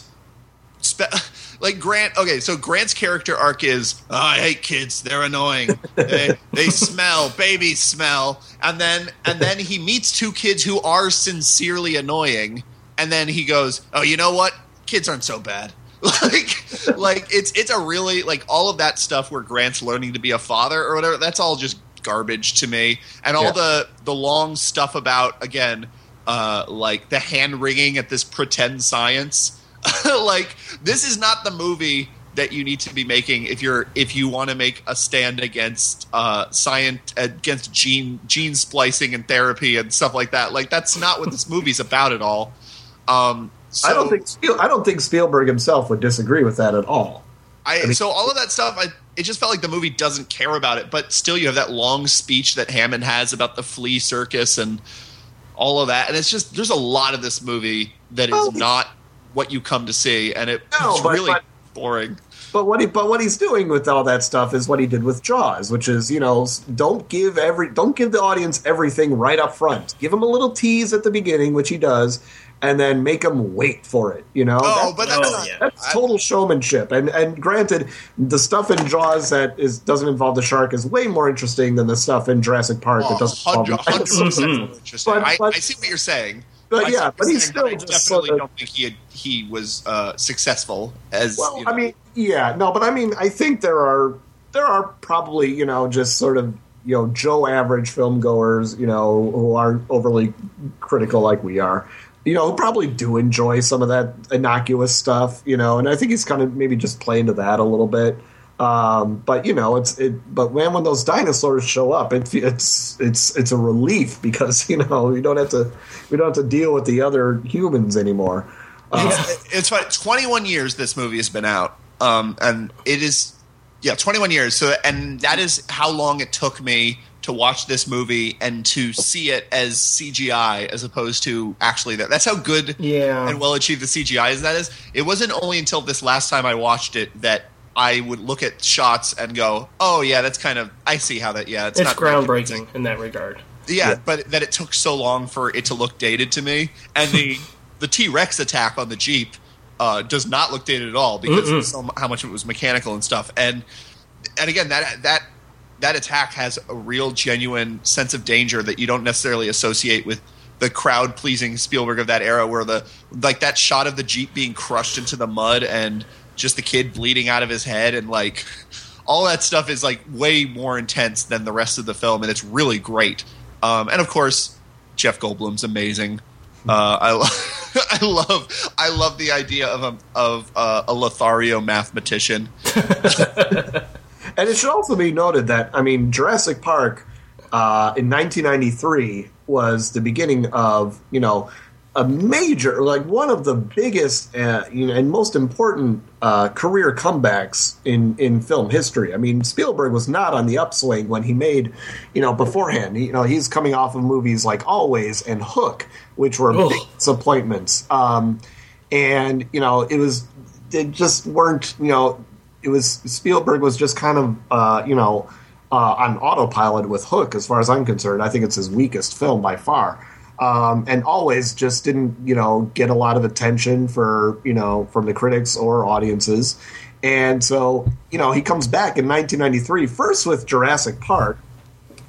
spe- like Grant. Okay, so Grant's character arc is oh, I hate kids; they're annoying. they, they smell, babies smell, and then and then he meets two kids who are sincerely annoying, and then he goes, "Oh, you know what? Kids aren't so bad." like, like it's it's a really like all of that stuff where Grant's learning to be a father or whatever. That's all just garbage to me, and all Yeah. the the long stuff about again. Uh, like the hand wringing at this pretend science like this is not the movie that you need to be making if you're if you want to make a stand against uh science against gene gene splicing and therapy and stuff like that like that's not what this movie's about at all um so I don't think Spiel, I don't think Spielberg himself would disagree with that at all. I, so all of that stuff, I, it just felt like the movie doesn't care about it. But still, you have that long speech that Hammond has about the flea circus and all of that, and it's just there's a lot of this movie that is Well, not what you come to see, and it, No, it's but- really but- boring. But what he but what he's doing with all that stuff is what he did with Jaws, which is you know don't give every don't give the audience everything right up front. Give them a little tease at the beginning, which he does, and then make them wait for it. You know, Oh, That's- but that's Oh, not, yeah. that's total showmanship. And and granted, the stuff in Jaws that is doesn't involve the shark is way more interesting than the stuff in Jurassic Park that Oh, doesn't involve the 100 percent interesting. But- I, but- I see what you're saying. But I yeah, but he's still I just definitely sort of- don't think he had, he was uh, successful as. Well, you know, I mean, yeah, no, but I mean, I think there are there are probably you know just sort of you know Joe average film goers you know who aren't overly critical like we are. You know, who probably do enjoy some of that innocuous stuff, you know, and I think he's kind of maybe just playing to that a little bit. Um, but you know, it's it. But man, when those dinosaurs show up, it, it's it's it's a relief because you know we don't have to we don't have to deal with the other humans anymore. Uh, it's fun. 21 years this movie has been out, um, and it is yeah 21 years. So and that is how long it took me to watch this movie and to see it as CGI as opposed to actually that. That's how good Yeah. and well achieved the CGI as that is. It wasn't only until this last time I watched it that I would look at shots and go, "Oh yeah, that's kind of I see how that yeah, it's, It's not groundbreaking in that regard. yeah, but that it took so long for it to look dated to me, and the the T Rex attack on the Jeep uh, does not look dated at all because of so, how much of it was mechanical and stuff. And and again, that that that attack has a real genuine sense of danger that you don't necessarily associate with the crowd pleasing Spielberg of that era, where the like that shot of the Jeep being crushed into the mud and just the kid bleeding out of his head and like all that stuff is like way more intense than the rest of the film, and it's really great. Um, and of course, Jeff Goldblum's amazing. Uh, I, I love I love the idea of a of uh, a Lothario mathematician. And it should also be noted that I mean Jurassic Park uh, in 1993 was the beginning of you know a major like one of the biggest uh, you know, and most important uh, career comebacks in in film history. I mean Spielberg was not on the upswing when he made you know beforehand. You know he's coming off of movies like Always and Hook, which were Ugh. big disappointments. Um, and you know it was they just weren't you know it was Spielberg was just kind of uh, you know uh, on autopilot with Hook as far as I'm concerned. I think it's his weakest film by far. Um, and always just didn't you know get a lot of attention for you know from the critics or audiences, and so you know he comes back in 1993 first with Jurassic Park,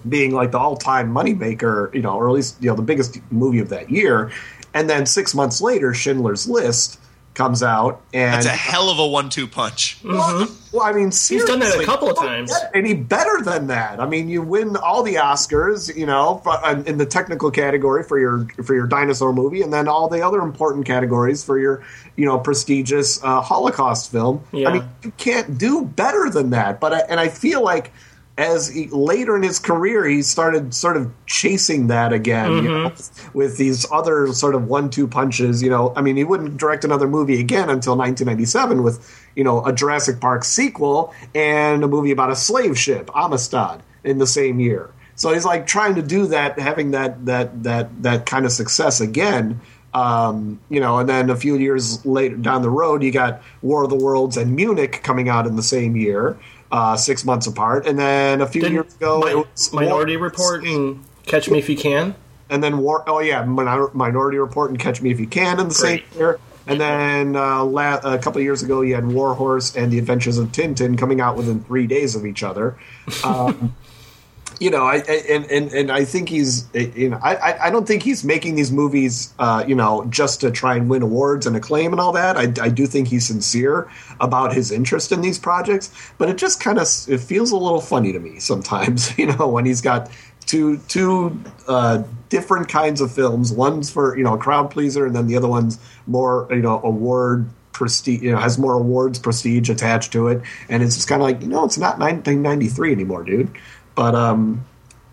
being like the all-time moneymaker, you know, or at least you know the biggest movie of that year, and then six months later, Schindler's List comes out, and That's a hell of a one-two punch. well, well, I mean, He's done that a couple of times. Any better than that? I mean, you win all the Oscars, you know, uh, in the technical category for your for your dinosaur movie, and then all the other important categories for your, you know, prestigious uh, Holocaust film. Yeah. I mean, you can't do better than that. But I, and I feel like as he, later in his career, he started sort of chasing that again, you know, with these other sort of one-two punches. You know, I mean, he wouldn't direct another movie again until 1997 with, you know, a Jurassic Park sequel and a movie about a slave ship, Amistad, in the same year. So he's like trying to do that, having that that that that kind of success again. Um, you know, and then a few years later down the road, you got War of the Worlds and Munich coming out in the same year, uh, six months apart, and then a few Didn't years ago, Mi- it was Minority War- Report and Catch Me If You Can. and then War. Oh yeah, Minor- Minority Report and Catch Me If You Can in the same Great. year. And then uh, la- a couple of years ago, you had War Horse and The Adventures of Tintin coming out within three days of each other. Um, you know, I, and, and and I think he's you know I I- I don't think he's making these movies uh, you know just to try and win awards and acclaim and all that. I, I do think he's sincere about his interest in these projects, but it just kind of it feels a little funny to me sometimes. You know, when he's got two two uh, different kinds of films. One's for you know a crowd pleaser, and then the other one's more you know award prestige. You know, has more awards prestige attached to it, and it's just kind of like you know it's not 1993 anymore, dude. But um,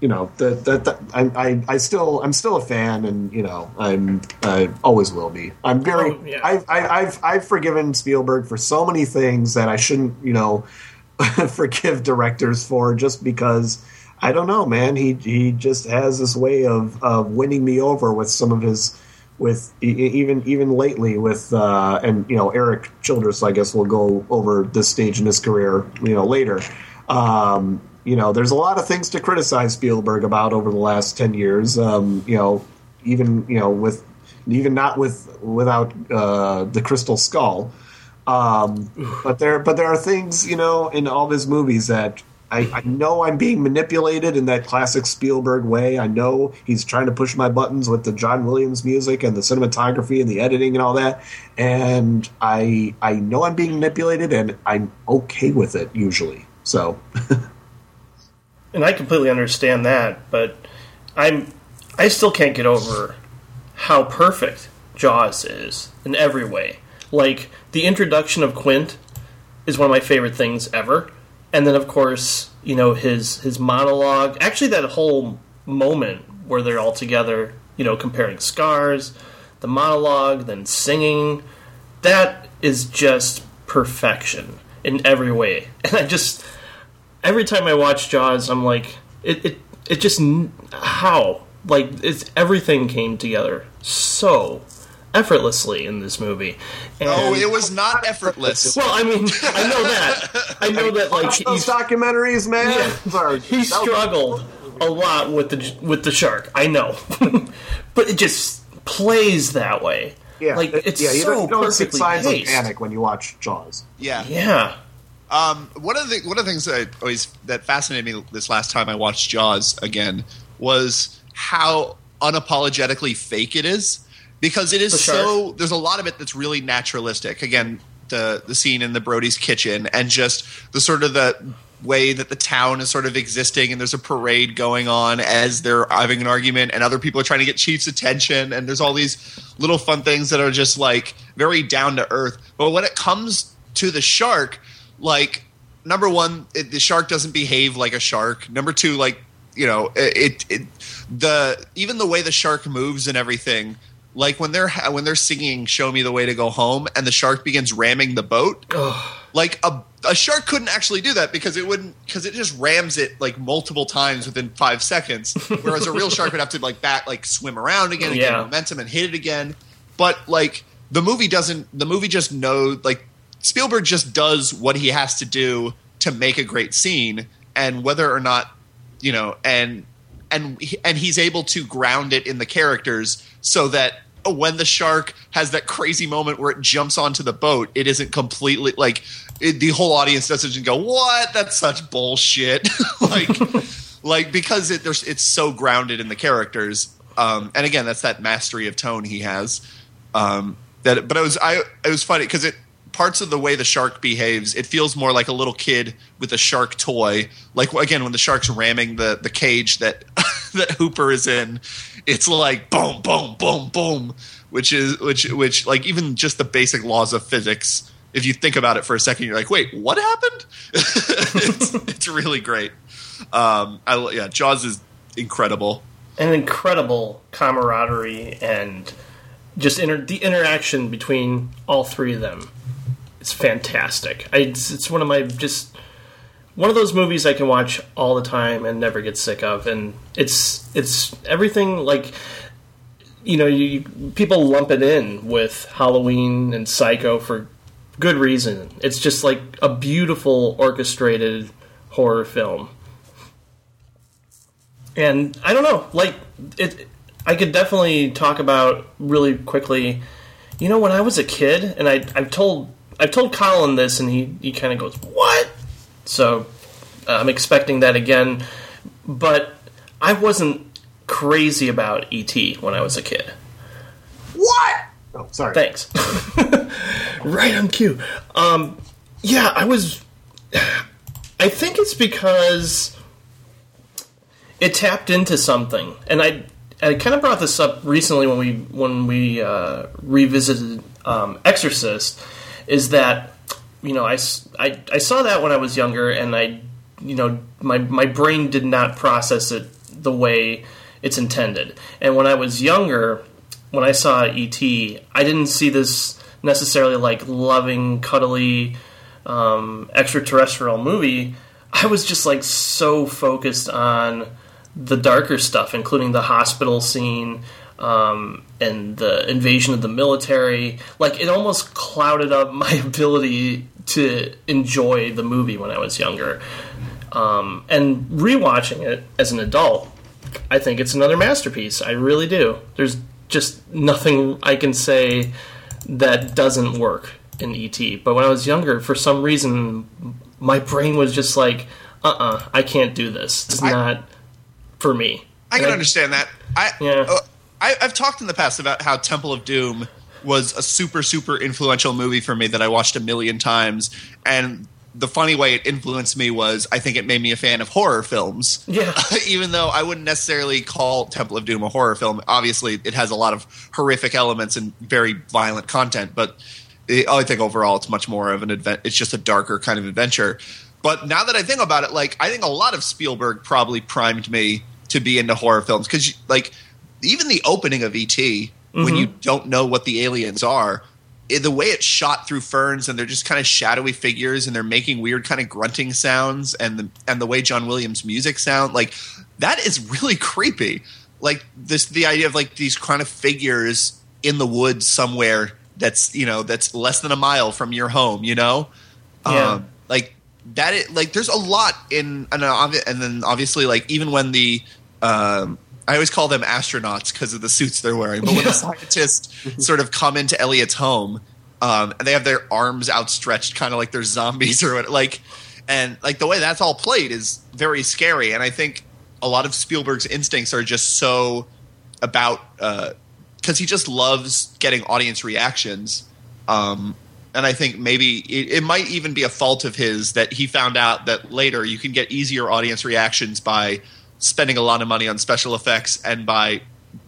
you know that that, I, I I still I'm still a fan, and you know I'm I always will be. I'm very Oh, yeah. I've, I, I've I've forgiven Spielberg for so many things that I shouldn't you know forgive directors for just because I don't know, man. He he just has this way of of winning me over with some of his with even even lately with uh, and you know Erik Childress. I guess will go over this stage in his career you know later. Um, you know, there's a lot of things to criticize Spielberg about over the last ten years. Um, you know, even you know with even not with without uh, the Crystal Skull. Um, but there, but there are things you know in all of his movies that I, I know I'm being manipulated in that classic Spielberg way. I know he's trying to push my buttons with the John Williams music and the cinematography and the editing and all that. And I I know I'm being manipulated, and I'm okay with it usually. So and I completely understand that, but I'm I still can't get over how perfect Jaws is in every way. Like the introduction of Quint is one of my favorite things ever, and then of course you know his his monologue. Actually, that whole moment where they're all together, you know, comparing scars, the monologue, then singing, that is just perfection in every way. And I just every time I watch Jaws, I'm like, it it it just how like it's everything came together so effortlessly in this movie. And, Oh, it was not effortless. well, I mean, I know that. I know that like watch those documentaries, man. Yeah. Sorry. he struggled a lot with the with the shark. I know, but it just plays that way. Yeah, like it's yeah. You so don't, you don't perfectly signs paced. of panic when you watch Jaws. Yeah. Yeah, Um, one of the one of the things that I always that fascinated me this last time I watched Jaws again was how unapologetically fake it is because it is shark? so. There's a lot of it that's really naturalistic. Again, the the scene in the Brody's kitchen and just the sort of the way that the town is sort of existing and there's a parade going on as they're having an argument and other people are trying to get chief's attention and there's all these little fun things that are just like very down to earth but when it comes to the shark like number one it, the shark doesn't behave like a shark. Number two like you know it, it the even the way the shark moves and everything like when they're when they're singing show me the way to go home and the shark begins ramming the boat like a, a shark couldn't actually do that because it wouldn't because it just rams it like multiple times within five seconds whereas a real shark would have to like back like swim around again and Yeah. get momentum and hit it again. But like the movie doesn't the movie just knows like spielberg just does what he has to do to make a great scene and whether or not you know and and and he's able to ground it in the characters so that when the shark has that crazy moment where it jumps onto the boat it isn't completely like it, the whole audience doesn't just go what? That's such bullshit. Like like because it there's it's so grounded in the characters um and again that's that mastery of tone he has um that but it was i it was funny because it parts of the way the shark behaves it feels more like a little kid with a shark toy. Like again when the shark's ramming the the cage that that hooper is in it's like boom boom boom boom which is which which like even just the basic laws of physics if you think about it for a second you're like wait what happened? It's, it's really great. Um I, yeah jaws is incredible. An incredible camaraderie and just inter- the interaction between all three of them. It's fantastic. It's, it's one of my just one of those movies I can watch all the time and never get sick of. And it's it's everything like you know you, you people lump it in with Halloween and Psycho for good reason. It's just like a beautiful orchestrated horror film and I don't know, like it. I could definitely talk about really quickly. You know, when I was a kid, and I, I've told I've told Colin this, and he he kind of goes, "What?" So uh, I'm expecting that again, but I wasn't crazy about ET when I was a kid. What? Oh, sorry. Thanks. right on cue. Um, yeah, I was. I think it's because it tapped into something, and I I kind of brought this up recently when we when we uh, revisited um, Exorcist. Is that you know I, I, I saw that when I was younger, and I you know my my brain did not process it the way it's intended, and when I was younger when I saw ET, I didn't see this necessarily like loving, cuddly, um, extraterrestrial movie. I was just like so focused on the darker stuff, including the hospital scene um, and the invasion of the military. Like it almost clouded up my ability to enjoy the movie when I was younger. Um, and rewatching it as an adult, I think it's another masterpiece. I really do. There's just nothing I can say that doesn't work in ET. But when I was younger, for some reason, my brain was just like, uh uh I can't do this. It's I- not for me. I can And understand that. I, Yeah. uh, I I've talked in the past about how Temple of Doom was a super super influential movie for me that I watched a million times, and the funny way it influenced me was I think it made me a fan of horror films. Yeah. Even though I wouldn't necessarily call Temple of Doom a horror film, obviously it has a lot of horrific elements and very violent content, but it, I think overall it's much more of an advent. It's just a darker kind of adventure. But now that I think about it, like I think a lot of Spielberg probably primed me to be into horror films because, like, even the opening of ET, when you don't know what the aliens are, the way it's shot through ferns and they're just kind of shadowy figures and they're making weird kind of grunting sounds and the and the way John Williams' music sound like that is really creepy. Like this, the idea of like these kind of figures in the woods somewhere that's you know that's less than a mile from your home. You know, Yeah. um, like that. Is, like there's a lot in and, and then obviously like even when the um, I always call them astronauts because of the suits they're wearing. But when the scientists sort of come into Elliot's home, um, and they have their arms outstretched, kind of like they're zombies or what, like, and like the way that's all played is very scary. And I think a lot of Spielberg's instincts are just so about because he just loves getting audience reactions. Um, and I think maybe it, it might even be a fault of his that he found out that later you can get easier audience reactions by spending a lot of money on special effects and by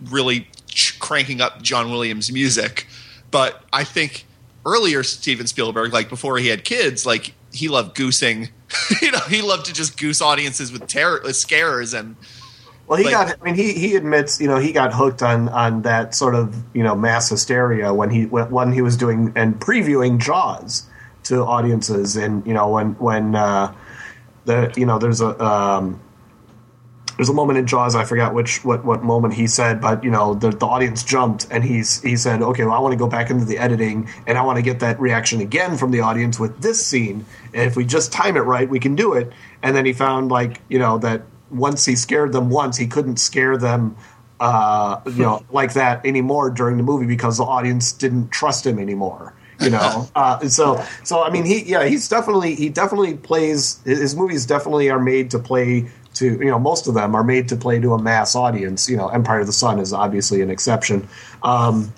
really ch- cranking up John Williams' music. But I think earlier Steven Spielberg, like before he had kids, like he loved goosing. you know, he loved to just goose audiences with terror, with scares, and Well, he Like- got. I mean, he he admits, you know, he got hooked on on that sort of you know mass hysteria when he when, when he was doing and previewing Jaws to audiences, and you know when when uh, the you know there's a um, there's a moment in Jaws I forgot which what what moment he said, but you know the the audience jumped and he's he said, okay, well I want to go back into the editing and I want to get that reaction again from the audience with this scene, and if we just time it right, we can do it. And then he found like you know that once he scared them once, he couldn't scare them. Uh, you know, like that anymore during the movie because the audience didn't trust him anymore. You know, uh, so so I mean, he yeah, he's definitely he definitely plays his his movies definitely are made to play to you know most of them are made to play to a mass audience. You know, Empire of the Sun is obviously an exception. Um,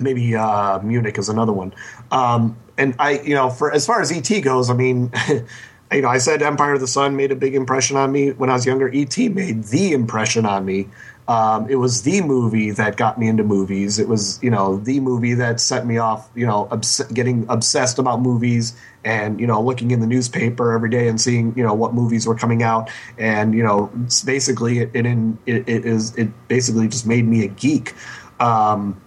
maybe uh, Munich is another one. Um, and I, you know, for as far as ET goes, I mean, you know, I said Empire of the Sun made a big impression on me when I was younger. ET made the impression on me. Um, it was the movie that got me into movies. It was, you know, the movie that set me off, you know, obs- getting obsessed about movies and, you know, looking in the newspaper every day and seeing, you know, what movies were coming out. And, you know, basically it, it, in, it, it is, it basically just made me a geek. Um,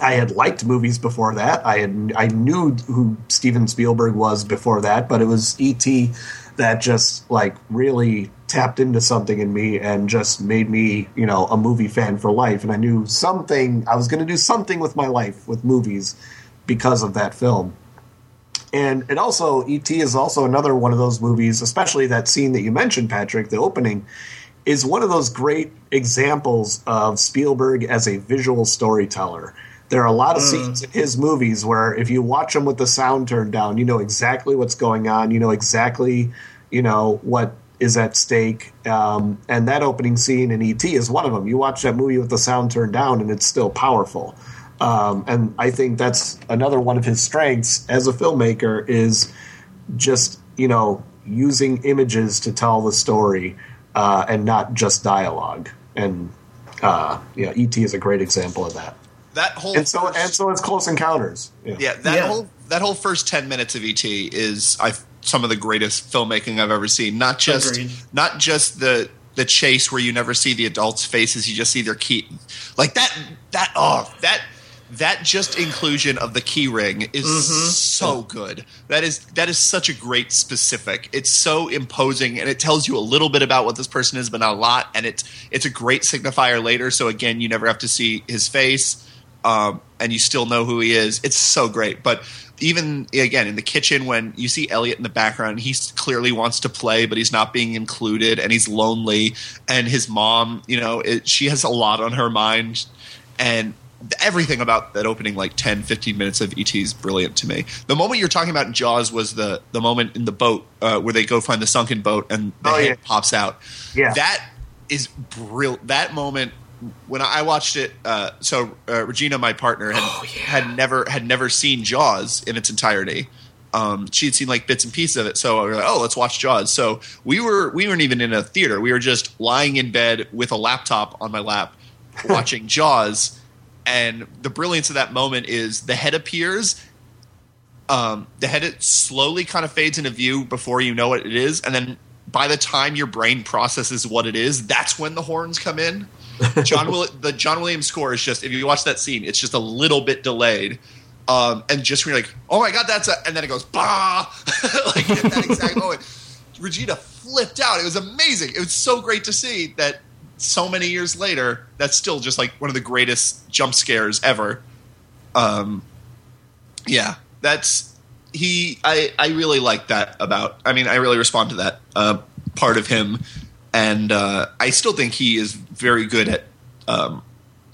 I had liked movies before that. I had I knew who Steven Spielberg was before that, but it was E.T. that just like really tapped into something in me and just made me, you know, a movie fan for life. And I knew something I was going to do something with my life with movies because of that film. And it also E.T. is also another one of those movies, especially that scene that you mentioned, Patrick, the opening is one of those great examples of Spielberg as a visual storyteller. There are a lot of hmm. scenes in his movies where if you watch them with the sound turned down, you know exactly what's going on. You know exactly, you know, what is at stake. Um, and that opening scene in E.T. is one of them. You watch that movie with the sound turned down and it's still powerful. Um, and I think that's another one of his strengths as a filmmaker is just, you know, using images to tell the story uh, and not just dialogue. And uh, yeah, ET is a great example of that. that whole And so first- and so it's Close Encounters. Yeah. Yeah, that Yeah. whole that whole first ten minutes of ET is I some of the greatest filmmaking I've ever seen. Not just Agreed. not just the the chase where you never see the adults' faces, you just see their key. Like that that oh that that just inclusion of the key ring is so good. That is that is such a great specific. It's so imposing and it tells you a little bit about what this person is, but not a lot. And it's it's a great signifier later. So again, you never have to see his face um, and you still know who he is. It's so great. But even again in the kitchen, when you see Elliot in the background, he clearly wants to play, but he's not being included, and he's lonely. And his mom, you know, it, she has a lot on her mind, and everything about that opening like 10 15 minutes of et is brilliant to me the moment you're talking about in jaws was the the moment in the boat uh, where they go find the sunken boat and the Oh, head yeah. pops out Yeah. that is brilliant that moment when I watched it, uh, so uh, Regina, my partner, had, Oh, had never had never seen Jaws in its entirety. Um, she had seen like bits and pieces of it, so we were like, "Oh, let's watch Jaws." So we were we weren't even in a theater; we were just lying in bed with a laptop on my lap, watching Jaws. And the brilliance of that moment is the head appears, um, the head it slowly kind of fades into view before you know what it is, and then by the time your brain processes what it is, that's when the horns come in. John Will- the John Williams score is just if you watch that scene, it's just a little bit delayed. Um, and just when you're like, oh my god, that's a, and then it goes bah, like at that exact moment. Regina flipped out. It was amazing. It was so great to see that so many years later, that's still just like one of the greatest jump scares ever. Um, yeah, that's he. I I really like that about. I mean, I really respond to that uh, part of him, and uh, I still think he is very good at um,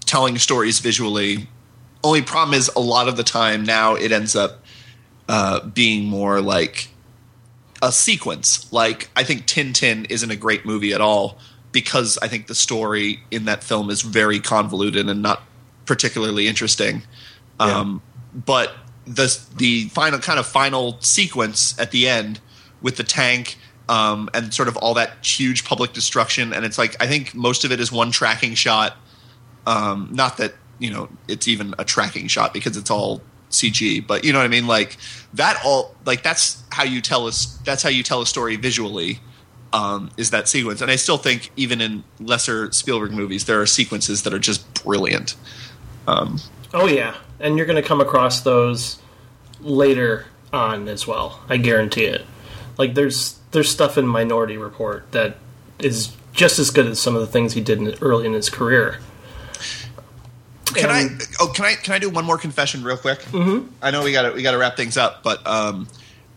telling stories visually. Only problem is a lot of the time now it ends up uh, being more like a sequence. Like I think Tintin isn't a great movie at all because I think the story in that film is very convoluted and not particularly interesting. Um, but the the final kind of final sequence at the end with the tank um, and sort of all that huge public destruction, and it's like I think most of it is one tracking shot. Um, not that you know it's even a tracking shot because it's all CG, but you know what I mean. Like that all like that's how you tell us. That's how you tell a story visually. Um, is that sequence? And I still think even in lesser Spielberg movies, there are sequences that are just brilliant. Um, Oh yeah, and you're going to come across those later on as well. I guarantee it. Like there's there's stuff in Minority Report that is just as good as some of the things he did in, early in his career. Can And- I? Oh, can I? Can I do one more confession real quick? Mm-hmm. I know we got to we got to wrap things up, but um,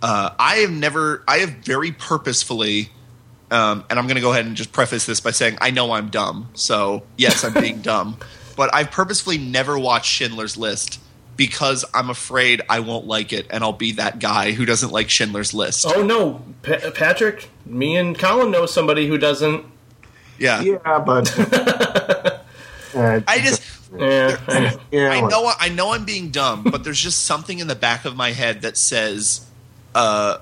uh, I have never. I have very purposefully, um, and I'm going to go ahead and just preface this by saying I know I'm dumb. So yes, I'm being dumb, but I've purposefully never watched Schindler's List because I'm afraid I won't like it, and I'll be that guy who doesn't like Schindler's List. Oh no, pa- Patrick, me and Colin know somebody who doesn't. yeah. Yeah, but uh, I just. Yeah, I know. yeah, I know I know I'm being dumb, but there's just something in the back of my head that says uh,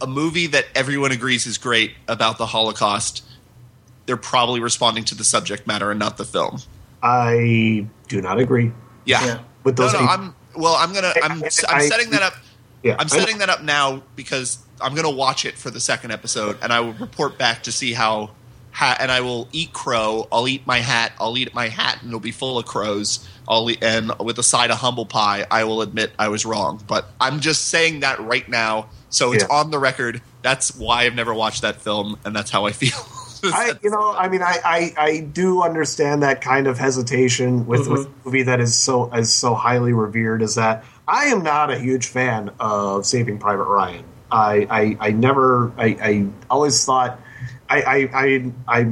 a movie that everyone agrees is great about the Holocaust. They're probably responding to the subject matter and not the film. I do not agree Yeah. Yeah. with those. no, eight- I'm well. I'm gonna. I'm. I'm I- setting that up. yeah, I'm setting that up now because I'm gonna watch it for the second episode, and I will report back to see how. Ha- and I will eat crow. I'll eat my hat. I'll eat my hat, and it'll be full of crows. I'll eat, and with a side of humble pie. I will admit I was wrong, but I'm just saying that right now, so it's Yeah. on the record. That's why I've never watched that film, and that's how I feel. I, you know, I mean, I, I, I do understand that kind of hesitation with, with mm-hmm. a movie that is so as so highly revered as that. I am not a huge fan of Saving Private Ryan. I, I, I never, I, I always thought, I, I, I, I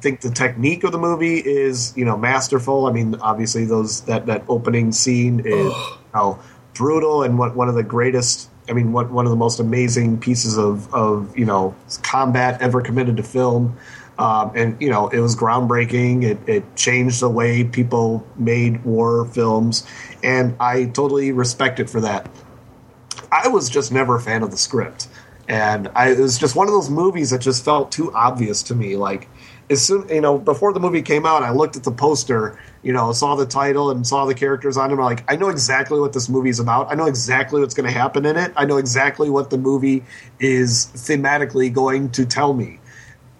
think the technique of the movie is, you know, masterful. I mean, obviously those that that opening scene is you know, brutal and what one of the greatest. I mean, what one of the most amazing pieces of of you know combat ever committed to film. Um, and you know it was groundbreaking. It, it changed the way people made war films, and I totally respect it for that. I was just never a fan of the script, and I, it was just one of those movies that just felt too obvious to me. Like as soon you know before the movie came out, I looked at the poster, you know, saw the title and saw the characters on it. I'm like, I know exactly what this movie is about. I know exactly what's going to happen in it. I know exactly what the movie is thematically going to tell me,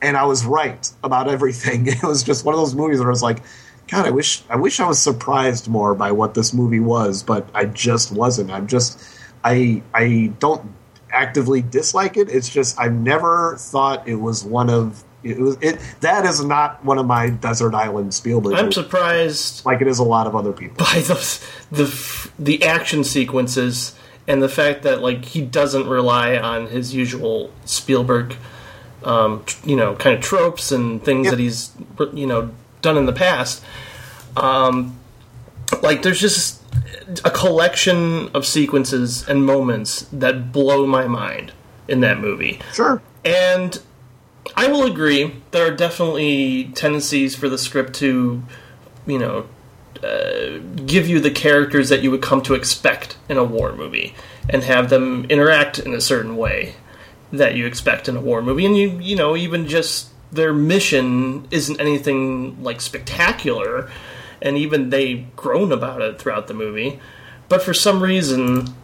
and I was right about everything. It was just one of those movies where I was like. God, I wish I wish I was surprised more by what this movie was, but I just wasn't. I'm just I I don't actively dislike it. It's just I've never thought it was one of it was it that is not one of my desert island Spielberg I'm surprised like it is a lot of other people. by those the the action sequences and the fact that like he doesn't rely on his usual Spielberg, um, you know, kind of tropes and things Yeah. that he's you know done in the past. Um, like there's just a collection of sequences and moments that blow my mind in that movie. Sure. And I will agree, there are definitely tendencies for the script to, you know, uh, give you the characters that you would come to expect in a war movie and have them interact in a certain way that you expect in a war movie. And you, you know, even just their mission isn't anything like spectacular, and even they groan about it throughout the movie. But for some reason,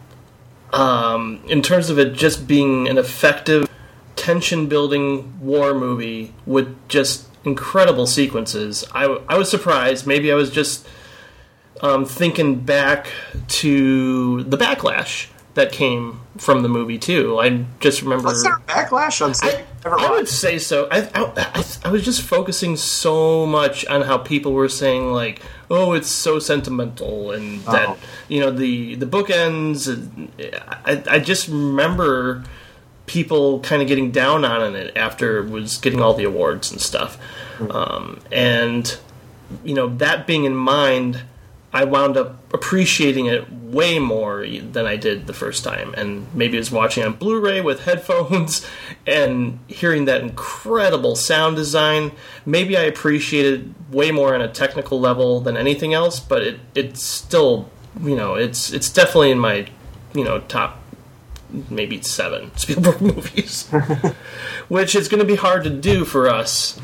um, in terms of it just being an effective tension building war movie with just incredible sequences. I, I was surprised. Maybe I was just um, thinking back to the backlash that came from the movie too. I just remember. Was there a backlash on I, I would say so. I, I, I, was just focusing so much on how people were saying like, "Oh, it's so sentimental," and that Oh. you know the the bookends. I, I just remember people kind of getting down on it after it was getting all the awards and stuff, um, and you know that being in mind. I wound up appreciating it way more than I did the first time. And maybe it was watching on Blu ray with headphones and hearing that incredible sound design. Maybe I appreciated way more on a technical level than anything else, but it, it's still, you know, it's it's definitely in my, you know, top maybe seven Spielberg movies, which is going to be hard to do for us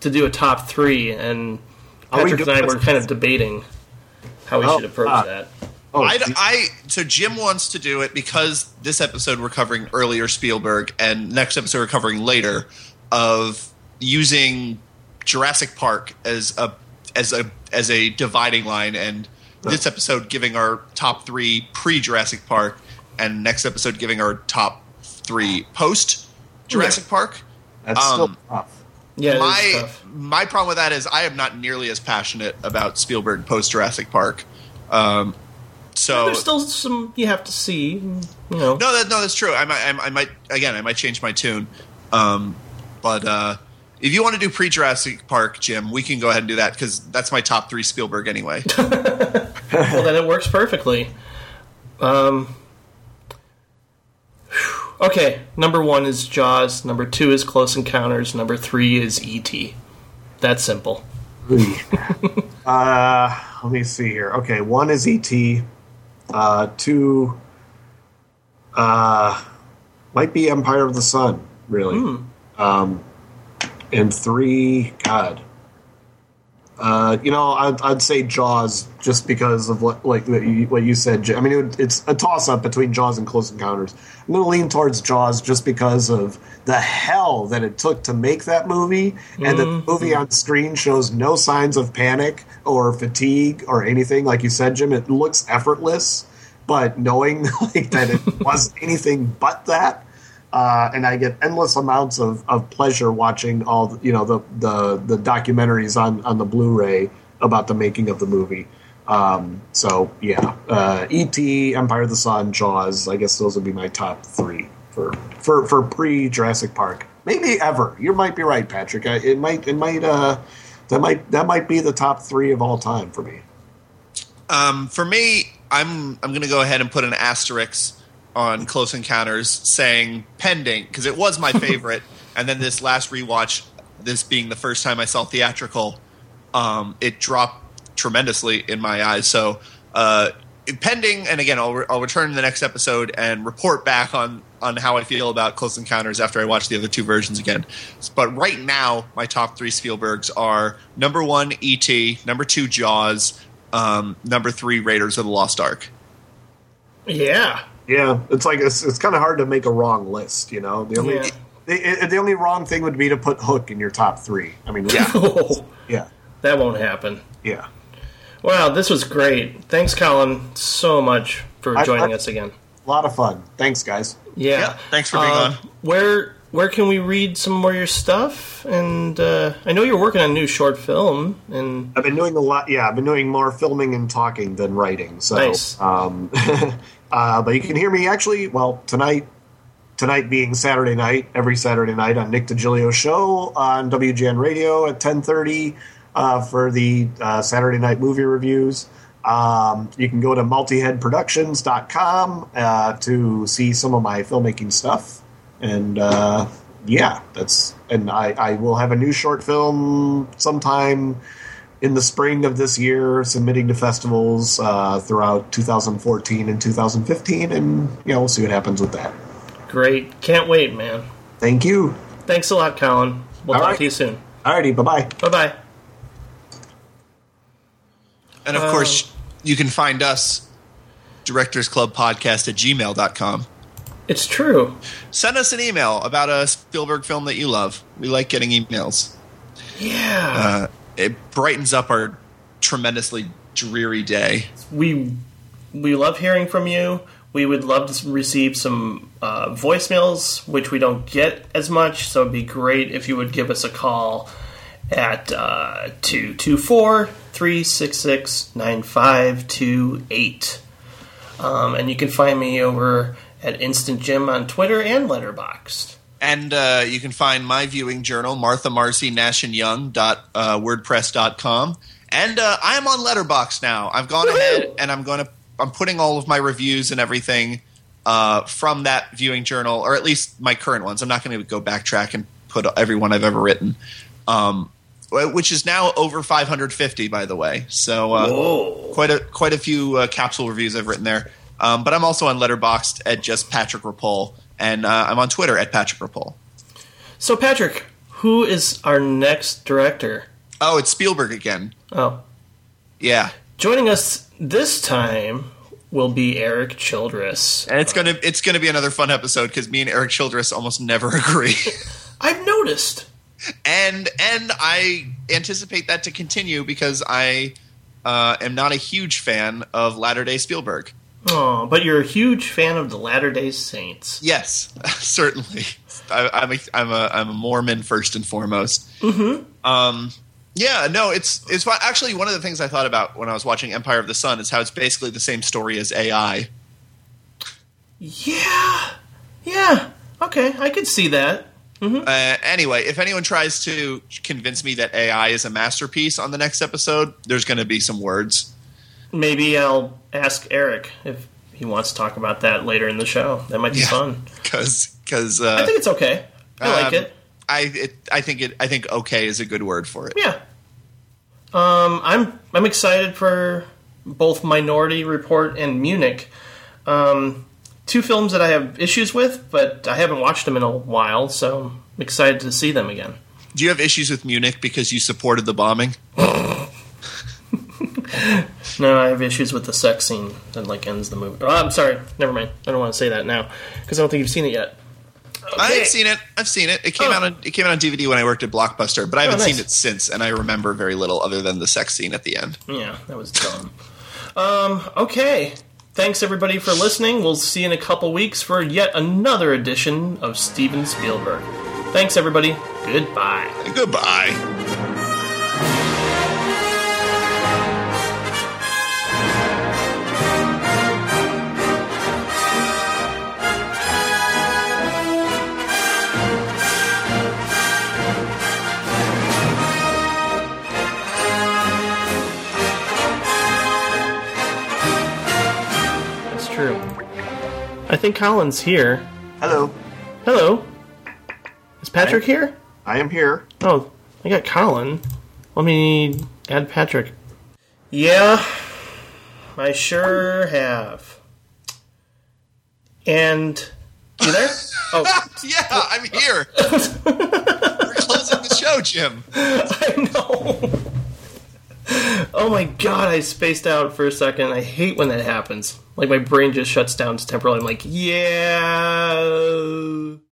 to do a top three. And Are we Patrick and I were kind of debating how we Oh, should approach ah. that. Oh, I, I- so Jim wants to do it because this episode we're covering earlier Spielberg and next episode we're covering later of using Jurassic Park as a as a as a dividing line and this episode giving our top three pre Jurassic Park and next episode giving our top three post Jurassic Park. that's um, still tough. Yeah, my tough. my problem with that is I am not nearly as passionate about Spielberg post Jurassic Park. Um, so There's still some you have to see. You know, no, that, no, that's true. I might, I, I might, again, I might change my tune. Um, but uh, if you want to do pre Jurassic Park, Jim, we can go ahead and do that because that's my top three Spielberg anyway. well then it works perfectly. Um, whew. Okay, number one is Jaws. Number two is Close Encounters. Number three is E.T. That's simple. Uh, let me see here. Okay, one is ET. Uh, two, uh, might be Empire of the Sun, really. Um, and three, God. Uh, you know, I'd, I'd say Jaws just because of what, like what you, what you said. I mean, it, it's a toss up between Jaws and Close Encounters. I'm going to lean towards Jaws just because of the hell that it took to make that movie, and the movie on screen shows no signs of panic or fatigue or anything. Like you said, Jim, it looks effortless, but knowing like that it wasn't anything but that. Uh, and I get endless amounts of, of pleasure watching all the, you know the, the the documentaries on on the Blu-ray about the making of the movie. Um, so yeah, uh, E.T., Empire of the Sun, Jaws. I guess those would be my top three for for for pre Jurassic Park. Maybe ever. You might be right, Patrick. I, it might it might uh, that might that might be the top three of all time for me. um, for me, I'm I'm going to go ahead and put an asterisk on Close Encounters, saying pending because it was my favorite, and then this last rewatch, this being the first time I saw theatrical, um, it dropped tremendously in my eyes. So uh, pending, and again, I'll, re- I'll return in the next episode and report back on on how I feel about Close Encounters after I watch the other two versions again. But right now, my top three Spielbergs are number one E.T., number two Jaws, um, number three Raiders of the Lost Ark. Yeah, Yeah, it's like it's, it's kind of hard to make a wrong list. You know, the only Yeah. the, the only wrong thing would be to put Hook in your top three. I mean, yeah, oh, yeah, that won't happen. yeah. Wow, this was great. Thanks, Colin, so much for I- joining I- us again. A lot of fun. Thanks, guys. Yeah, Yeah, thanks for being Uh, on. Where where can we read some more of your stuff? And uh, I know you're working on a new short film, and I've been doing a lot. Yeah, I've been doing more filming and talking than writing. So, Nice. um, uh, but you can hear me actually. Well, tonight, tonight being Saturday night, every Saturday night on Nick DiGilio show on WGN Radio at ten thirty uh, for the uh, Saturday night movie reviews. Um, you can go to multiheadproductions.com uh, to see some of my filmmaking stuff. And uh, yeah, that's and I, I will have a new short film sometime in the spring of this year, submitting to festivals uh, throughout 2014 and 2015, and you know we'll see what happens with that. Great. Can't wait, man. Thank you. Thanks a lot, Colin. We'll All talk right. to you soon. Alrighty, bye bye. Bye bye. And of course, you can find us, Directors Club Podcast at gmail.com. It's true. Send us an email about a Spielberg film that you love. We like getting emails. Yeah. Uh, it brightens up our tremendously dreary day. we we love hearing from you. We would love to receive some uh, voicemails, which we don't get as much. So it'd be great if you would give us a call at uh, 224 366 9528. Um, And you can find me over at Instant Gym on Twitter and Letterboxd. And uh, you can find my viewing journal, Martha Marcy Nash and Young dot uh, wordpress.com. And uh, I am on Letterboxd now. I've gone ahead and I'm going to I'm putting all of my reviews and everything uh, from that viewing journal, or at least my current ones. I'm not going to go backtrack and put every one I've ever written, um, which is now over 550, by the way. So uh, quite a quite a few uh, capsule reviews I've written there. Um, but I'm also on Letterboxd at just Patrick Rapol, and uh, I'm on Twitter at Patrick Rapol. So, Patrick, who is our next director? Oh, it's Spielberg again. Oh, Yeah, joining us this time will be Erik Childress. and it's gonna it's gonna be another fun episode because me and Erik Childress almost never agree, I've noticed. and and I anticipate that to continue because I uh, am not a huge fan of latter day Spielberg. Oh, but you're a huge fan of the Latter Day Saints. Yes, certainly. I, I'm a, I'm a I'm a Mormon first and foremost. Mm-hmm. Um, yeah, no, it's it's actually one of the things I thought about when I was watching Empire of the Sun is how it's basically the same story as AI. Yeah, yeah. Okay, I could see that. Uh, anyway, if anyone tries to convince me that AI is a masterpiece on the next episode, there's going to be some words. Maybe I'll ask Erik if he wants to talk about that later in the show. That might be Yeah. fun. because because I uh, think it's okay. I like um, it. I it, I think it I think okay is a good word for it. Yeah. Um, I'm I'm excited for both Minority Report and Munich. Um, two films that I have issues with, but I haven't watched them in a while, so I'm excited to see them again. Do you have issues with Munich because you supported the bombing? No, I have issues with the sex scene that like ends the movie. Oh, I'm sorry. Never mind. I don't want to say that now because I don't think you've seen it yet. I've seen it. I've seen it. It came Oh. out on it came out on DVD when I worked at Blockbuster, but I haven't nice. seen it since, and I remember very little other than the sex scene at the end. Yeah, that was dumb. um, okay. Thanks everybody for listening. We'll see you in a couple weeks for yet another edition of Steven Spielberg. Thanks everybody. Goodbye. Goodbye. I think Colin's here. Hello, Hello. Is Patrick here? I am here. Oh, I got Colin. Let me add Patrick. Yeah, I sure have. And you there? Oh, Yeah, I'm here. We're closing the show, Jim. I know. Oh my god, I spaced out for a second. I hate when that happens. Like my brain just shuts down to temporarily. I'm like, yeah.